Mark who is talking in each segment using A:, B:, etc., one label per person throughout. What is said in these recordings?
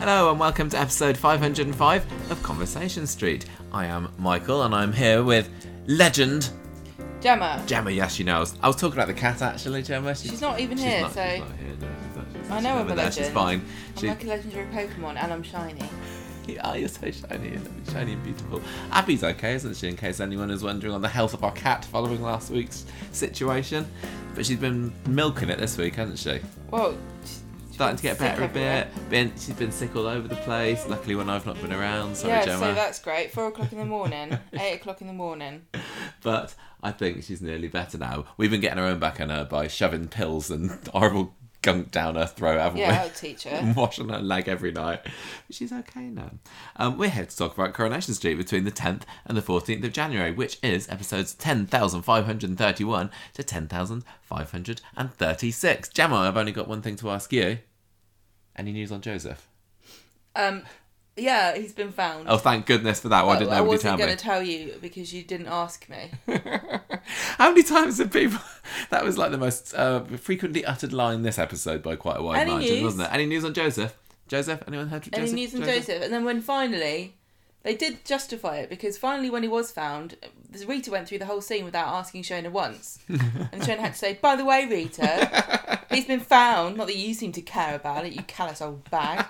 A: Hello and welcome to episode 505 of Conversation Street. I am Michael and I'm here with legend
B: Gemma.
A: Gemma. Knows. I was talking about the cat actually, Gemma. She-
B: She's not even
A: she's
B: here,
A: not-
B: so
A: she's not here, no, she's not- she's-
B: I know I'm a legend.
A: She's fine.
B: I'm
A: She,
B: like a legendary Pokemon and I'm shiny.
A: oh, you're so shiny, and shiny and beautiful. Abby's okay, isn't she? In case anyone is wondering on the health of our cat following last week's situation, but she's been milking it this week, hasn't she?
B: Well, she's
A: Starting to get better a bit. Been, she's been sick all over the place. Luckily, when I've not been around. Sorry,
B: yeah,
A: Gemma.
B: so that's great. Four o'clock in the morning, eight o'clock in the morning.
A: but I think she's nearly better now. We've been getting her own back on her by shoving pills and horrible gunk down her throat, haven't
B: Yeah,
A: we?
B: I'll teach her.
A: washing her leg every night. But she's okay now. Um, we're here to talk about Coronation Street between the 10th and the 14th of January, which is episodes 10,531 to 10,536. Gemma, I've only got one thing to ask you. Any news on Joseph?
B: Um, yeah, he's been found.
A: Oh, thank goodness for that. Why
B: Well,
A: didn't
B: I
A: nobody
B: wasn't
A: tell
B: going to tell you because you didn't ask me.
A: How many times have people? That was like the most uh, frequently uttered line this episode by quite a wide
B: Any
A: margin,
B: news?
A: wasn't it? Any news on Joseph? Joseph? Anyone heard of Joseph?
B: Any news on Joseph? And then when finally, they did justify it because finally, when he was found, Rita went through the whole scene without asking Shona once, and Shona had to say, "By the way, Rita, he's been found. Not that you seem to care about it, you callous old bag."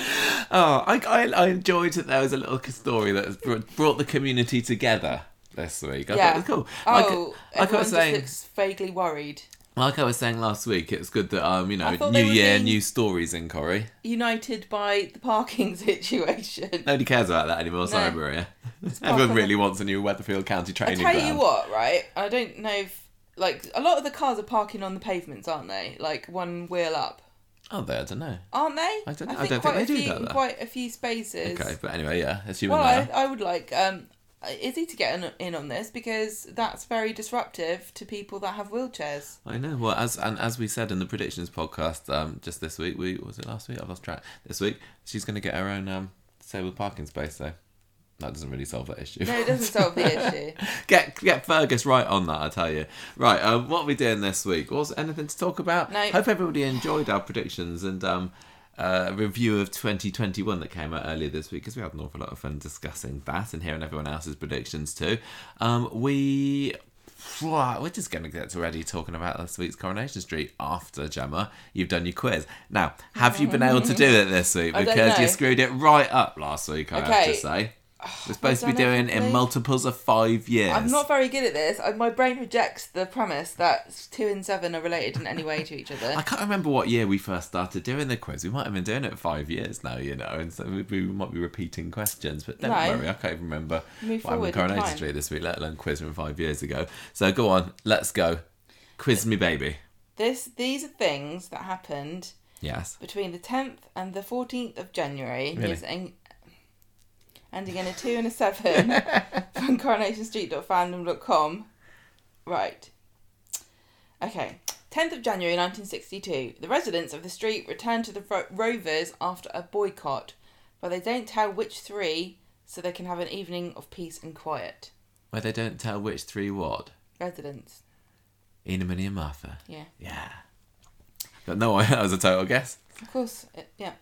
A: Oh, I, I, I enjoyed that there was a little story that brought, the community together this week. I
B: Yeah.
A: thought it was cool.
B: Oh,
A: like I
B: everyone
A: was
B: just
A: saying,
B: looks vaguely worried.
A: like I was saying last week, it's good that um, you know, new year, new stories in Corrie.
B: United by the parking situation.
A: Nobody cares about that anymore. Sorry, Maria. Everyone
B: on
A: really wants a new Weatherfield County training.
B: I tell
A: ground.
B: you what, right? I don't know if like a lot of the cars are parking on the pavements, aren't they? Like one wheel up,
A: Oh, they, I don't know.
B: aren't they?
A: I don't know. I
B: think
A: don't think they do
B: few,
A: that, though.
B: Quite a few spaces.
A: Okay, but anyway, yeah, assuming
B: Well, I,
A: that.
B: I would like um, Izzy to get in, in on this because that's very disruptive to people that have wheelchairs.
A: I know. Well, as and as we said in the predictions podcast, um, just this week, we was it last week? I've lost track. This week, she's going to get her own um disabled parking space. though. That doesn't really solve that issue.
B: No, it doesn't solve the issue.
A: get get Fergus right on that, I tell you. Right, um, what are we doing this week? Was anything to talk about?
B: No.
A: Hope everybody enjoyed our predictions and um, uh, review of 2021 that came out earlier this week because we had an awful lot of fun discussing that and hearing everyone else's predictions too. Um, we. We're just going to get ready talking about this week's Coronation Street after Gemma. You've done your quiz. Now, have you been able to do it this week? Because you screwed it right up last week, I have to say. We're supposed to be doing in multiples of five years.
B: I'm not very good at this. I, my brain rejects the premise that two and seven are related in any way to each other.
A: I can't remember what year we first started doing the quiz. We might have been doing it five years now, you know, and so we, we might be repeating questions. But don't
B: No.
A: worry, I can't even remember
B: Move
A: what happened
B: forward
A: in
B: in
A: Coronation
B: time.
A: Street this week, let alone quiz from five years ago. So go on, let's go. Quiz me, baby.
B: This these are things that happened
A: Yes.
B: between the 10th and the 14th of January.
A: Really?
B: Ending in a 2 and a 7 from coronationstreet.fandom.com. Right. Okay. 10th of January 1962. The residents of the street returned to the Ro- Rovers after a boycott, but they don't tell which three so they can have an evening of peace and quiet.
A: Where they don't tell which three what.
B: Residents.
A: Ena, Minnie, and Martha.
B: Yeah.
A: Yeah. But no, that was a total guess.
B: Of course, it, yeah.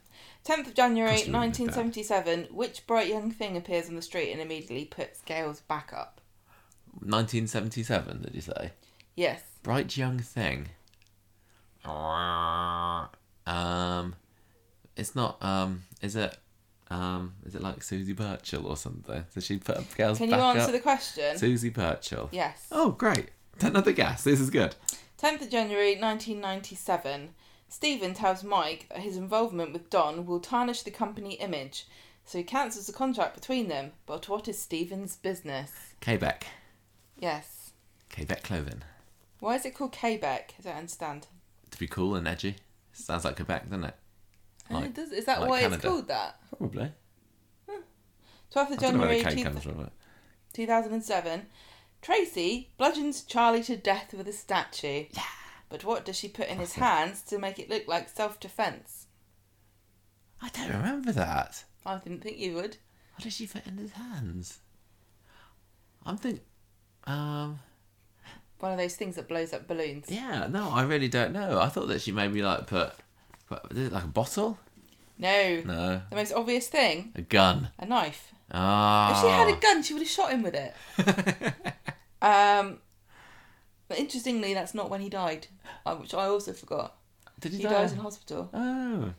B: 10th of January
A: Course you wouldn't have done.
B: 1977. Which bright young thing appears on the street and immediately puts Gail's back up?
A: 1977, did you say?
B: Yes.
A: Bright young thing. Um, it's not. Um, is it? Um, is it like Susie Birchall or something? Does she put up girls
B: Can you
A: back
B: answer
A: up?
B: the question?
A: Susie Birchall.
B: Yes.
A: Oh, great! Another guess. This is good.
B: 10th of January 1997. Stephen tells Mike that his involvement with Don will tarnish the company image, so he cancels the contract between them. But what is Stephen's business?
A: Quebec.
B: Yes.
A: Quebec clothing.
B: Why is it called Quebec? I don't understand.
A: To be cool and edgy. Sounds like Quebec, doesn't it?
B: Uh,
A: Like-
B: does- is that
A: like
B: why it's
A: Canada.
B: called that?
A: Probably.
B: 12th of
A: I don't know where
B: January two-
A: comes from.
B: 2007. Tracy bludgeons Charlie to death with a statue. Yeah. But what does she put in his hands to make it look like self defense?
A: I don't remember that.
B: I didn't think you would.
A: What did she put in his hands? I'm think. Um.
B: One of those things that blows up balloons.
A: Yeah. No, I really don't know. I thought that she maybe like put. put is it like a bottle?
B: No.
A: No.
B: The most obvious thing,
A: A gun.
B: a knife.
A: Ah.
B: If she had a gun, she would have shot him with it. um, but interestingly, that's not when he died, which I also forgot.
A: Did he, die?
B: He
A: die?
B: dies in hospital.
A: Oh.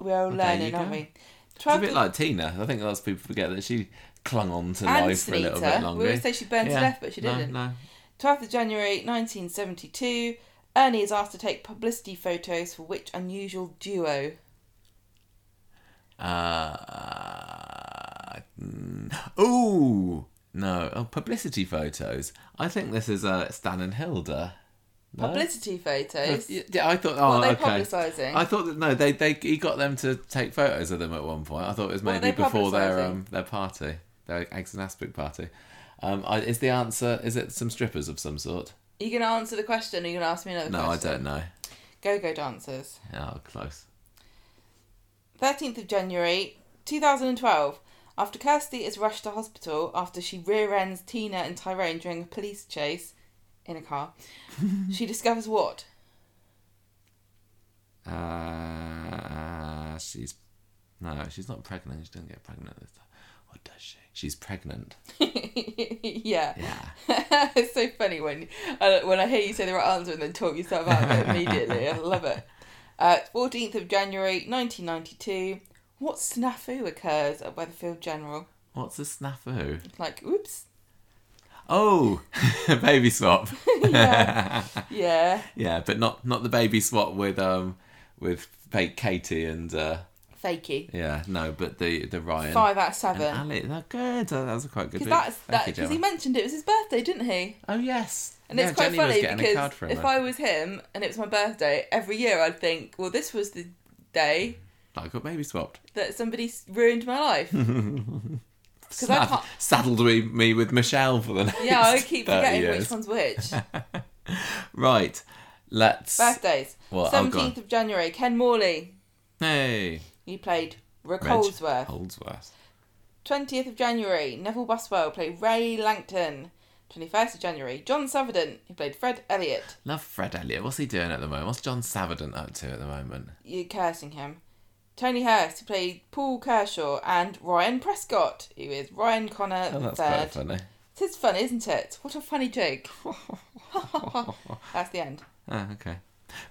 B: We're all learning, aren't we?
A: It's a bit like Tina. I think lots of people forget that she clung on to
B: and
A: life for a little bit longer.
B: We always say she burned
A: Yeah.
B: to death, but she
A: No,
B: didn't.
A: No,
B: 12th of January 1972, Ernie is asked to take publicity photos for which unusual duo?
A: Uh, mm, ooh, no. Oh, publicity photos. I think this is uh, Stan and Hilda. No?
B: Publicity photos?
A: Yeah, I thought.
B: what
A: Oh,
B: are they
A: okay.
B: publicising?
A: I thought that no, they they he got them to take photos of them at one point. I thought it was maybe before their um their party, their eggs and aspic party. Um, I, is the answer is it some strippers of some sort?
B: Are you going to answer the question or are you going to ask me another
A: No, I don't know.
B: Go Go Dancers.
A: Oh, close.
B: 13th of January 2012. After Kirsty is rushed to hospital after she rear ends Tina and Tyrone during a police chase in a car, she discovers what?
A: Uh, she's no, she's not pregnant. She doesn't get pregnant this time. Or does she? She's pregnant.
B: yeah.
A: Yeah.
B: it's so funny when uh, when I hear you say the right answer and then talk yourself out of it immediately. I love it. Uh, 14th of January 1992. What snafu occurs at Weatherfield General?
A: What's a snafu?
B: Like, oops.
A: Oh, baby swap.
B: yeah. yeah.
A: Yeah, but not not the baby swap with um with fake Katie and uh
B: Fakey.
A: yeah no, but the the Ryan.
B: Five out of
A: and
B: seven.
A: Ali. That good. That was a quite good.
B: Because
A: bit.
B: that's
A: Thank
B: that because he mentioned it was his birthday, didn't he?
A: Oh yes.
B: And
A: Yeah,
B: it's quite
A: Jenny
B: funny because
A: card for him
B: if. I was him and it was my birthday, every year I'd think, well, this was the day
A: I got baby swapped.
B: that somebody ruined my life. Because I
A: Sad-
B: can't.
A: saddled me, me with Michelle for the next
B: Yeah, I keep
A: 30
B: forgetting
A: years.
B: which one's which.
A: Right, let's.
B: Birthdays.
A: Oh.
B: Seventeenth of January. Ken Morley.
A: Hey,
B: He played
A: Reg
B: Holdsworth.
A: Holdsworth.
B: Twentieth of January. Neville Buswell played Ray Langton. Twenty first of January. John Sutherland. He played Fred Elliott.
A: Love Fred Elliott. What's he doing at the moment? What's John Savident up to at the moment?
B: You're cursing him. Tony Hirst. He played Paul Kershaw and Ryan Prescott, who is Ryan Connor
A: Oh, that's quite
B: third.
A: funny.
B: It is fun, isn't it? What a funny joke. That's the end.
A: Oh, okay.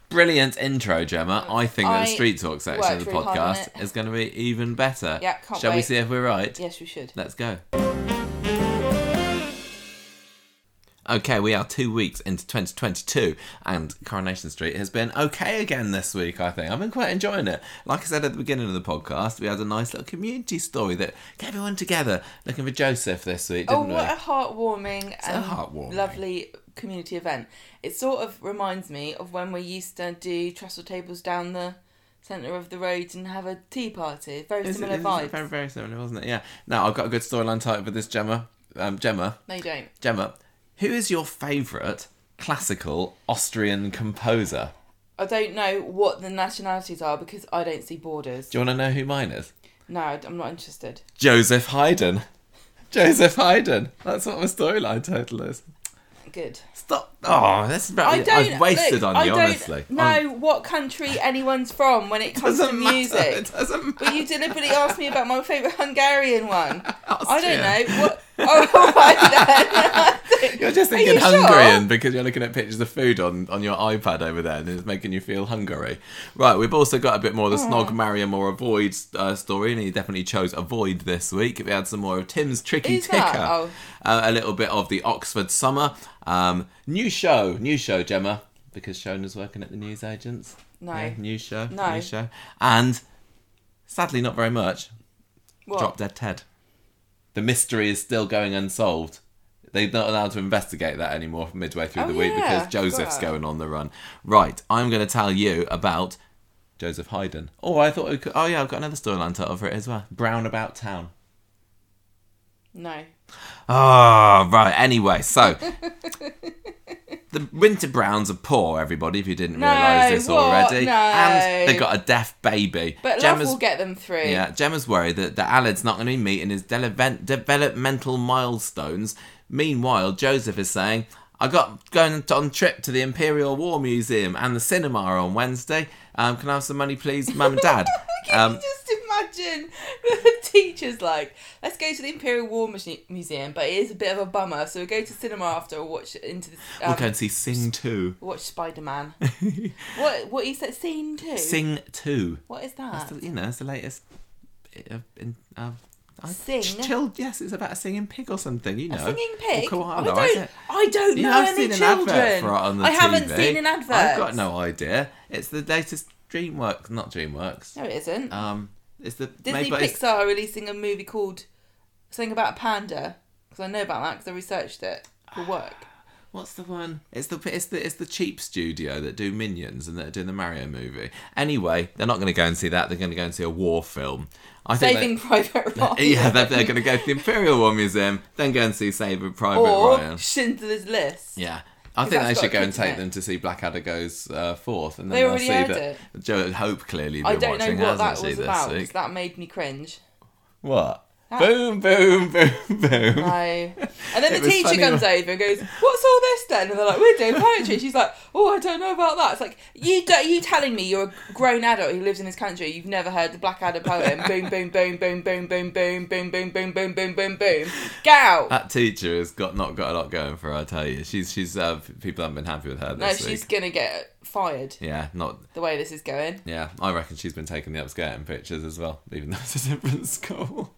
A: Brilliant intro, Gemma. Mm. I think that the street talk section of the
B: really
A: podcast is going to be even better.
B: Yeah, can't
A: Shall we see if we're right?
B: Yes, we should.
A: Let's go. Okay, we are two weeks into 2022, and Coronation Street has been okay again this week, I think. I've been quite enjoying it. Like I said at the beginning of the podcast, we had a nice little community story that got everyone together looking for Joseph this week,
B: Oh,
A: didn't
B: what
A: we?
B: a heartwarming
A: So
B: and
A: heartwarming.
B: lovely community event. It sort of reminds me of when we used to do trestle tables down the centre of the road and have a tea party. Very
A: Is
B: similar
A: it
B: vibes.
A: Very, very similar, wasn't it? Yeah. Now, I've got a good storyline title for this, Gemma. Um, Gemma,
B: No, you don't.
A: Gemma, who is your favourite classical Austrian composer?
B: I don't know what the nationalities are because I don't see borders.
A: Do you want to know who mine is?
B: No, I'm not interested.
A: Joseph Haydn. Joseph Haydn. That's what my storyline title is.
B: Good.
A: Stop. Oh, that's
B: I
A: right.
B: don't.
A: I've wasted
B: look,
A: on
B: I
A: you,
B: don't
A: honestly.
B: know
A: I'm-
B: what country anyone's from when it comes to
A: doesn't matter.
B: music.
A: It doesn't matter.
B: But you deliberately asked me about my favourite Hungarian one. I don't know. What? Oh, right then.
A: You're just thinking
B: you sure?
A: Hungarian because you're looking at pictures of food on, on your iPad over there and it's making you feel hungry. Right, we've also got a bit more of the Snog, Marry 'em or Avoid uh, story, and he definitely chose Avoid this week. We had some more of Tim's Tricky
B: Who's
A: Ticker?
B: Oh.
A: uh, a little bit of the Oxford Summer. Um, new show, new show, Gemma, because Shona's working at the newsagents.
B: No.
A: Yeah, new show,
B: No.
A: new show. And sadly, not very much.
B: What?
A: Drop Dead Ted. The mystery is still going unsolved. They're not allowed to investigate that anymore midway through
B: Oh,
A: the week
B: yeah,
A: because Joseph's going on the run. Right, I'm going to tell you about Joseph Haydn. Oh, I thought, we could, oh yeah, I've got another storyline title for it as well. Brown About Town.
B: No.
A: Ah, right. Anyway, so the Winter Browns are poor, everybody, if you didn't
B: No,
A: realise this
B: what?
A: already.
B: No.
A: And they've got a deaf baby.
B: But
A: Gemma's,
B: love will get them through.
A: yeah, Gemma's worried that, that Aled's not going to be meeting his dele- developmental milestones. Meanwhile, Joseph is saying, I got going on trip to the Imperial War Museum and the cinema on Wednesday. Um, can I have some money, please, Mum and Dad?
B: Can
A: Um,
B: you just imagine the teacher's like, let's go to the Imperial War Museum, but it is a bit of a bummer, so we go to cinema after or watch into the, um,
A: we'll go and see Sing 2.
B: watch Spider Man. what what he said? Scene two.
A: Sing 2.
B: What is that?
A: The, you know, it's the latest. Uh, in, I-
B: Sing?
A: Ch- Chill, yes, it's about a singing pig or something, you know.
B: A singing pig.
A: Or koala,
B: I don't.
A: I don't- You
B: know any
A: seen an
B: children.
A: advert for it on the
B: I haven't
A: TV.
B: seen an advert.
A: I've got no idea. It's the latest DreamWorks, not DreamWorks.
B: No, it isn't.
A: Um, it's the
B: Disney
A: made
B: Pixar are releasing a movie called something about a panda because I know about that because I researched it for work.
A: What's the one? It's the it's the it's the cheap studio that do Minions and that are doing the Mario movie. Anyway, they're not going to go and see that. They're going to go and see a war film. I think
B: Saving Private Ryan.
A: yeah, they're, they're going to go to the Imperial War Museum, then go and see Saving Private
B: or
A: Ryan.
B: Schindler's List.
A: Yeah. I think they should go and take
B: it.
A: them to see Blackadder goes uh, forth, and then
B: They already
A: see that
B: it.
A: Joe Hope clearly
B: I don't know what that was about
A: week?
B: 'cause that made me cringe.
A: What?
B: That-
A: Boom, boom, boom, boom.
B: No. And then the teacher comes
A: when-
B: over and goes, "What's all this then?" And they're like, "We're doing poetry." She's like, "Oh, I don't know about that." It's like you do, you telling me you're a grown adult who lives in this country, you've never heard the Blackadder poem? boom, boom, boom, boom, boom, boom, boom, boom, boom, boom, boom, boom, boom, boom. Get out.
A: That teacher has got not got a lot going for her. I tell you, she's she's uh, people haven't been happy with her
B: no,
A: this
B: she's gonna get fired.
A: Yeah, not
B: The way this is going.
A: yeah. I reckon she's been taking the upskirting pictures as well, even though it's a different school.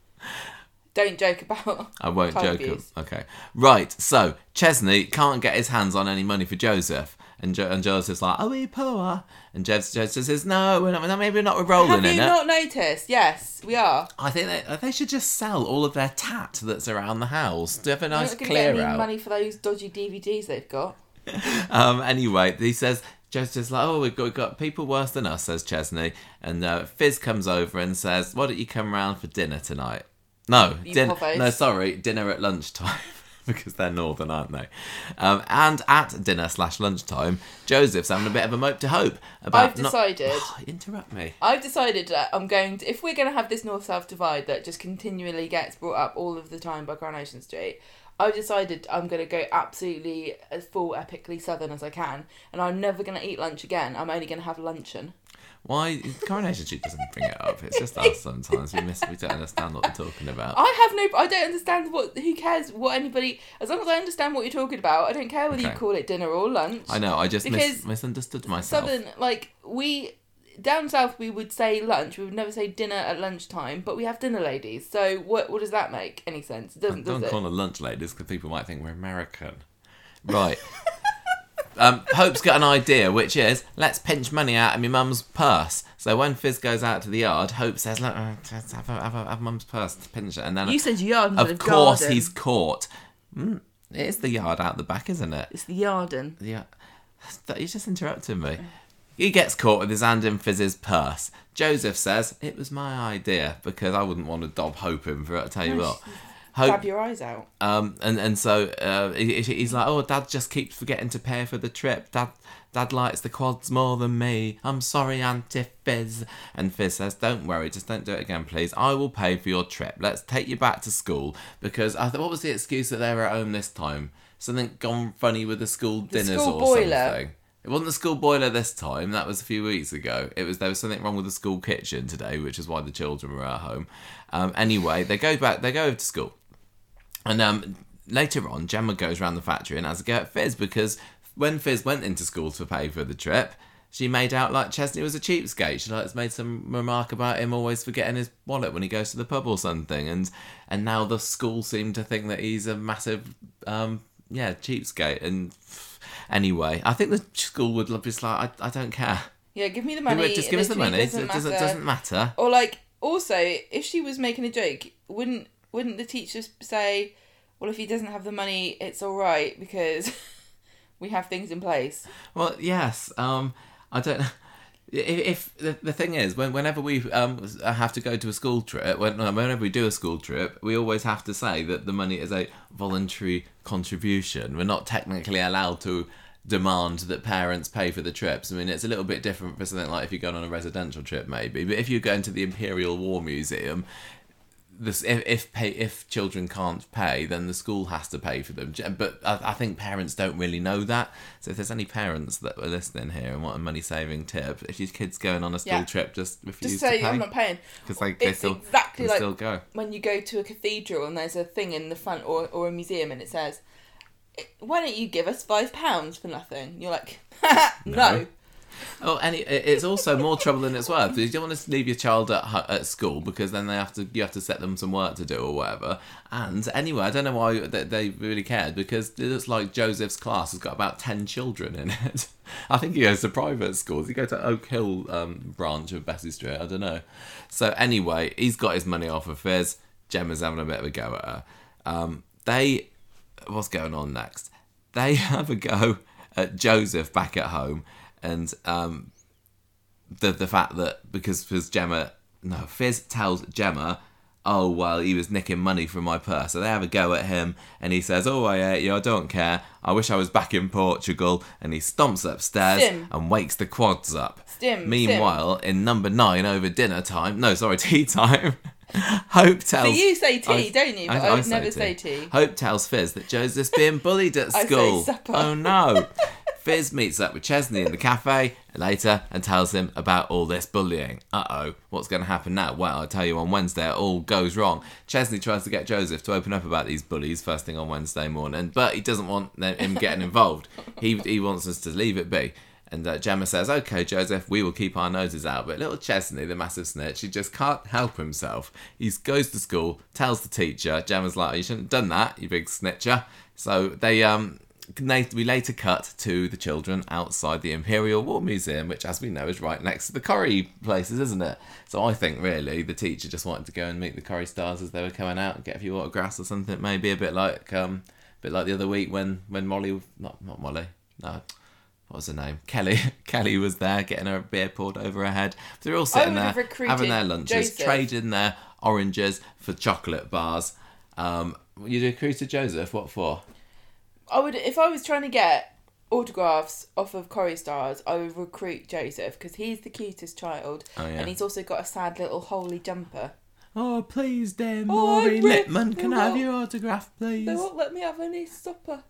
B: Don't joke about.
A: I won't joke.
B: abuse.
A: Okay, right. So Chesney can't get his hands on any money for Joseph, and jo- and Joseph's like, "Are we poor?" And Jeff Joseph says, "No, we're not. Maybe we're not. Rolling
B: Have
A: in
B: you
A: it."
B: not noticed? Yes, we are.
A: I think they, they should just sell all of their tat that's around the house. Do you have a
B: We're
A: nice
B: not gonna get
A: clear
B: any
A: out?
B: money for those dodgy DVDs they've got.
A: Um, anyway, he says, Joseph's like, oh, we've got, we've got people worse than us, says Chesney. And uh, Fizz comes over and says, why don't you come round for dinner tonight? No,
B: pofos.
A: No, sorry, dinner at lunchtime. Because they're northern, aren't they? Um, and at dinner slash lunchtime, Joseph's having a bit of a mope to hope about.
B: I've
A: not-
B: decided.
A: Interrupt me.
B: I've decided that I'm going to, if we're going to have this north south divide that just continually gets brought up all of the time by Coronation Street, I've decided I'm going to go absolutely as full epically southern as I can, and I'm never going to eat lunch again. I'm only going to have luncheon.
A: Why Coronation Street doesn't bring it up? It's just us sometimes. We miss. We don't understand what they're talking about.
B: I have no, I don't understand what, who cares what anybody, as long as I understand what you're talking about, I don't care whether
A: Okay.
B: you call it dinner or lunch.
A: I know. I just mis- misunderstood myself.
B: Southern, like, we, down south we would say lunch, we would never say dinner at lunchtime, but we have dinner ladies, so what, what does that make any sense? It doesn't,
A: Don't
B: does it?
A: call them lunch ladies because people might think we're American. Right. um, Hope's got an idea, which is let's pinch money out of my mum's purse. So when Fizz goes out to the yard, Hope says, "Look, uh, just have a, have a, have mum's purse to pinch it." And then,
B: You said yard
A: of
B: of
A: course,
B: garden.
A: he's caught. Mm, it is the yard out the back, isn't it?
B: It's the Yarden.
A: Yeah. He's just interrupting me. He gets caught with his hand in Fizz's purse. Joseph says, It was my idea because I wouldn't want to dob Hope in for it. I tell you what. Hope,
B: Stab your eyes out.
A: um, and and so uh, he, he- he's like, oh, Dad just keeps forgetting to pay for the trip. Dad, Dad likes the quads more than me. I'm sorry, Auntie Fizz. And Fizz says, don't worry, just don't do it again, please. I will pay for your trip. Let's take you back to school because I thought, what was the excuse that they were at home this time? Something gone funny with the school dinners
B: school
A: or
B: boiler.
A: something. It wasn't the school boiler this time. That was a few weeks ago. It was there was something wrong with the school kitchen today, which is why the children were at home. Um, anyway, they go back. They go over to school. And um, later on, Gemma goes around the factory and has a go at Fizz because when Fizz went into school to pay for the trip, she made out like Chesney was a cheapskate. She like made some remark about him always forgetting his wallet when he goes to the pub or something, and and now the school seem to think that he's a massive um yeah cheapskate. And anyway, I think the school would love just like I, I don't care.
B: Yeah, give me the money.
A: just give us the money. It
B: Doesn't
A: doesn't,
B: matter.
A: doesn't matter.
B: Or like, also, if she was making a joke, wouldn't wouldn't the teachers say, "Well, if he doesn't have the money, it's all right because we have things in place."
A: Well, yes. Um, I don't know. If, the, the thing is, when, whenever we um, have to go to a school trip, when, whenever we do a school trip, we always have to say that the money is a voluntary contribution. We're not technically allowed to demand that parents pay for the trips. I mean, it's a little bit different for something like if you're going on a residential trip, maybe. But if you're going to the Imperial War Museum, this if if, pay, if children can't pay, then the school has to pay for them. But I, I think parents don't really know that. So if there's any parents that are listening here and want a money saving tip, if your kid's going on a school
B: Yeah.
A: trip, just refuse
B: Just
A: to
B: say
A: pay
B: I'm not paying.
A: because they, they
B: It's
A: still
B: exactly
A: can
B: like
A: still go.
B: when you go to a cathedral and there's a thing in the front or, or a museum and it says, "Why don't you give us five pounds for nothing?" You're like, no.
A: No. Oh, and it, it's also more trouble than it's worth. You don't want to leave your child at at school because then they have to you have to set them some work to do or whatever. And anyway, I don't know why they, they really cared because it looks like Joseph's class has got about ten children in it. I think he goes to private schools. He goes to Oak Hill um, branch of Bessie Street. I don't know. So anyway, he's got his money off of Fizz. Gemma's having a bit of a go at her. Um, they, what's going on next? They have a go at Joseph back at home, and um, the the fact that because because Gemma no Fizz tells Gemma, oh well he was nicking money from my purse, so they have a go at him, and he says, oh I ate you, I don't care, I wish I was back in Portugal, and he stomps upstairs and wakes the quads up.
B: Stim,
A: Meanwhile, in number nine over dinner time, no sorry tea time. Hope tells.
B: But you say tea,
A: I-
B: don't you? But I, would
A: say
B: never say tea.
A: Hope tells Fizz that Joseph's being bullied at
B: I
A: school. Oh no. Fizz meets up with Chesney in the cafe later and tells him about all this bullying. Uh oh, what's going to happen now? Well, I tell you, on Wednesday it all goes wrong. Chesney tries to get Joseph to open up about these bullies first thing on Wednesday morning, but he doesn't want them- him getting involved. He, he wants us to leave it be. And uh, Gemma says, "Okay, Joseph, we will keep our noses out." But little Chesney, the massive snitch, he just can't help himself. He goes to school, tells the teacher. Gemma's like, "You shouldn't have done that, you big snitcher." So they um. We later cut to the children outside the Imperial War Museum, which, as we know, is right next to the Corrie places, isn't it? So I think really the teacher just wanted to go and meet the Corrie stars as they were coming out and get a few autographs or something. Maybe a bit like um, a bit like the other week when when Molly, not not Molly, no, what was her name? Kelly. Kelly was there getting her beer poured over her head. They're all sitting there having their lunches,
B: Joseph.
A: trading their oranges for chocolate bars. Um, you recruited Joseph. What for?
B: I would if I was trying to get autographs off of Corrie stars. I would recruit Joseph because he's the cutest child,
A: Oh, yeah.
B: and he's also got a sad little holy jumper.
A: Oh, please, dear
B: Oh,
A: Maureen Lipman, can I have your autograph, please?
B: They won't let me have any supper.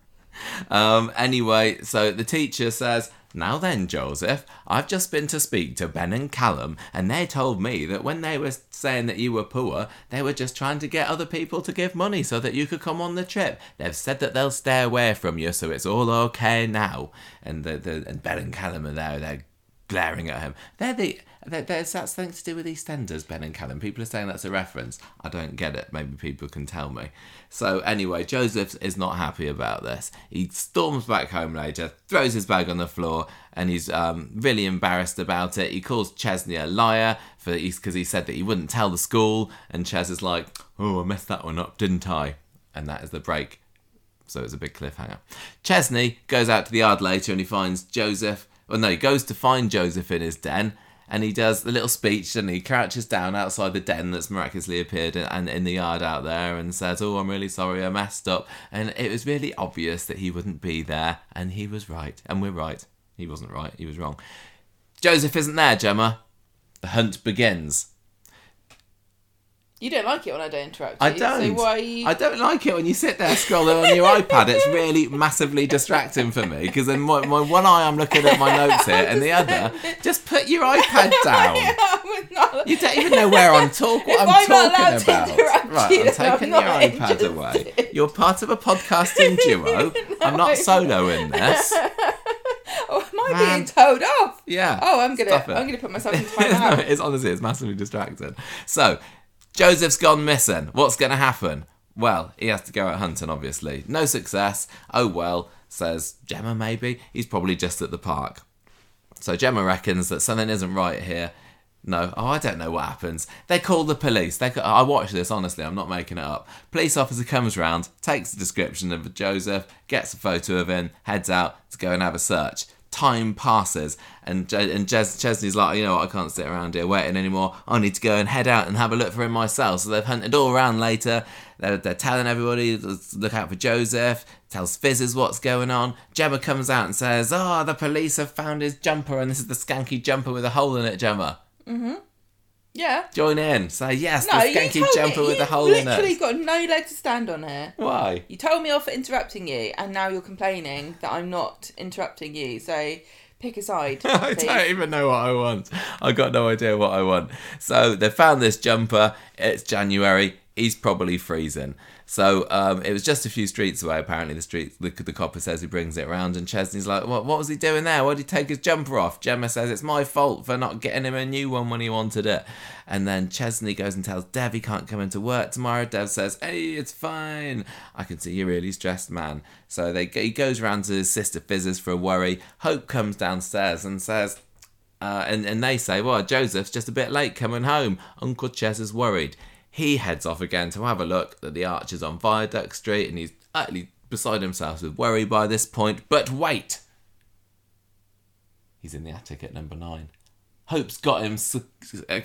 A: Um, anyway, so the teacher says, Now then, Joseph, I've just been to speak to Ben and Callum, and they told me that when they were saying that you were poor, they were just trying to get other people to give money so that you could come on the trip. They've said that they'll stay away from you, so it's all okay now. And the, the and Ben and Callum are there, they're glaring at him. They're the there's that something to do with EastEnders, Ben and Callum. People are saying that's a reference. I don't get it. Maybe people can tell me. So anyway, Joseph is not happy about this. He storms back home later, throws his bag on the floor, and he's um, really embarrassed about it. He calls Chesney a liar for because he said that he wouldn't tell the school, and Ches is like, "Oh, I messed that one up, didn't I?" And that is the break. So it's a big cliffhanger. Chesney goes out to the yard later and he finds Joseph. Well, no, he goes to find Joseph in his den and he does the little speech and he crouches down outside the den that's miraculously appeared in, and in the yard out there and says, Oh, I'm really sorry, I messed up. And it was really obvious that he wouldn't be there. And he was right. And we're right. He wasn't right, he was wrong. Joseph isn't there, Gemma. The hunt begins.
B: You don't like it when I don't interrupt
A: I
B: you.
A: don't.
B: So why? You...
A: I don't like it when you sit there scrolling on your iPad. It's really massively distracting for me because then my, my one eye I'm looking at my notes here, and the other just put your iPad down.
B: Not-
A: You don't even know where I'm talking. What I'm,
B: I'm
A: talking
B: allowed to
A: about. right,
B: you,
A: I'm taking your iPad
B: interested.
A: away. You're part of a podcasting duo. I'm not solo in this.
B: Oh, am I
A: Man.
B: being told off?
A: Yeah.
B: Oh, I'm gonna. I'm gonna put myself in
A: no,
B: timeout.
A: it's honestly, it's massively distracting. So, Joseph's gone missing. What's going to happen? Well, he has to go out hunting, obviously. No success. Oh well, says Gemma, maybe. He's probably just at the park. So Gemma reckons that something isn't right here. No, oh, I don't know what happens. They call the police. They, I watched this honestly. I'm not making it up. Police officer comes round, takes the description of Joseph, gets a photo of him, heads out to go and have a search. Time passes, and and Ches- Chesney's like, you know, what, I can't sit around here waiting anymore. I need to go and head out and have a look for him myself. So they've hunted all around later. They're, they're telling everybody, "Let's look out for Joseph. Tells Fizzes what's going on. Gemma comes out and says, "Oh, the police have found his jumper, and this is the skanky jumper with a hole in it." Gemma, mm-hmm.
B: Yeah.
A: join in. Say yes,
B: No,
A: the skanky jumper
B: me,
A: with a
B: you've
A: hole in
B: literally
A: it.
B: got no leg to stand on here.
A: Why?
B: You told me off for interrupting you, and now you're complaining that I'm not interrupting you. So pick a side.
A: I don't even know what I want. I got no idea what I want. So they found this jumper. It's January. He's probably freezing. So um, it was just a few streets away. Apparently, the street the, the copper says he brings it around, and Chesney's like, "What? What was he doing there? Why did he take his jumper off?" Gemma says it's my fault for not getting him a new one when he wanted it. And then Chesney goes and tells Dev he can't come into work tomorrow. Dev says, "Hey, it's fine. I can see you're really stressed, man." So they he goes round to his sister Fizzes for a worry. Hope comes downstairs and says, uh, and, and they say, well, Joseph's just a bit late coming home. Uncle Ches is worried. He heads off again to have a look at the arches on Viaduct Street, and he's utterly beside himself with worry by this point. But wait! He's in the attic at number nine. Hope's got him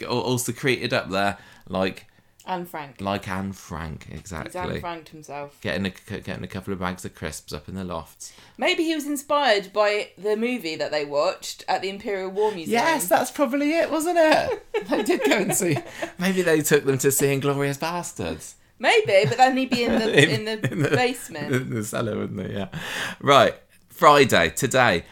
A: all secreted up there, like
B: And Frank.
A: like Anne Frank,
B: He's
A: exactly.
B: Anne Frank himself.
A: Getting a, getting a couple of bags of crisps up in the lofts.
B: Maybe he was inspired by the movie that they watched at the Imperial War Museum.
A: Yes, that's probably it, wasn't it? they did go and see. Maybe they took them to see Inglorious Bastards.
B: Maybe, but then he'd be in the in,
A: In-
B: the,
A: in the-
B: basement.
A: In the cellar, wouldn't he? Yeah. Right. Friday, today.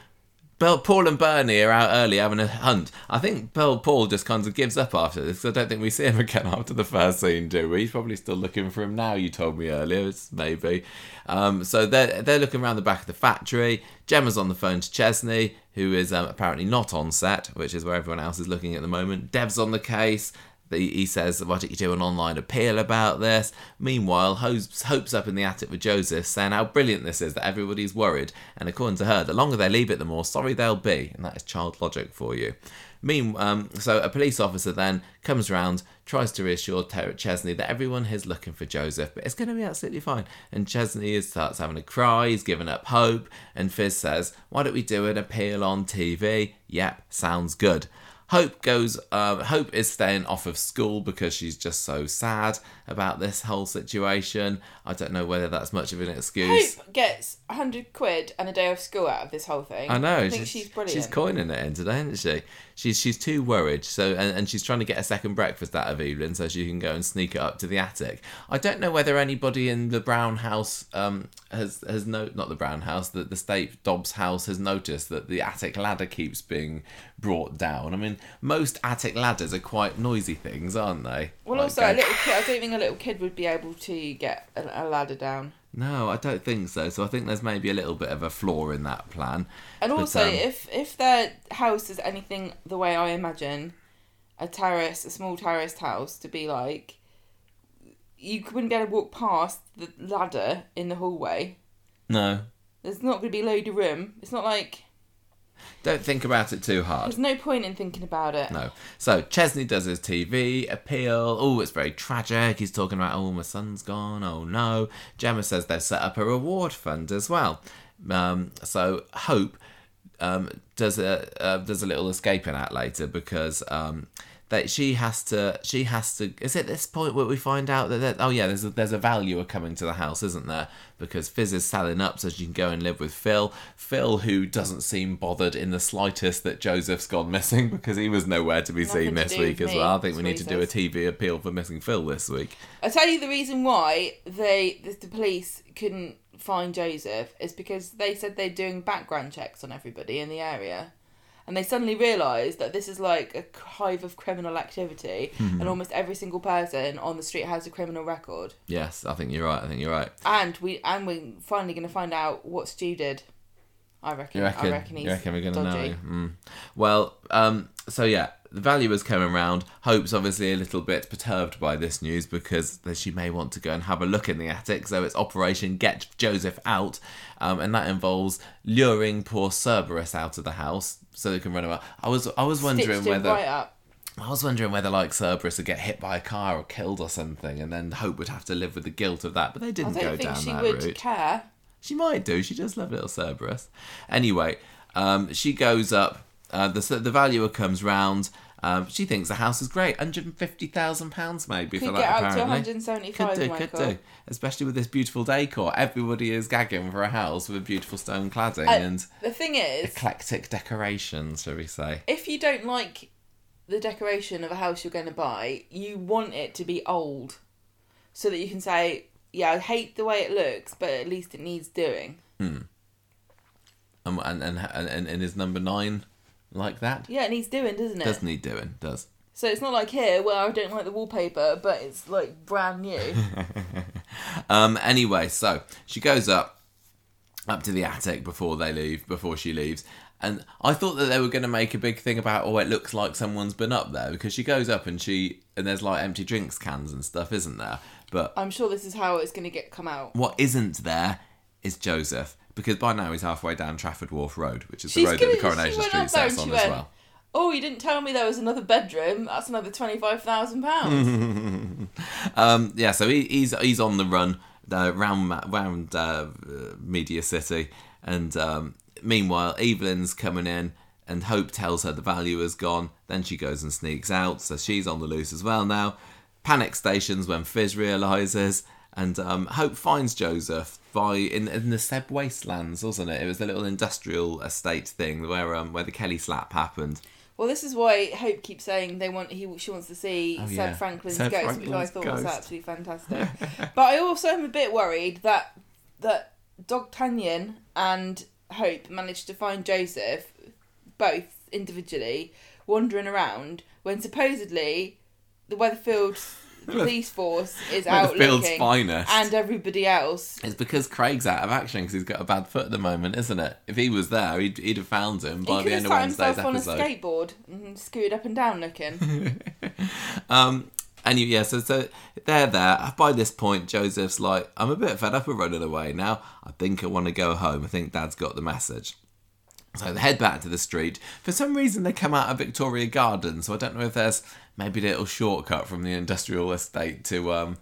A: Bill, Paul and Bernie are out early having a hunt. I think Bill Paul just kind of gives up after this. I don't think we see him again after the first scene, do we? He's probably still looking for him now. You told me earlier, it's maybe. Um, so they're they're looking around the back of the factory. Gemma's on the phone to Chesney, who is um, apparently not on set, which is where everyone else is looking at the moment. Dev's on the case. He says, Why don't you do an online appeal about this? Meanwhile, Hope's, Hope's up in the attic with Joseph saying how brilliant this is, that everybody's worried. And according to her, the longer they leave it, the more sorry they'll be. And that is child logic for you. Mean, um, so a police officer then comes round, tries to reassure Ter- Chesney that everyone is looking for Joseph, but it's going to be absolutely fine. And Chesney starts having a cry, he's given up hope, and Fizz says, Why don't we do an appeal on TV? Yep, sounds good. Hope goes. Um, Hope is staying off of school because she's just so sad about this whole situation. I don't know whether that's much of an excuse.
B: Hope gets a hundred quid and a day off school out of this whole thing.
A: I know.
B: I think she's, brilliant.
A: She's coining it in today, isn't she? She's she's too worried. So and, and she's trying to get a second breakfast out of Evelyn so she can go and sneak it up to the attic. I don't know whether anybody in the Brown house um has has no not the Brown house the the state Dobbs house has noticed that the attic ladder keeps being brought down. I mean, most attic ladders are quite noisy things, aren't they?
B: Well,
A: Like
B: also
A: going-
B: a little kid. I don't think a little kid would be able to get a, a ladder down.
A: No, I don't think so. So I think there's maybe a little bit of a flaw in that plan.
B: And
A: But,
B: also,
A: um,
B: if if their house is anything the way I imagine a terrace, a small terraced house to be like, you wouldn't be able to walk past the ladder in the hallway.
A: No,
B: There's not going to be a load of room. It's not like
A: don't think about it too hard.
B: there's no point in thinking about it.
A: No. So Chesney does his TV appeal. Oh, it's very tragic. He's talking about, oh, my son's gone. Oh, no. Gemma says they've set up a reward fund as well. Um, so Hope um, does a uh, does a little escaping act later because um, that she has to she has to is it this point where we find out that, that oh yeah there's a, there's a valuer coming to the house isn't there? Because Fizz is selling up so she can go and live with Phil. Phil who doesn't seem bothered in the slightest that Joseph's gone missing because he was nowhere to be
B: Nothing
A: seen
B: to
A: this week as
B: me,
A: well. I think we need to do a TV appeal for missing Phil this week.
B: I tell you the reason why they the, the police couldn't find Joseph is because they said they're doing background checks on everybody in the area. And they suddenly realised that this is like a hive of criminal activity,
A: Mm-hmm.
B: and almost every single person on the street has a criminal record.
A: yes I think you're right I think you're right
B: And we and we're finally going to find out what Stu did. I reckon.
A: You reckon?
B: I reckon he's
A: you reckon we're gonna
B: dodgy.
A: know? Mm. Well, um, so yeah, the valuer's coming round. Hope's obviously a little bit perturbed by this news because she may want to go and have a look in the attic. So it's Operation Get Joseph Out, um, and that involves luring poor Cerberus out of the house so they can run away. I was I was wondering whether
B: right.
A: I was wondering whether like Cerberus would get hit by a car or killed or something, and then Hope would have to live with the guilt of that. But they didn't
B: don't
A: go
B: think
A: down
B: she
A: that
B: would
A: route.
B: care.
A: She might do. She does love little Cerberus. Anyway, Um, she goes up. Uh, the the valuer comes round. Um, she thinks the house is great, hundred and fifty thousand pounds maybe
B: Could
A: for
B: get
A: that.
B: up to
A: apparently,
B: 175,
A: could do,
B: Michael.
A: could do. Especially with this beautiful decor, everybody is gagging for a house with a beautiful stone cladding
B: Uh,
A: and
B: The thing is,
A: eclectic decorations, shall we say?
B: if you don't like the decoration of a house you're going to buy, you want it to be old, so that you can say, "Yeah, I hate the way it looks, but at least it needs doing."
A: Um, and, and and and is number nine like that?
B: Yeah, it needs doing, doesn't it?
A: Does need doing, does.
B: So it's not like here where I don't like the wallpaper, but it's like brand new.
A: Um, anyway, so she goes up, up to the attic before they leave, before she leaves. And I thought that they were going to make a big thing about, oh, it looks like someone's been up there because she goes up and she and there's like empty drinks cans and stuff, isn't there? But
B: I'm sure this is how it's going to get come out.
A: what isn't there is Joseph because by now he's halfway down Trafford Wharf Road, which is the road
B: gonna-
A: that the Coronation Street sets on as
B: went,
A: well.
B: Oh, you didn't tell me there was another bedroom. That's another twenty five thousand pounds.
A: Um, yeah, so he, he's he's on the run uh, round round uh, Media City, and um, meanwhile Evelyn's coming in, and Hope tells her the value has gone. Then she goes and sneaks out, so she's on the loose as well now. Panic stations when Fizz realizes, and um, Hope finds Joseph by in in the Seb Wastelands, wasn't it? It was the little industrial estate thing where um where the Kelly slap happened.
B: Well, this is why Hope keeps saying they want he she wants to see
A: Oh,
B: Seb
A: yeah.
B: Franklin's
A: Seb
B: ghost, which I
A: Franklin's
B: thought was
A: ghost.
B: absolutely fantastic. but I also am a bit worried that that D'Artagnan and Hope managed to find Joseph both individually wandering around when supposedly the Weatherfield police force is out
A: Weatherfield's
B: looking
A: finest.
B: and everybody else.
A: It's because Craig's out of action because he's got a bad foot at the moment, isn't it? If he was there, he'd, he'd have found him by the end of Wednesday's episode.
B: sat
A: Wednesday's
B: himself on a skateboard and scooted up and down looking.
A: Um, and you, yeah, so, so they're there. By this point, Joseph's like, I'm a bit fed up of running away now. I think I want to go home. I think Dad's got the message. So they head back to the street. For some reason, they come out of Victoria Gardens. So I don't know if there's maybe a little shortcut from the industrial estate to um,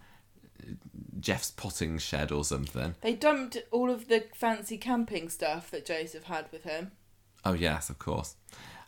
A: Jeff's potting shed or something.
B: They dumped all of the fancy camping stuff that Joseph had with him.
A: Oh yes, of course.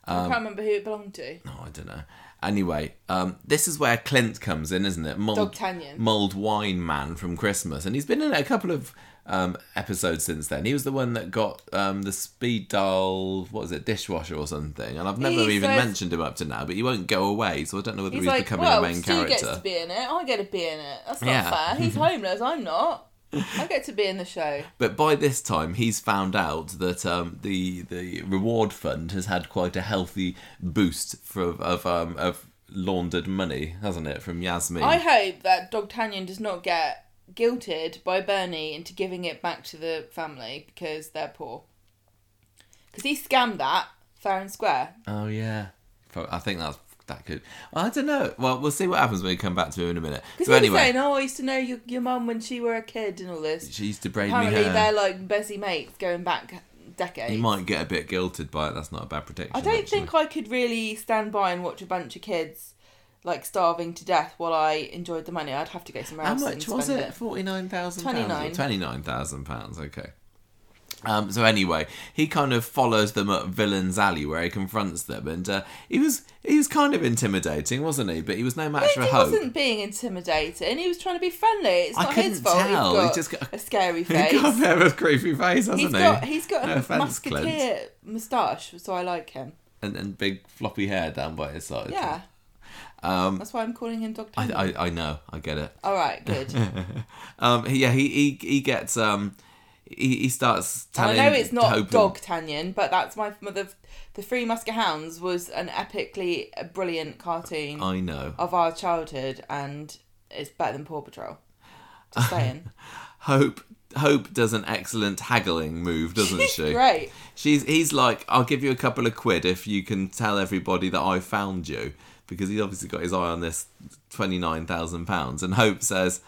B: I can't remember who it belonged to.
A: No, I don't know. Anyway, um, this is where Clint comes in, isn't it? Mulled,
B: D'Artagnan.
A: mulled wine man from Christmas, and he's been in a couple of um, episodes since then. He was the one that got um, the speed dial, what was it, dishwasher or something, and I've never
B: He
A: even mentioned him up to now. But he won't go away, so I don't know whether
B: He's,
A: he's,
B: like,
A: becoming
B: well,
A: a main
B: Stu
A: character.
B: gets to be in it. I get to be in it. That's not
A: Yeah.
B: fair. He's homeless. I'm not. I get to be in the show.
A: But by this time, he's found out that um, the the reward fund has had quite a healthy boost for, of um, of laundered money, hasn't it, from Yasmin?
B: I hope that D'Artagnan does not get guilted by Bernie into giving it back to the family because they're poor. Because he scammed that fair and square.
A: Oh yeah, I think that's that could. I don't know. Well, we'll see what happens when we come back to him in a minute.
B: Because
A: So anyway,
B: saying, "Oh, I used to know your your mum when she were a kid and all this."
A: she used to braid me
B: Apparently,
A: hair.
B: they're like busy mates going back decades.
A: He might get a bit guilted by it. That's not a bad prediction.
B: I don't
A: actually.
B: think I could really stand by and watch a bunch of kids like starving to death while I enjoyed the money. I'd have to go somewhere
A: How
B: else.
A: much
B: and
A: was
B: spend
A: it? Forty nine thousand pounds.
B: 29.
A: Twenty nine thousand pounds. Okay. Um, so anyway, he kind of follows them up Villain's Alley where he confronts them, and uh, he was he was kind of intimidating, wasn't he? But he was no match
B: He
A: for Hope.
B: He wasn't being intimidating. He was trying to be friendly. It's
A: I
B: not his
A: couldn't
B: fault.
A: tell.
B: He's
A: He
B: got,
A: just got-
B: a scary
A: face. He's got a
B: face.
A: bit of a creepy face, hasn't
B: He's
A: he?
B: got he's got
A: No
B: a
A: offence, Clint.
B: musketeer moustache, so I like him.
A: and, and big floppy hair down by his side.
B: Yeah,
A: Um,
B: that's why I'm calling him Doctor.
A: I, I I know. I get it.
B: All right, good.
A: Um, yeah, he he he gets um, he, he starts
B: And I know it's not
A: Hope and-
B: Dogtanian, but that's my mother. the Three Muskehounds was an epically brilliant cartoon
A: I know.
B: of our childhood, and it's better than Paw Patrol. Just saying.
A: Hope Hope does an excellent haggling move, doesn't she?
B: Great.
A: She's he's like, I'll give you a couple of quid if you can tell everybody that I found you, because he's obviously got his eye on this twenty nine thousand pounds. And Hope says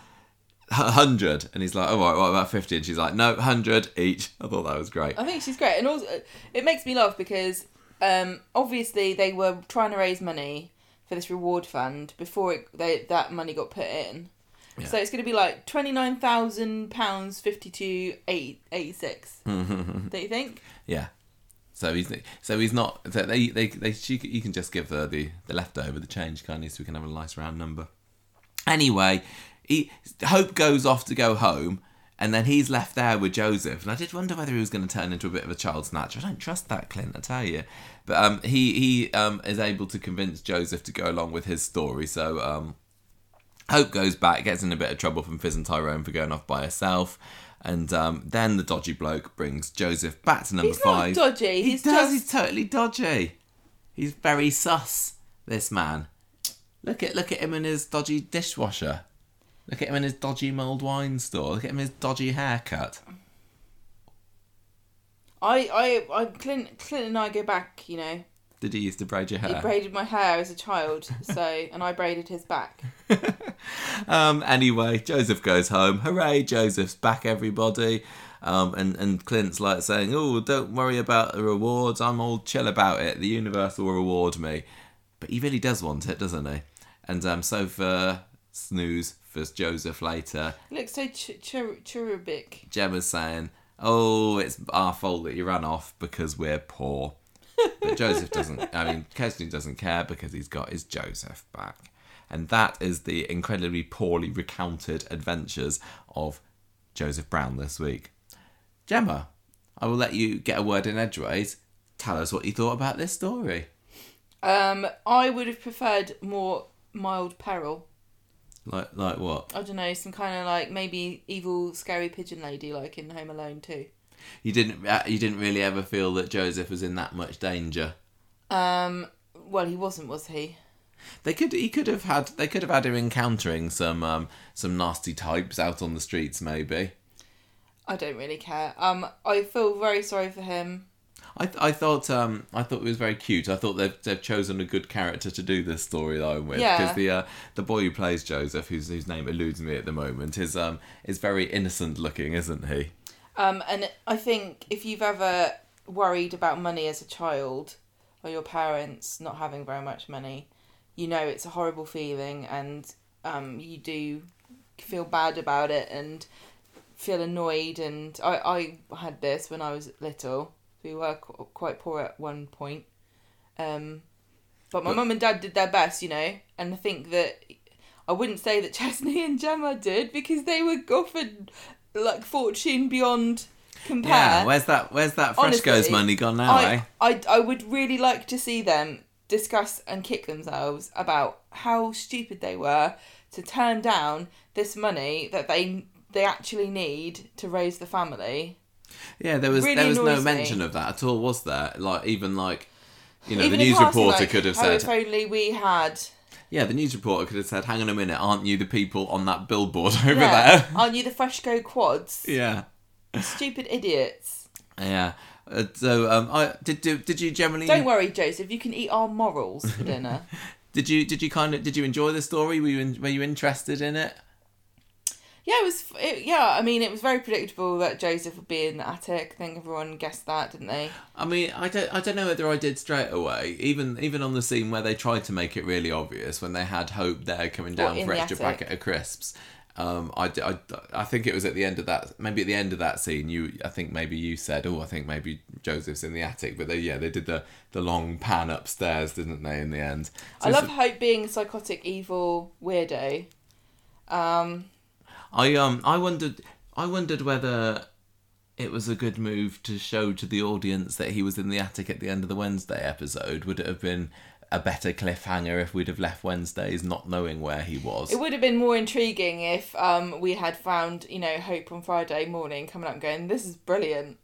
A: hundred, and he's like, all right, what about fifty? And she's like, no, hundred each. I thought that was great.
B: I think she's great, and also it makes me laugh because um, obviously they were trying to raise money for this reward fund before it, they, that money got put in.
A: Yeah.
B: So it's going to be like twenty nine thousand pounds fifty two eight eighty six. Don't you think?
A: Yeah. So he's so he's not. So they they they she, you can just give her the the leftover the change, can't? So we can have a nice round number. Anyway, he Hope goes off to go home, and then he's left there with Joseph. And I did wonder whether he was going to turn into a bit of a child snatcher. I don't trust that, Clint. I tell you. But um, he he um is able to convince Joseph to go along with his story. So um, Hope goes back, gets in a bit of trouble from Fizz and Tyrone for going off by herself. And um, then the dodgy bloke brings Joseph back to number
B: He's not
A: five.
B: dodgy.
A: He
B: He's
A: does.
B: just
A: He's totally dodgy. He's very sus. This man. Look at look at him in his dodgy dishwasher. Look at him in his dodgy mulled wine store. Look at him in his dodgy haircut.
B: I, I, I, Clint, Clint and I go back. You know,
A: Did he used to braid your hair?
B: he braided my hair as a child, so and I braided his back.
A: um, anyway, Joseph goes home. Hooray, Joseph's back, everybody. Um, and, and Clint's like saying, Oh, don't worry about the rewards. I'm all chill about it. The universe will reward me. But he really does want it, doesn't he? And um, so for Snooze, for Joseph later,
B: looks so ch- cher- cherubic.
A: Gemma's saying, Oh, it's our fault that you ran off because we're poor. But Joseph doesn't, I mean, Chesney doesn't care because he's got his Joseph back. And that is the incredibly poorly recounted adventures of Joseph Brown this week. Gemma, I will let you get a word in edgeways. Tell us what you thought about this story.
B: Um, I would have preferred more mild peril.
A: Like, like what?
B: I don't know, some kind of like maybe evil, scary pigeon lady, like in Home Alone too.
A: You didn't, uh, you didn't really ever feel that Joseph was in that much danger.
B: Um, well, he wasn't, was he?
A: They could, he could have had, they could have had him encountering some, um, some nasty types out on the streets, maybe.
B: I don't really care. Um, I feel very sorry for him.
A: I, th- I thought um I thought it was very cute. I thought they've, they've chosen a good character to do this storyline with
B: Yeah.
A: because the uh, the boy who plays Joseph, whose whose name eludes me at the moment, is um is very innocent looking, isn't he?
B: Um, and I think if you've ever worried about money as a child, or your parents not having very much money, you know it's a horrible feeling, and um, you do feel bad about it and feel annoyed. And I, I had this when I was little. We were qu- quite poor at one point. Um, but my mum and dad did their best, you know, and I think that I wouldn't say that Chesney and Gemma did because they were offered like fortune beyond compare.
A: Yeah. Where's that Where's that
B: Honestly,
A: money gone now? eh?
B: I, I I would really like to see them discuss and kick themselves about how stupid they were to turn down this money that they they actually need to raise the family.
A: Yeah. There was
B: really
A: there was no
B: annoys me.
A: mention of that at all, was there? Like even like. You know,
B: Even
A: the news reporter
B: like,
A: could have
B: "Oh,
A: said,
B: if only we had
A: yeah, the news reporter could have said, hang on a minute, aren't you the people on that billboard over
B: yeah,
A: there?
B: aren't you the Freshco quads?
A: yeah.
B: Stupid idiots.
A: Yeah. Uh, so, um, I did. Did, did you generally?
B: Don't worry, Joseph. You can eat our morals for dinner.
A: Did you? Did you kind of? Did you enjoy the story? Were you? In, were you interested in it?
B: Yeah, it was. It, yeah, I mean, it was very predictable that Joseph would be in the attic. I think everyone guessed that, didn't they?
A: I mean, I don't. I don't know whether I did straight away. Even even on the scene where they tried to make it really obvious when they had Hope there coming down for extra
B: attic?
A: packet of crisps. Um, I, I, I think it was at the end of that, maybe at the end of that scene. You, I think maybe you said, "Oh, I think maybe Joseph's in the attic." But they, yeah, they did the the long pan upstairs, didn't they? In the end, So
B: I love Hope being a psychotic, evil weirdo. Um,
A: I um I wondered I wondered whether it was a good move to show to the audience that he was in the attic at the end of the Wednesday episode. Would it have been a better cliffhanger if we'd have left Wednesdays not knowing where he was?
B: it would have been more intriguing if um, we had found, you know, Hope on Friday morning coming up and going, "This is brilliant."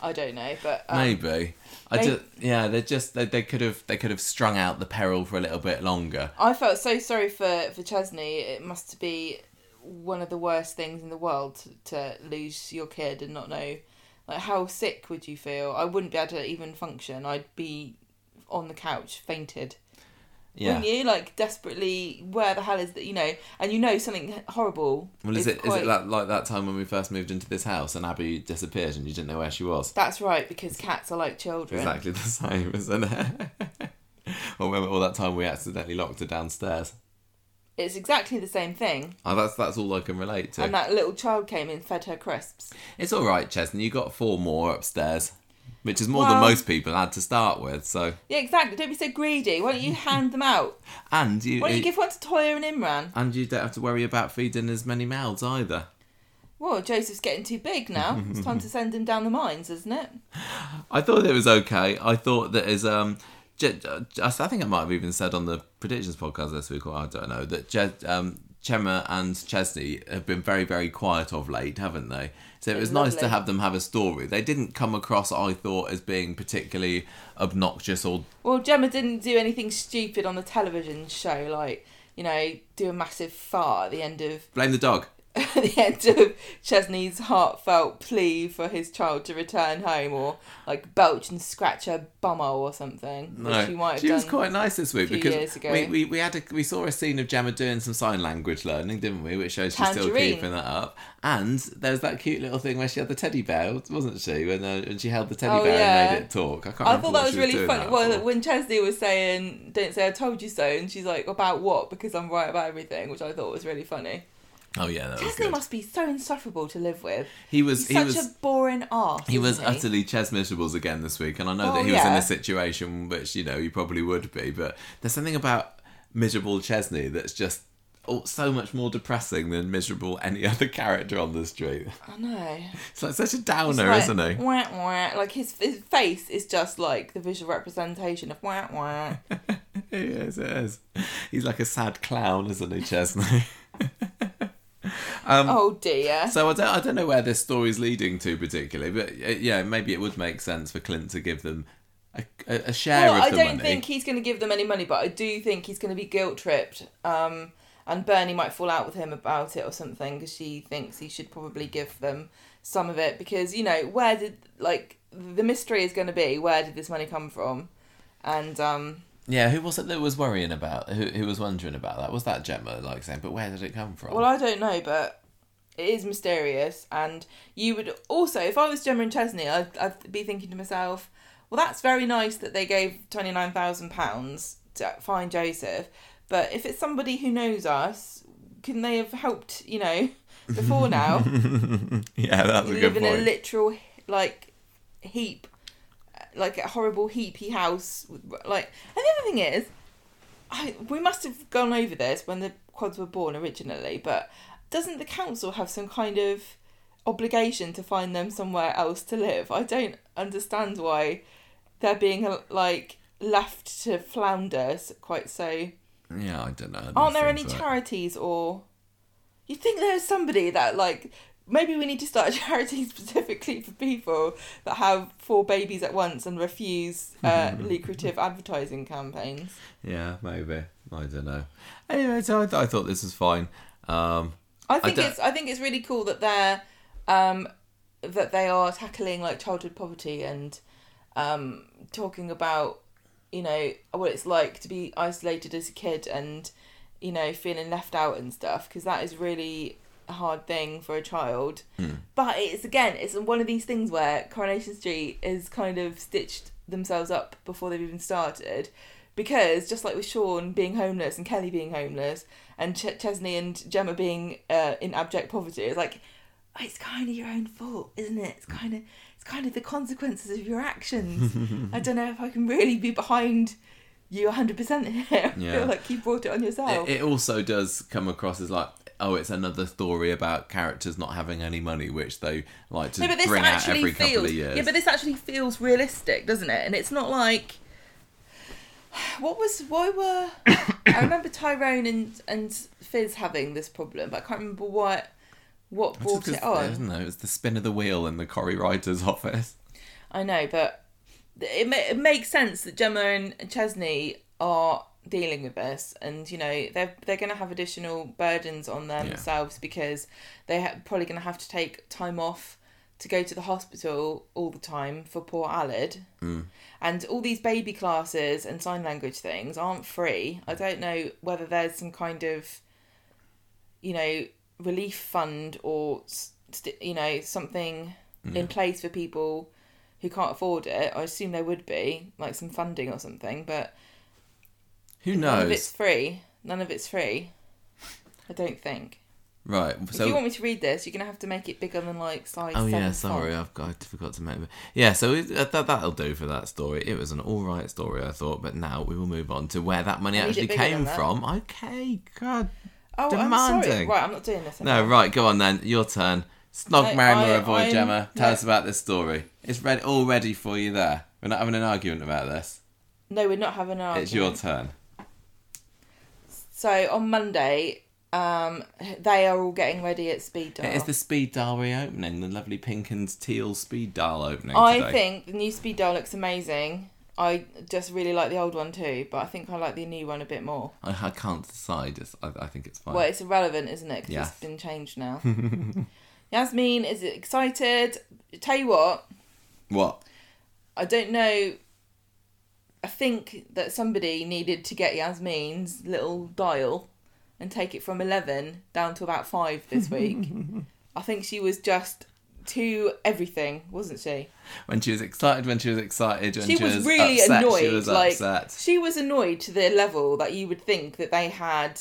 B: I don't know, but um,
A: Maybe. I
B: they-
A: just yeah, they just they, they could have they could have strung out the peril for a little bit longer.
B: I felt so sorry for for Chesney. It must be one of the worst things in the world to, to lose your kid and not know. Like, how sick would you feel? I wouldn't be able to even function. I'd be on the couch, fainted.
A: Yeah.
B: Wouldn't you? Like, desperately, where the hell is that? You know, and you know something horrible.
A: Well, is it is
B: quite-
A: it like, like that time when we first moved into this house and Abby disappeared and you didn't know where she was?
B: That's right, because cats are like children.
A: Exactly the same, isn't it? or remember all that time we accidentally locked her downstairs.
B: It's exactly the same thing.
A: Oh, that's that's all I can relate to.
B: And that little child came in, fed her crisps.
A: It's all right, Chesney. You got four more upstairs. which is more than most people had to start with. So,
B: Yeah, exactly. Don't be so greedy. Why don't you hand them out?
A: and you,
B: Why don't you give one to Toya and Imran?
A: and you don't have to worry about feeding as many mouths either.
B: Well, Joseph's getting too big now. It's time to send him down the mines, isn't it?
A: I thought it was okay. I thought that as um, I think I might have even said on the predictions podcast this week, or I don't know, that Je- um, Gemma and Chesney have been very, very quiet of late, haven't they? So it was nice to have them have a story. They didn't come across, I thought, as being particularly obnoxious or
B: Well, Gemma didn't do anything stupid on the television show, like you know, do a massive fart at the end of
A: blame the dog.
B: At the end of Chesney's heartfelt plea for his child to return home, or like belch and scratch her bumhole or something.
A: No,
B: which she might have
A: she was quite nice this week because we, we, we had a, we saw a scene of Gemma doing some sign language learning, didn't we? Which shows she's still keeping that up. And there was that cute little thing where she had the teddy bear, wasn't she? When uh, when she held the teddy
B: Oh,
A: bear
B: yeah.
A: and made it talk. I can't.
B: I thought that was really funny. Well, when Chesney was saying, "Don't say I told you so," and she's like, "About what?" Because I'm right about everything, which I thought was really funny.
A: Oh yeah, that was
B: Chesney must be so insufferable to live with.
A: He was
B: He's
A: he
B: such
A: was.
B: a boring arse.
A: he was
B: isn't
A: utterly Ches Miserables again this week, and I know
B: Oh,
A: that he was in a situation which you know he probably would be, but there's something about miserable Chesney that's just oh, so much more depressing than miserable any other character on the street.
B: I know.
A: It's like such a downer,
B: like,
A: isn't he?
B: Wah, wah. Like his his face is just like the visual representation of wah wah.
A: He is, it is. He's like a sad clown, isn't he, Chesney?
B: oh dear.
A: so I don't, I don't know where this story's leading to particularly, but uh, yeah, maybe it would make sense for Clint to give them a, a, a share
B: Well,
A: of
B: I
A: the
B: don't think he's going to give them any money, but I do think he's going to be guilt tripped. Um, and Bernie might fall out with him about it or something because she thinks he should probably give them some of it because you know where did like the mystery is going to be where did this money come from, and um,
A: Yeah, who was it that was worrying about? Who, who was wondering about that? Was that Gemma, like saying, but where did it come from?
B: well I don't know, but it is mysterious. And you would also, if I was Gemma and Chesney, I'd, I'd be thinking to myself, well, that's very nice that they gave twenty nine thousand pounds to find Joseph, but if it's somebody who knows us, can they have helped? You know, before now,
A: yeah, that's a good
B: live in a literal like heap, like a horrible heapy house. Like, and the other thing is, I we must have gone over this when the quads were born originally, but doesn't the council have some kind of obligation to find them somewhere else to live? I don't understand why they're being like left to flounder quite so.
A: yeah, I don't know.
B: Aren't there any charities or you think there's somebody that like maybe we need to start a charity specifically for people that have four babies at once and refuse uh, lucrative advertising campaigns.
A: Yeah, maybe. I don't know. Anyway, so I, th- I thought this was fine. Um,
B: I think
A: don't-
B: it's I think it's really cool that they're um, that they are tackling like childhood poverty and um, talking about you know what it's like to be isolated as a kid and you know feeling left out and stuff because that is really hard thing for a child. But it's again it's one of these things where Coronation Street is kind of stitched themselves up before they've even started. Because just like with Sean being homeless and Kelly being homeless and Ch- Chesney and Gemma being uh, in abject poverty, it's like oh, it's kind of your own fault, isn't it? It's kind of it's kind of the consequences of your actions. I don't know if I can really be behind you 100% here. I
A: Yeah.
B: feel like you brought it on yourself.
A: it, it also does come across as like, oh, it's another story about characters not having any money, which they like to
B: no,
A: bring out every couple
B: feels
A: of years.
B: yeah, but this actually feels realistic, doesn't it? And it's not like what was why were I remember Tyrone and and Fizz having this problem, but I can't remember what what brought it on.
A: Isn't it? It's the spin of the wheel in the Corrie writer's office.
B: I know, but it, ma- it makes sense that Gemma and Chesney are dealing with this, and you know they're they're going to have additional burdens on themselves because they're ha- probably going to have to take time off to go to the hospital all the time for poor Aled. Mm. And all these baby classes and sign language things aren't free. I don't know whether there's some kind of, you know, relief fund or, st- you know, something mm. in place for people who can't afford it. I assume there would be, like some funding or something, but
A: Who
B: none of it's free. None of it's free. I don't think.
A: Right.
B: if you want me to read this, you're gonna have to make it bigger than like size.
A: Oh yeah, sorry, I've got, I forgot to make. It. Yeah, so it, uh, that that'll do for that story. It was an all right story, I thought, but now we will move on to where that money
B: I
A: actually came from. Okay, God.
B: Oh, I'm sorry. Right, I'm not doing this.
A: No, right, go on then. Your turn. Snog,
B: No,
A: marry, or avoid,
B: I'm-
A: Gemma. Tell
B: no.
A: us about this story. It's ready, all ready for you there. We're not having an argument about this.
B: No, we're not having an argument.
A: It's your turn.
B: So on Monday, um, they are all getting ready at speed dial.
A: It is the speed dial reopening, the lovely pink and teal speed dial opening
B: I
A: today.
B: think the new speed dial looks amazing. I just really like the old one too, but I think I like the new one a bit more.
A: I, I can't decide. It's, I, I think it's fine.
B: Well, it's irrelevant, isn't it? Because
A: Yeah.
B: it's been changed now. Yasmin is excited. Tell you what,
A: what?
B: I don't know. I think that somebody needed to get Yasmin's little dial and take it from 11 down to about 5 this week. I think she was just to everything, wasn't she?
A: When she was excited, when she was excited, when
B: She
A: she,
B: was
A: was,
B: really
A: upset,
B: annoyed,
A: She was
B: like-
A: upset.
B: She was annoyed to the level that you would think that they had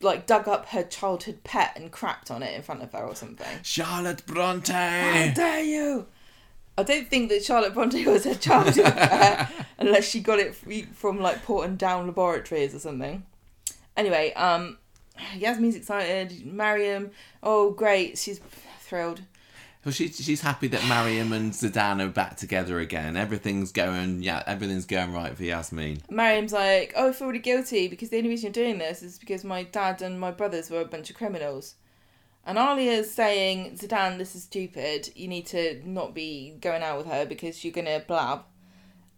B: like dug up her childhood pet and crapped on it in front of her or something.
A: Charlotte Bronte.
B: How dare you? I don't think that Charlotte Bronte was her childhood pet unless she got it from like Porton Down Laboratories or something. Anyway, um, Yasmin's excited. Mariam, oh great, she's thrilled.
A: Well, she, she's happy that Mariam and Zidane are back together again. Everything's going, yeah, everything's going right for Yasmin.
B: Mariam's like, oh, I feel really guilty because the only reason you're doing this is because my dad and my brothers were a bunch of criminals. And Alia's saying, Zidane, this is stupid. You need to not be going out with her because you're going to blab.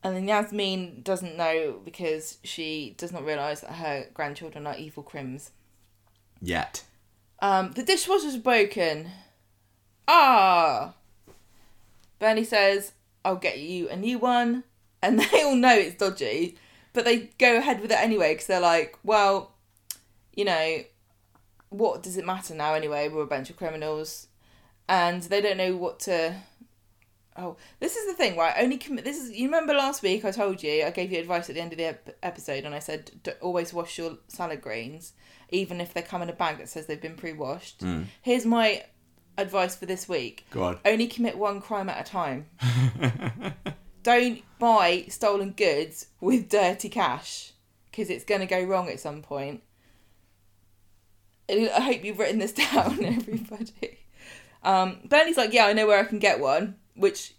B: And then Yasmin doesn't know because she does not realise that her grandchildren are evil crims.
A: Yet.
B: Um, the dishwasher's broken. Ah! Bernie says, I'll get you a new one. And they all know it's dodgy, but they go ahead with it anyway because they're like, well, you know, what does it matter now anyway? We're a bunch of criminals. And they don't know what to. Oh, this is the thing, right? Only commit. This is. You remember last week I told you I gave you advice at the end of the ep- episode, and I said D- always wash your salad greens, even if they come in a bag that says they've been pre-washed. Here's my advice for this week:
A: Go on.
B: only commit one crime at a time. Don't buy stolen goods with dirty cash because it's going to go wrong at some point. I hope you've written this down, everybody. Um, Bernie's like, yeah, I know where I can get one, which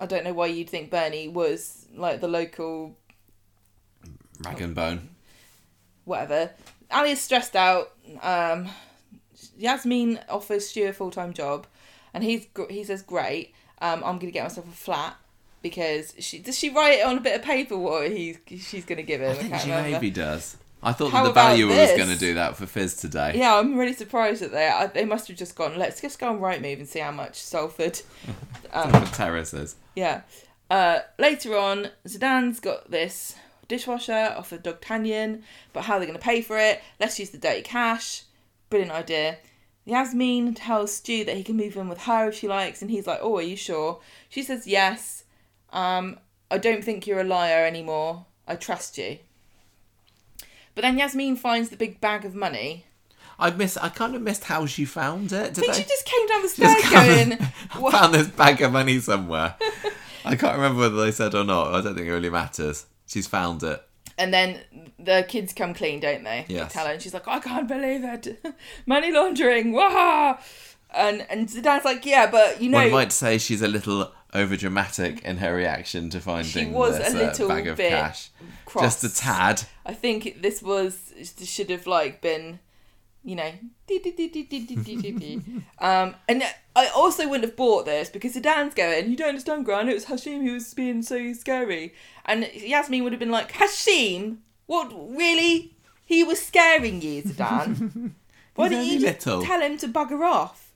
B: I don't know why you'd think Bernie was like the local
A: Rag and bone.
B: whatever. Ali is stressed out. Um, Yasmin offers Stu a full time job, and he's he says, "Great, um, I'm gonna get myself a flat." Because she does she write it on a bit of paper what he's she's gonna give him?
A: I
B: I,
A: think
B: can't
A: she
B: remember.
A: maybe does. I thought
B: How
A: that the valuer was going to do that for Fizz today.
B: Yeah, I'm really surprised that they I, they must have just gone. Let's just go on Rightmove and see how much Salford. Um,
A: What terraces.
B: Yeah. Uh, later on, Zidane's got this dishwasher off of D'Artagnan, but how are they going to pay for it? Let's use the dirty cash. Brilliant idea. Yasmin tells Stu that he can move in with her if she likes, and he's like, "Oh, are you sure?" She says, "Yes. Um, I don't think you're a liar anymore. I trust you." But then Yasmin finds the big bag of money.
A: I miss. I kind of missed how she found it.
B: I think she just came down the stairs going,
A: I found this bag of money somewhere. I can't remember whether they said or not. I don't think it really matters. She's found it.
B: And then the kids come clean, don't they?
A: Yes.
B: They tell her, and she's like, "I can't believe it, money laundering, wah!" And and Zidane's like, "Yeah, but you know,
A: One might say she's a little over dramatic in her reaction to finding
B: she was
A: this, a uh,
B: little uh,
A: bag of cash.
B: Cross.
A: Just a tad.
B: I think this was should have like been, you know, um, and I also wouldn't have bought this because Zidane's going. You don't understand, Gran. It was Hashim who was being so scary, and Yasmin would have been like, Hashim, what really? He was scaring you, Sedan. Why didn't you just tell him to bugger off?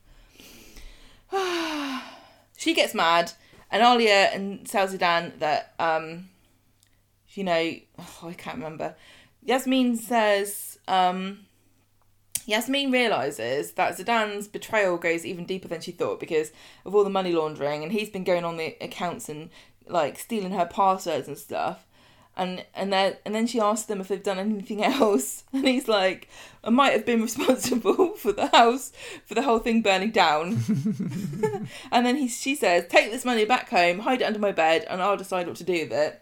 B: she gets mad and Alia and tells Zidane that, um, you know, oh, I can't remember. Yasmin says, um, Yasmin realizes that Zidane's betrayal goes even deeper than she thought because of all the money laundering, and he's been going on the accounts and like stealing her passwords and stuff. And and then and then she asks them if they've done anything else, and he's like, "I might have been responsible for the house for the whole thing burning down." and then he she says, "Take this money back home, hide it under my bed, and I'll decide what to do with it."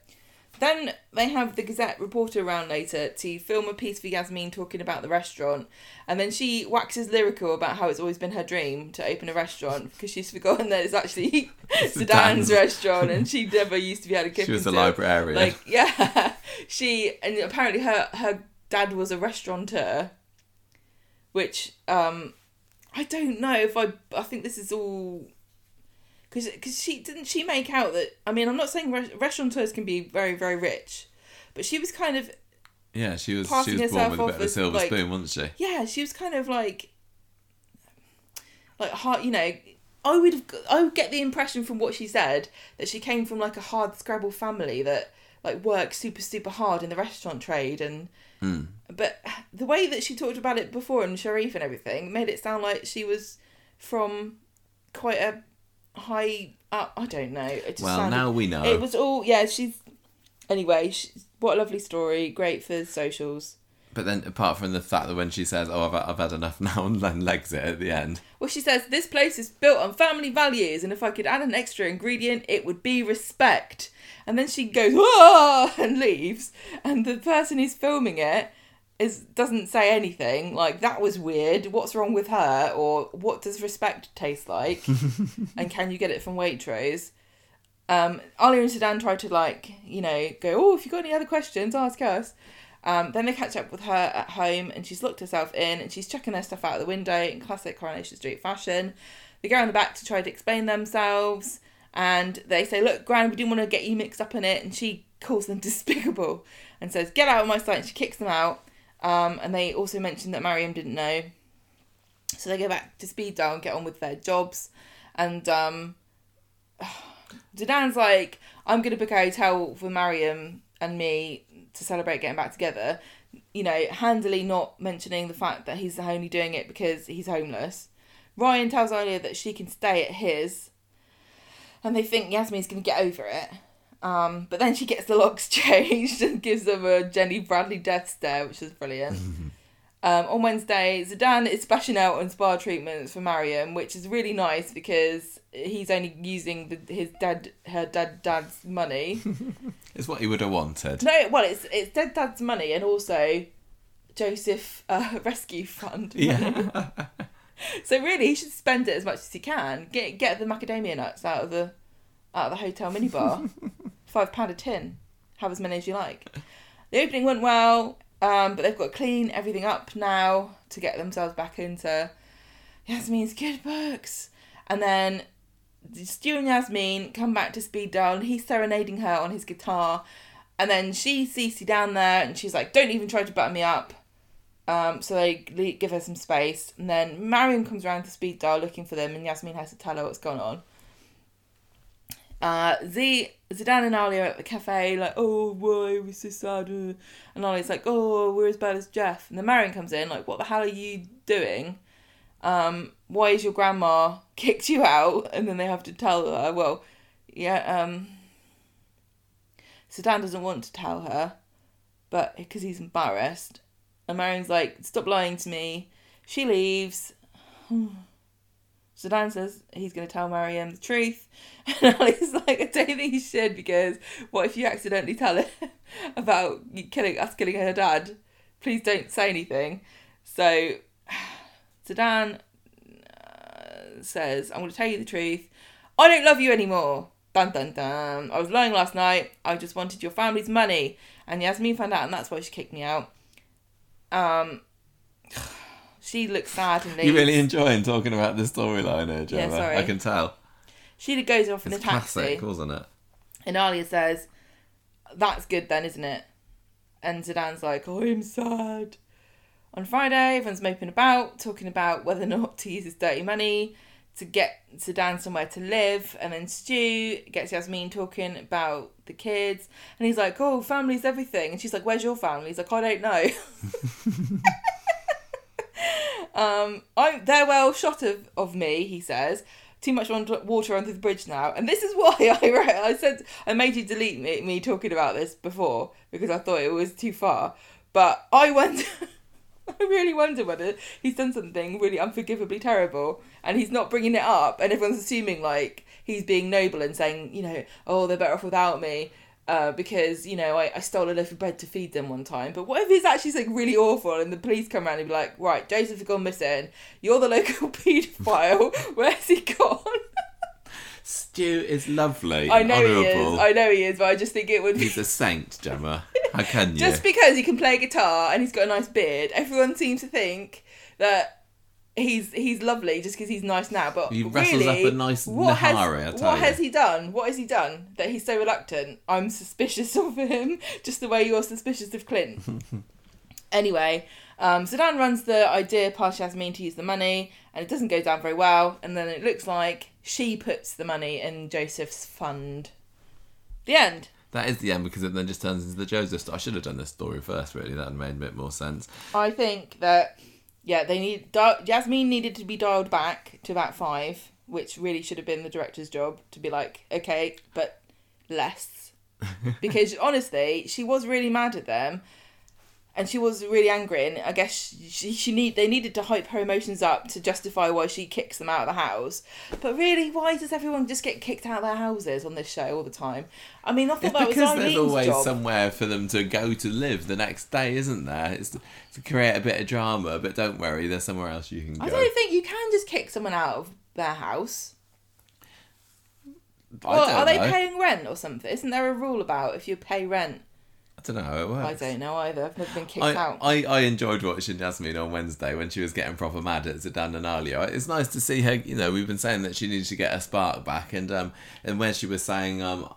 B: Then they have the Gazette reporter around later to film a piece for Yasmin talking about the restaurant, and then she waxes lyrical about how it's always been her dream to open a restaurant because she's forgotten that it's actually Zidane's
A: Zidane's.
B: restaurant, and she never used to be able to cook.
A: She was a librarian.
B: Like yeah, she and apparently her her dad was a restaurateur, which um I don't know if I I think this is all because because she didn't she make out that I mean I'm not saying re- restaurateurs can be very very rich, but she was kind of
A: yeah, she was
B: passing
A: she was born
B: herself
A: with a
B: off
A: bit of a silver
B: like-
A: spoon, wasn't she?
B: yeah she was kind of like like hard you know I would have I would get the impression from what she said that she came from like a hard scrabble family that like worked super super hard in the restaurant trade and
A: Mm.
B: but the way that she talked about it before and Sharif and everything made it sound like she was from quite a high up I don't know it just
A: Well,
B: sounded,
A: now we know.
B: it was all yeah she's anyway she's, what a lovely story great for socials
A: But then, apart from the fact that when she says, "Oh, I've, I've had enough now," and then legs it at the end,
B: Well, she says this place is built on family values, and if I could add an extra ingredient, it would be respect. And then she goes and leaves, and the person who's filming it is doesn't say anything. Like that was weird. What's wrong with her? Or what does respect taste like? and can you get it from Waitrose? Um, Alia and Zidane try to like you know go. Oh, if you've got any other questions, ask us. Um, then they catch up with her at home and she's locked herself in and she's chucking their stuff out of the window in classic Coronation Street fashion. They go around the back to try to explain themselves and they say, Look, Gran, we didn't want to get you mixed up in it. And she calls them despicable and says, Get out of my sight. And she kicks them out. Um, and they also mention that Mariam didn't know. So they go back to speed dial and get on with their jobs. And um, Zidane's like, I'm going to book a hotel for Mariam and me to celebrate getting back together. You know, handily not mentioning the fact that he's only doing it because he's homeless. Ryan tells Alia that she can stay at his, and they think Yasmin's going to get over it. Um, but then she gets the locks changed and gives them a Jenny Bradley death stare, which is brilliant. Um, on Wednesday, Zidane is splashing out on spa treatments for Mariam, which is really nice because he's only using the, his dad, her dad, dad's money.
A: it's what he would have wanted.
B: no, well, it's it's dead dad's money and also Joseph uh, Rescue Fund. money.
A: Yeah,
B: So really, he should spend it as much as he can. Get get the macadamia nuts out of the out of the hotel minibar. Five pound a tin. Have as many as you like. The opening went well, um, but they've got to clean everything up now to get themselves back into Yasmin's good books. And then Stu and Yasmin come back to speed dial, and he's serenading her on his guitar. And then she sees Cece down there, and she's like, "Don't even try to butter me up." Um, so they give her some space, and then Mariam comes around to speed dial looking for them, and Yasmin has to tell her what's going on. Uh, Z Zidane and Ali are at the cafe, like, oh, why we're so sad, uh," and Ali's like, oh, we're as bad as Jeff, and then Mariam comes in, like, what the hell are you doing? Um, why is your grandma kicked you out? And then they have to tell her, well, yeah, um, Zidane doesn't want to tell her, but because he's embarrassed. And Mariam's like, stop lying to me. She leaves. Zidane says he's going to tell Mariam the truth. And Ali's like, I don't think you should because what if you accidentally tell her about killing us killing her dad? Please don't say anything. So Zidane uh, says, I'm going to tell you the truth. I don't love you anymore. Dun dun dun. I was lying last night. I just wanted your family's money. And Yasmin found out, and that's why she kicked me out. Um, she looks sad and leaves.
A: you're really enjoying talking about the storyline here,
B: Yeah, sorry.
A: I can tell.
B: She goes off in
A: It's
B: a taxi.
A: classic, wasn't it?
B: And Alia says, That's good then, isn't it? And Zidane's like, oh, I'm sad. On Friday, everyone's moping about, talking about whether or not to use his dirty money to get Zidane somewhere to live. And then Stu gets Yasmin talking about the kids. And he's like, Oh, family's everything. And she's like, Where's your family? He's like, I don't know. um, I they're well shot of, of me, he says. too much water water under the bridge now, and this is why I wrote. I said I made you delete me, me talking about this before because I thought it was too far. But I wonder, I really wonder whether he's done something really unforgivably terrible, and he's not bringing it up, and everyone's assuming like he's being noble and saying, you know, oh they're better off without me. Uh, because you know I, I stole a loaf of bread to feed them one time. But what if it's actually something really awful and the police come around and be like, right, Joseph's gone missing. You're the local paedophile. Where's he gone?
A: Stu is lovely.
B: I know
A: honourable.
B: he is. I know he is. But I just think it would be
A: He's a saint, Gemma. How can you?
B: just because he can play guitar and he's got a nice beard. Everyone seems to think that. He's he's lovely just because he's nice now, but
A: He wrestles
B: really,
A: up a nice
B: what has,
A: Nahari, tell
B: what has he done? What has he done that he's so reluctant? I'm suspicious of him, just the way you're suspicious of Clint. Anyway, um, Zidane runs the idea past Yasmin to use the money, and it doesn't go down very well. And then it looks like she puts the money in Joseph's fund. The end.
A: That is the end because it then just turns into the Joseph. sto- I should have done this story first. Really, that would made a bit more sense.
B: I think that yeah, they need di- Yasmin needed to be dialed back to about five, which really should have been the director's job to be like, okay, but less, because honestly, she was really mad at them. And she was really angry, and I guess she, she need they needed to hype her emotions up to justify why she kicks them out of the house. But really, why does everyone just get kicked out of their houses on this show all the time? I mean, I thought
A: It's
B: that was
A: because there's
B: Eileen's
A: always
B: job.
A: somewhere for them to go to live the next day, isn't there? It's to, to create a bit of drama, but don't worry, there's somewhere else you can go.
B: I don't think you can just kick someone out of their house. Well, are they paying rent or something? Isn't there a rule about if you pay rent?
A: I don't know how it works.
B: I don't know either. I've never been kicked
A: I,
B: out.
A: I, I enjoyed watching Jasmine on Wednesday when she was getting proper mad at Zidane and Alia. It's nice to see her. You know, we've been saying that she needs to get her spark back, and um, and when she was saying um,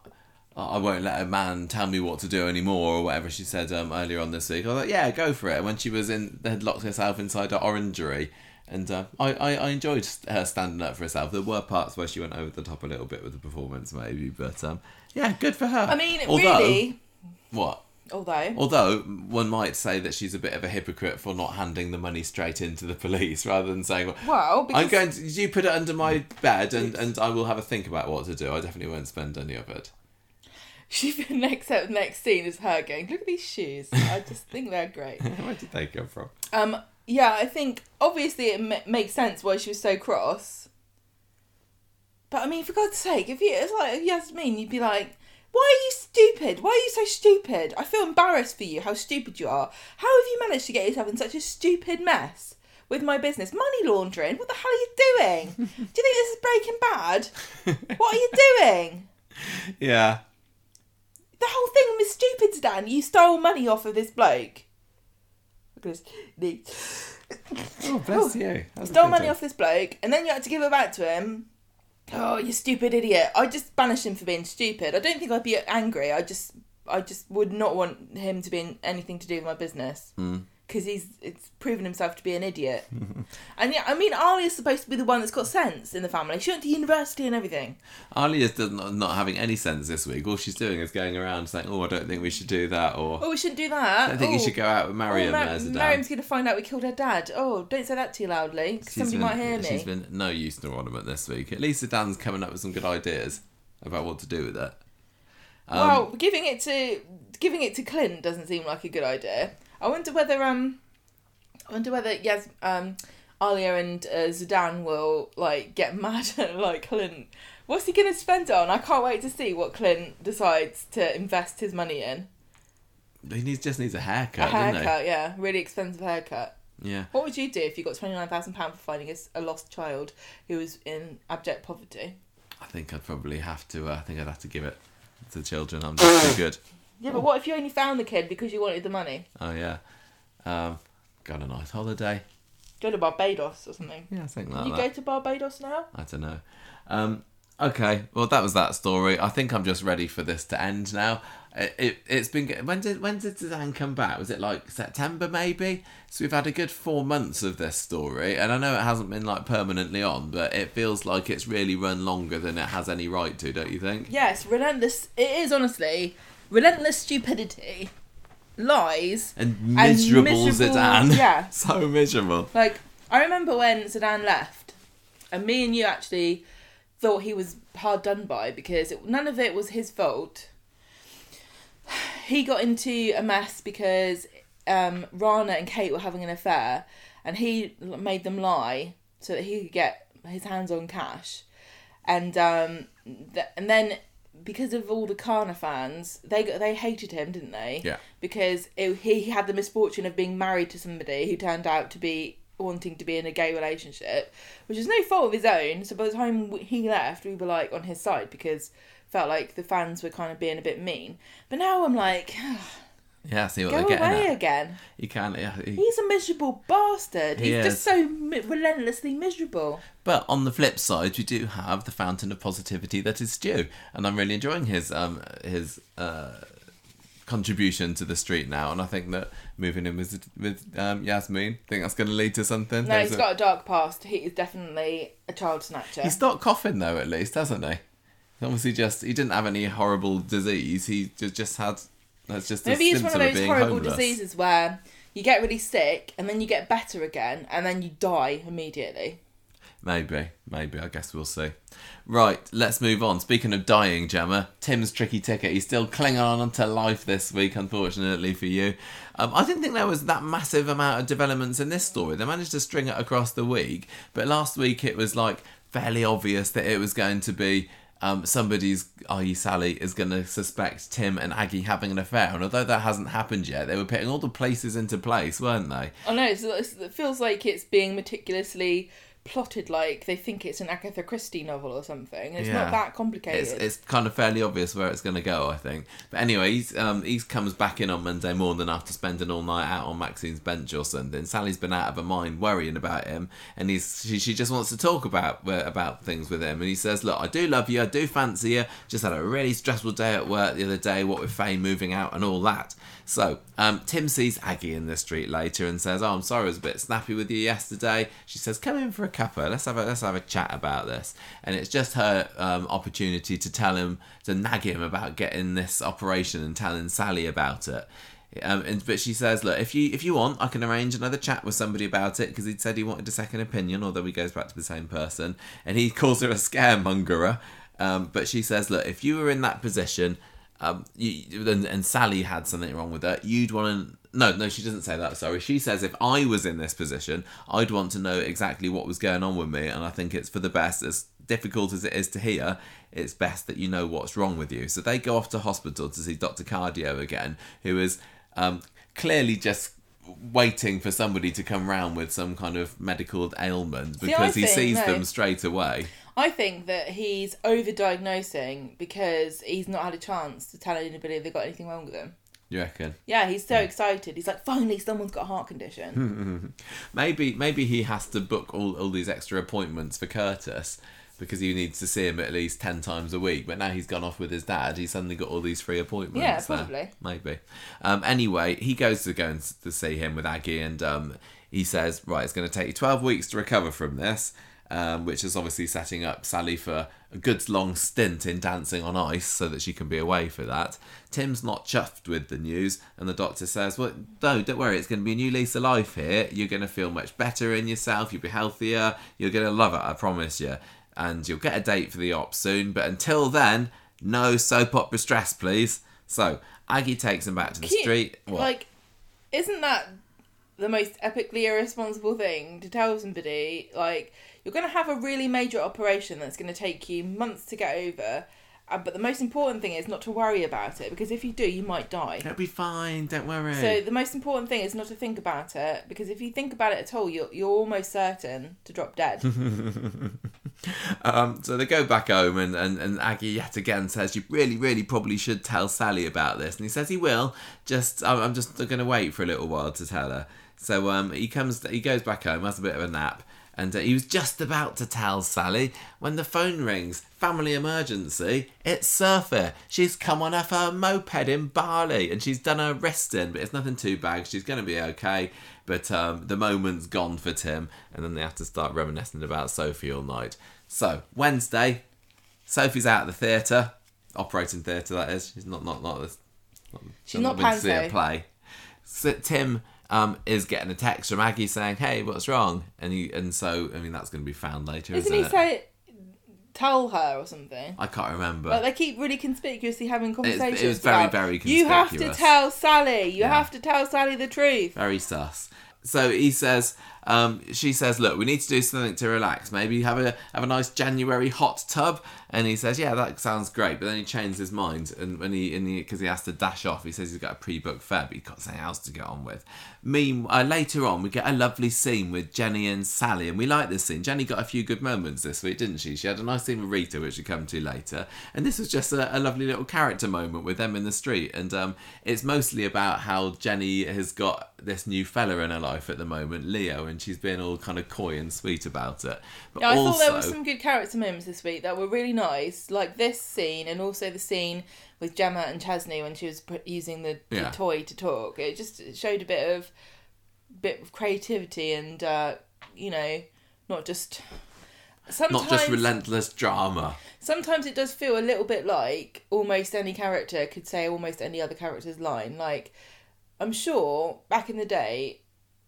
A: I won't let a man tell me what to do anymore, or whatever she said um earlier on this week, I was like, yeah, go for it. And When she was in, had locked herself inside her orangery. And uh, I, I, I enjoyed her standing up for herself. There were parts where she went over the top a little bit with the performance, maybe, but um, yeah, good for her.
B: I mean,
A: Although-
B: really.
A: what?
B: Although,
A: Although one might say that she's a bit of a hypocrite for not handing the money straight into the police rather than saying, well, I'm going to you put it under my bed and, and I will have a think about what to do. I definitely won't spend any of it.
B: she next next scene is her going, look at these shoes. I just think they're great.
A: Where did they come from?
B: Um, yeah, I think obviously it ma- makes sense why she was so cross. But I mean, for God's sake, if you it's like if Yasmin, you'd be like, "Why are you stupid? Why are you so stupid? I feel embarrassed for you. How stupid you are. How have you managed to get yourself in such a stupid mess with my business? Money laundering? What the hell are you doing? Do you think this is Breaking Bad? What are you doing?"
A: Yeah.
B: The whole thing was stupid, Dan. You stole money off of this bloke. At this.
A: Oh, bless you. That
B: stole money
A: job.
B: off this bloke, and then you had to give it back to him. Oh, you stupid idiot! I just banish him for being stupid. I don't think I'd be angry. I just, I just would not want him to be in anything to do with my business
A: Mm.
B: Because he's it's proven himself to be an idiot. and yeah, I mean, Ali is supposed to be the one that's got sense in the family. She went to university and everything.
A: Alia's is not, not having any sense this week. All she's doing is going around saying, "Oh, I don't think we should do that," or
B: Oh, we shouldn't do that.
A: "I don't think
B: oh.
A: you should go out with Mariam."
B: Oh, Mar-
A: as a dad.
B: Mariam's going to find out we killed her dad. Oh, don't say that too loudly. 'cause
A: She's
B: Somebody
A: been-
B: might hear me.
A: She's been no use to ornament this week. At least the Dan's coming up with some good ideas about what to do with it. Um,
B: well, giving it to giving it to Clint doesn't seem like a good idea. I wonder whether um, I wonder whether yes um, Alia and uh, Zidane will like get mad at like Clint. What's he gonna spend on? I can't wait to see what Clint decides to invest his money in.
A: he needs just needs a haircut,
B: a haircut, yeah, really expensive haircut.
A: Yeah.
B: What would you do if you got twenty nine thousand pounds for finding a lost child who was in abject poverty?
A: I think I'd probably have to. Uh, I think I'd have to give it to the children. I'm just too good.
B: Yeah, but what if you only found the kid because you wanted the money?
A: Oh yeah. Um, got a nice holiday.
B: Go to Barbados or something.
A: Yeah, something like
B: you
A: that.
B: go to Barbados now?
A: I don't know. Um, okay, well that was that story. I think I'm just ready for this to end now. It, it it's been when did when did Suzanne come back? Was it like September maybe? So we've had a good four months of this story, and I know it hasn't been like permanently on, but it feels like it's really run longer than it has any right to, don't you think?
B: Yes, relentless. It is honestly relentless stupidity, lies.
A: And miserable,
B: miserable-
A: Zidane.
B: yeah.
A: so miserable.
B: Like I remember when Zidane left, and me and you actually thought he was hard done by because it, none of it was his fault. He got into a mess because um, Rana and Kate were having an affair, and he made them lie so that he could get his hands on cash, and um, th- and then because of all the Kana fans, they got, they hated him, didn't they?
A: Yeah.
B: Because it, he had the misfortune of being married to somebody who turned out to be wanting to be in a gay relationship, which is no fault of his own. So by the time he left, we were like on his side because felt like the fans were kind of being a bit mean. But now I'm like,
A: Yeah, see what
B: go
A: they're getting
B: away
A: at.
B: again.
A: You can't. Yeah, he-
B: He's a miserable bastard.
A: He
B: He's
A: is.
B: just so mi- relentlessly miserable.
A: But on the flip side, we do have the fountain of positivity that is Stu, and I'm really enjoying his um his uh contribution to the street now. And I think that moving in with with um, Yasmin, I think that's going to lead to something.
B: No,
A: There's
B: he's
A: a-
B: got a dark past. He is definitely a child snatcher.
A: He's not coughing though, at least, hasn't he? Obviously, just he didn't have any horrible disease. He just just had that's just a
B: Maybe it's one of
A: of
B: those horrible
A: homeless.
B: diseases where you get really sick and then you get better again and then you die immediately.
A: Maybe, maybe. I guess we'll see. Right, let's move on. Speaking of dying, Gemma, Tim's tricky ticket. He's still clinging on to life this week, unfortunately for you. Um, I didn't think there was that massive amount of developments in this story. They managed to string it across the week, but last week it was like fairly obvious that it was going to be um, somebody's, i.e., Sally, is going to suspect Tim and Aggie having an affair. And although that hasn't happened yet, they were putting all the places into place, weren't they?
B: Know, it's, it's, it feels like it's being meticulously plotted like they think it's an Agatha Christie novel or something. It's
A: Yeah.
B: not that complicated.
A: It's, it's kind of fairly obvious where it's going to go, I think. But anyway, he's um, he comes back in on Monday morning after spending all night out on Maxine's bench or something. Sally's been out of her mind worrying about him, and he's she, she just wants to talk about about things with him. And he says, "Look, I do love you, I do fancy you. Just had a really stressful day at work the other day. What with Faye moving out and all that." So um, Tim sees Aggie in the street later and says, "Oh, I'm sorry, I was a bit snappy with you yesterday." She says, "Come in for a cuppa. Let's have a let's have a chat about this." And it's just her um, opportunity to tell him to nag him about getting this operation and telling Sally about it. Um, and, but she says, "Look, if you if you want, I can arrange another chat with somebody about it because he said he wanted a second opinion, although he goes back to the same person, and he calls her a scaremongerer." Um, but she says, "Look, if you were in that position, um, you, and, and Sally had something wrong with her, you'd want to." No, no, she doesn't say that. Sorry, she says if I was in this position, I'd want to know exactly what was going on with me, and I think it's for the best. As difficult as it is to hear, it's best that you know what's wrong with you. So they go off to hospital to see Doctor Cardio again, who is um, clearly just waiting for somebody to come round with some kind of medical ailment because he
B: think,
A: sees
B: no.
A: them straight away.
B: I think that he's overdiagnosing because he's not had a chance to tell anybody if they've got anything wrong with him.
A: You reckon?
B: Yeah, he's so excited. He's like, finally, someone's got a heart condition.
A: Maybe maybe he has to book all, all these extra appointments for Curtis because he needs to see him at least ten times a week. But now he's gone off with his dad, he's suddenly got all these free appointments.
B: Yeah,
A: there.
B: probably.
A: Maybe. Um, anyway, he goes to go and to see him with Aggie, and um, he says, "Right, it's going to take you twelve weeks to recover from this." Um, which is obviously setting up Sally for a good long stint in dancing on ice so that she can be away for that. Tim's not chuffed with the news, and the doctor says, Well, no, don't worry, it's going to be a new lease of life here. You're going to feel much better in yourself, you'll be healthier, you're going to love it, I promise you. And you'll get a date for the op soon, but until then, no soap opera stress, please. So, Aggie takes him back to the
B: Cute.
A: street. What?
B: Like, isn't that the most epically irresponsible thing to tell somebody? Like, you're going to have a really major operation that's going to take you months to get over. Uh, but the most important thing is not to worry about it because if you do, you might die.
A: It'll be fine, don't worry.
B: So the most important thing is not to think about it because if you think about it at all, you're you're almost certain to drop dead.
A: Um, so they go back home, and, and, and Aggie yet again says, "You really, really probably should tell Sally about this." And he says he will. Just, I'm, I'm just going to wait for a little while to tell her. So um, he comes, he goes back home, has a bit of a nap, and uh, he was just about to tell Sally when the phone rings. Family emergency. It's Sophie. She's come on off her moped in Bali, and she's done her wrist in, but it's nothing too bad. She's going to be okay. But um, the moment's gone for Tim, and then they have to start reminiscing about Sophie all night. So Wednesday, Sophie's out of the theatre, operating theatre that is. She's not not not this. Not,
B: She's not
A: been to see a play. So Tim um, is getting a text from Aggie saying, "Hey, what's wrong?" And he and so I mean that's going to be found later,
B: Isn't
A: isn't,
B: he say? tell her or something.
A: I can't remember.
B: Like they keep really conspicuously having conversations.
A: it was very,
B: about,
A: very
B: You have to tell Sally. You
A: Yeah.
B: have to tell Sally the truth.
A: Very sus. So he says, um, she says, look, we need to do something to relax. Maybe have a have a nice January hot tub. And he says, yeah, that sounds great. But then he changes his mind, and when he because he has to dash off, he says he's got a pre-booked fare, but he's got something else to get on with. Mean uh, later on, we get a lovely scene with Jenny and Sally, and we like this scene. Jenny got a few good moments this week, didn't she? She had a nice scene with Rita, which we come to later, and this was just a, a lovely little character moment with them in the street. And um, it's mostly about how Jenny has got this new fella in her life at the moment, Leo, and she's been all kind of coy and sweet about it. But
B: Yeah, I
A: also,
B: thought there were some good character moments this week that were really nice, like this scene, and also the scene with Gemma and Chesney when she was using the, the
A: Yeah.
B: toy to talk. It just showed a bit of bit of creativity and uh, you know, not just. Sometimes,
A: not just relentless drama.
B: sometimes it does feel a little bit like almost any character could say almost any other character's line. Like, I'm sure back in the day,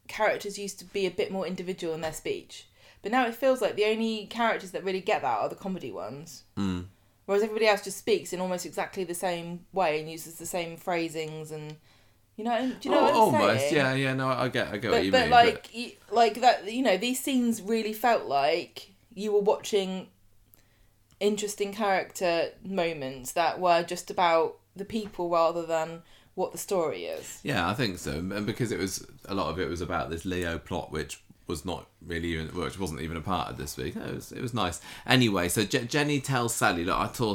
B: characters used to be a bit more individual in their speech. But now it feels like the only characters that really get that are the comedy ones.
A: Mm.
B: Whereas everybody else just speaks in almost exactly the same way and uses the same phrasings and. You know, do you know what I'm
A: almost,
B: saying?
A: yeah, yeah. No, I get, I get what
B: but,
A: you
B: but
A: mean.
B: like y like that you know these scenes really felt like you were watching interesting character moments that were just about the people rather than what the story is
A: Yeah, I think so. And because it was a lot of it was about this Leo plot, which was not really even, which wasn't even a part of this week. It was, it was nice. Anyway, so Je- Jenny tells Sally, look, I saw,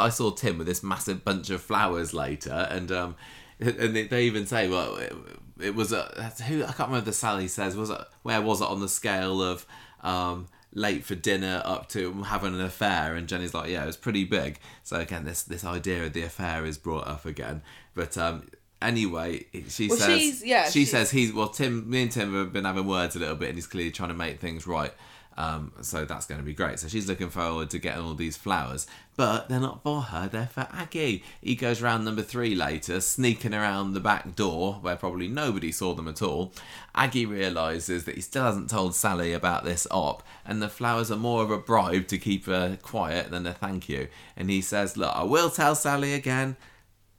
A: I saw Tim with this massive bunch of flowers later, and um, and they, even say, well, it, it was a who I can't remember. The Sally says was it where was it on the scale of um late for dinner up to having an affair and Jenny's like yeah it was pretty big so again this this idea of the affair is brought up again but um anyway she
B: Well,
A: says
B: yeah,
A: she
B: she's-
A: says he's well tim me and tim have been having words a little bit and he's clearly trying to make things right um, so that's going to be great. So she's looking forward to getting all these flowers, but they're not for her. They're for Aggie. He goes round number three later, sneaking around the back door where probably nobody saw them at all. Aggie realizes that he still hasn't told Sally about this op, and the flowers are more of a bribe to keep her quiet than a thank you. And he says, "Look, I will tell Sally again."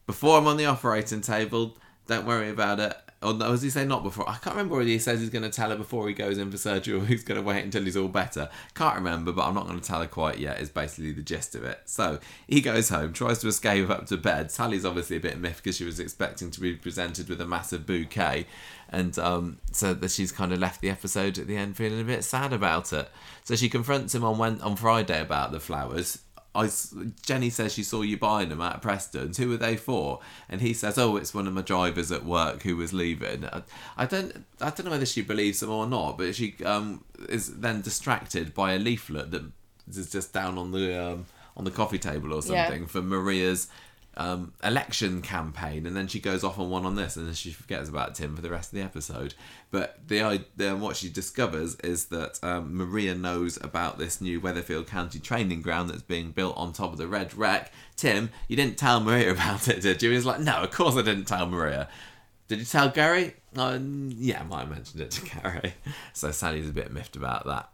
A: Before I'm on the operating table. Don't worry about it. Or does he say not before? I can't remember whether he says he's going to tell her before he goes in for surgery or he's going to wait until he's all better. Can't remember, but I'm not going to tell her quite yet, is basically the gist of it. So he goes home, tries to escape up to bed. Sally's obviously a bit miffed because she was expecting to be presented with a massive bouquet. And um, so that she's kind of left the episode at the end feeling a bit sad about it. So she confronts him on Wed- on Friday about the flowers. I, Jenny says she saw you buying them at Preston's. Who are they for? And he says, "Oh, it's one of my drivers at work who was leaving." I, I don't, I don't know whether she believes him or not, but she um, is then distracted by a leaflet that is just down on the um, on the coffee table or
B: Yeah.
A: something for Maria's um, election campaign, and then she goes off on one on this, and then she forgets about Tim for the rest of the episode. But the idea, what she discovers is that um, Maria knows about this new Weatherfield County training ground that's being built on top of the Red Rec. Tim, you didn't tell Maria about it, did you? He's like, no, of course I didn't tell Maria. Did you tell Gary? Uh, yeah, I might have mentioned it to Gary. So Sally's a bit miffed about that.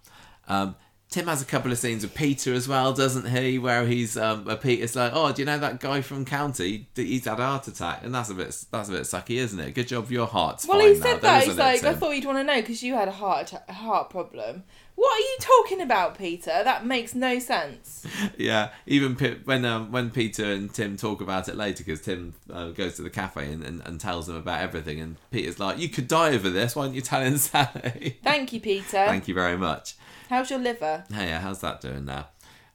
A: Um, Tim has a couple of scenes with Peter as well, doesn't he? Where he's um, uh, Peter's like, "Oh, do you know that guy from County? He's had a heart attack, and that's a bit that's a bit sucky, isn't it? Good job, your heart's
B: well he said that he's
A: it,
B: like i thought you'd want to know because you had a heart a heart problem what are you talking about peter that makes no sense
A: yeah, even when um, when Peter and Tim talk about it later, because Tim uh, goes to the cafe and, and, and tells them about everything, and Peter's like, "You could die over this. Why don't you tell him Sally?"
B: thank you peter
A: Thank you very much.
B: How's your liver
A: Hey, yeah, how's that doing now?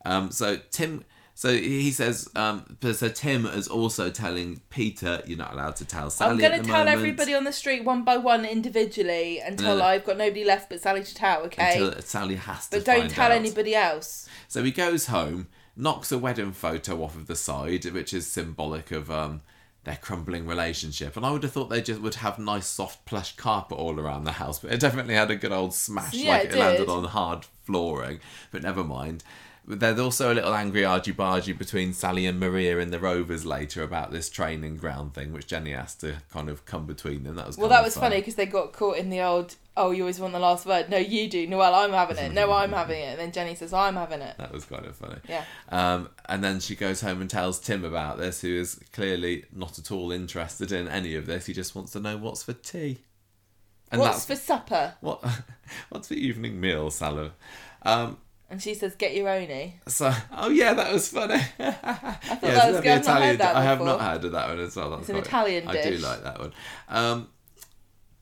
A: Um, so Tim, so he says, um, so Tim is also telling Peter, "You're not allowed to tell Sally."
B: i'm going to tell
A: moment
B: everybody on the street one by one individually until
A: No.
B: i've got nobody left but sally to tell okay
A: until Sally has to.
B: but don't tell
A: out.
B: anybody else
A: So he goes home, knocks a wedding photo off of the side, which is symbolic of um, their crumbling relationship. And I would have thought they just would have nice, soft, plush carpet all around the house, but it definitely had a good old smash,
B: Yeah,
A: like
B: it
A: it, landed on hard flooring. But never mind. There's also a little angry argy bargy between Sally and Maria in the Rovers later about this training ground thing, which Jenny has to kind of come between them. That was
B: Well, that was
A: fun.
B: funny because they got caught in the old. Oh, you always want the last word. No, you do. No, well, I'm having it. No, I'm having it. And then Jenny says, I'm having it.
A: That was kind of funny.
B: Yeah.
A: Um, and then she goes home and tells Tim about this, who is clearly not at all interested in any of this. He just wants to know what's for tea. And
B: What's for supper?
A: what what's for evening meal, Salah. Um,
B: And she says, get your own.
A: so, oh yeah, that was funny. I thought that
B: was good. Heard that
A: I have
B: before.
A: not heard of that one as well. That's
B: It's an Italian
A: I do like that one. Um,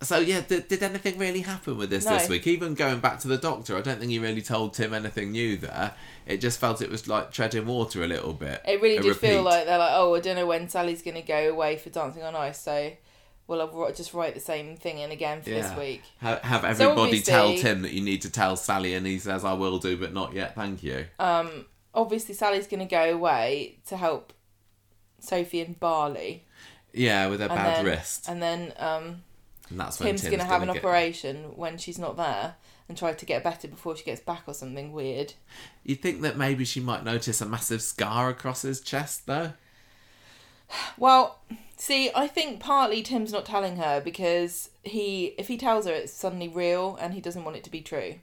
A: so yeah, did, did anything really happen with this
B: No.
A: this week? Even going back to the doctor, I don't think he really told Tim anything new there. It just felt it was like treading water a little bit.
B: It really did feel like they're like, oh, I don't know when Sally's going to go away for Dancing on Ice, so we'll have- just write the same thing in again for this week.
A: Ha- have
B: So
A: everybody tell Tim that you need to tell Sally, and he says, "I will do, but not yet, thank you."
B: Um, obviously, Sally's going to go away to help Sophie and Barley.
A: Yeah, with her
B: And
A: bad
B: then,
A: wrist,
B: And then um,
A: and that's
B: Tim's,
A: Tim's
B: going to have an
A: get-
B: operation when she's not there and try to get better before she gets back or something weird.
A: You'd think that maybe she might notice a massive scar across his chest, though.
B: Well, see, I think partly Tim's not telling her because he, if he tells her, it's suddenly real and he doesn't want it to be true.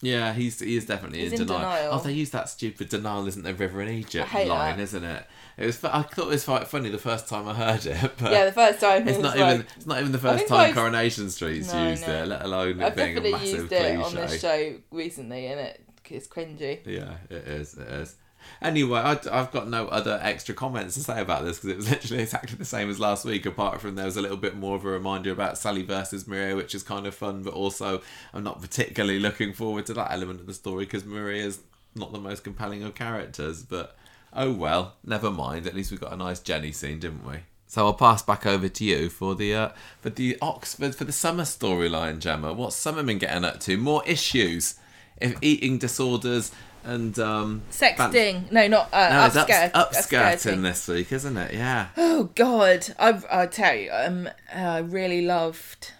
A: Yeah, he's he is definitely
B: He's
A: in,
B: in
A: denial.
B: denial.
A: Oh, they use that stupid denial isn't the river in Egypt line,
B: that.
A: isn't it? It was. I thought it was quite funny the first time I heard it, but
B: yeah, the first time
A: it's not
B: was
A: even. It's not even the first time
B: I've-
A: Coronation Street's
B: No,
A: used
B: no.
A: it, let alone it
B: I've
A: being a massive
B: used it on this show recently, and it it's cringy.
A: Yeah, it is. It is. Anyway, I, I've got no other extra comments to say about this because it was literally exactly the same as last week. Apart from there was a little bit more of a reminder about Sally versus Maria, which is kind of fun, but also I'm not particularly looking forward to that element of the story because Maria's not the most compelling of characters. But oh well, never mind. At least we got a nice Jenny scene, didn't we? So I'll pass back over to you for the uh, for the Oxford for the summer storyline, Gemma. What's summer been getting up to? More issues, if eating disorders and um,
B: Sexting, no, not uh,
A: no,
B: upskirt,
A: ups- upskirting
B: upskirting.
A: this week, isn't it? Yeah.
B: Oh God, I've I tell you, um, I really loved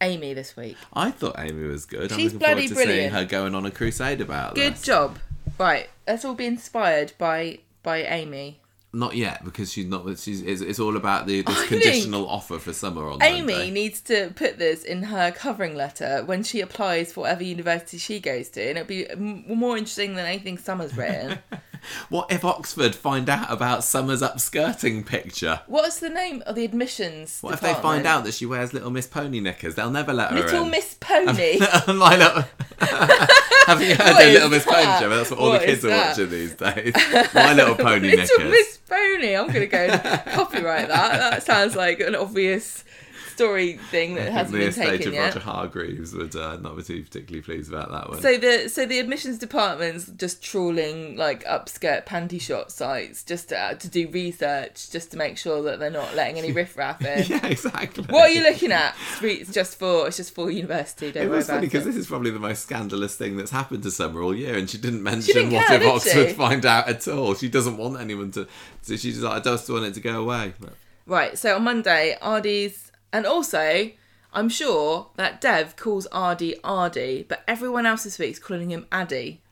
B: Amy this week.
A: I thought Amy was good. I'm
B: She's
A: looking
B: bloody
A: forward to seeing her going on a crusade about
B: Good
A: this.
B: job. Right, let's all be inspired by by Amy.
A: Not yet, because she's not. She's. It's, it's all about the this
B: I
A: conditional offer for summer on
B: Amy
A: Monday.
B: needs to put this in her covering letter when she applies for whatever university she goes to, and it'll be m- more interesting than anything Summer's written.
A: What if Oxford find out about Summer's upskirting picture?
B: What's the name of the admissions?
A: What if they find
B: department?
A: out that she wears Little Miss Pony knickers? They'll never let her
B: Little
A: in.
B: Miss Pony?
A: My little. Have you heard
B: What
A: of
B: is
A: Little Miss Pony?
B: that?
A: Gemma? That's what all
B: What
A: the kids are
B: that?
A: watching these days. My Little Pony
B: Little
A: knickers.
B: Miss Pony. I'm gonna go and copyright that. That sounds like an obvious story thing that hasn't
A: the
B: been
A: estate
B: taken
A: of
B: yet.
A: Roger Hargreaves would uh, not be too particularly pleased about that one.
B: So the so the admissions department's just trawling like upskirt panty shot sites just to, to do research, just to make sure that they're not letting any riffraff in.
A: yeah, exactly.
B: What are you looking at? It's just for it's just for university. Don't
A: It
B: worry
A: was funny because this is probably the most scandalous thing that's happened to Summer all year, and she didn't mention
B: didn't
A: what
B: care,
A: if Oxford
B: she?
A: find out at all. She doesn't want anyone to. So she's like, I just want it to go away. But
B: Right. So on Monday, Ardy's and also. I'm sure that Dev calls Ardy Ardy, but everyone else this week is calling him Addy.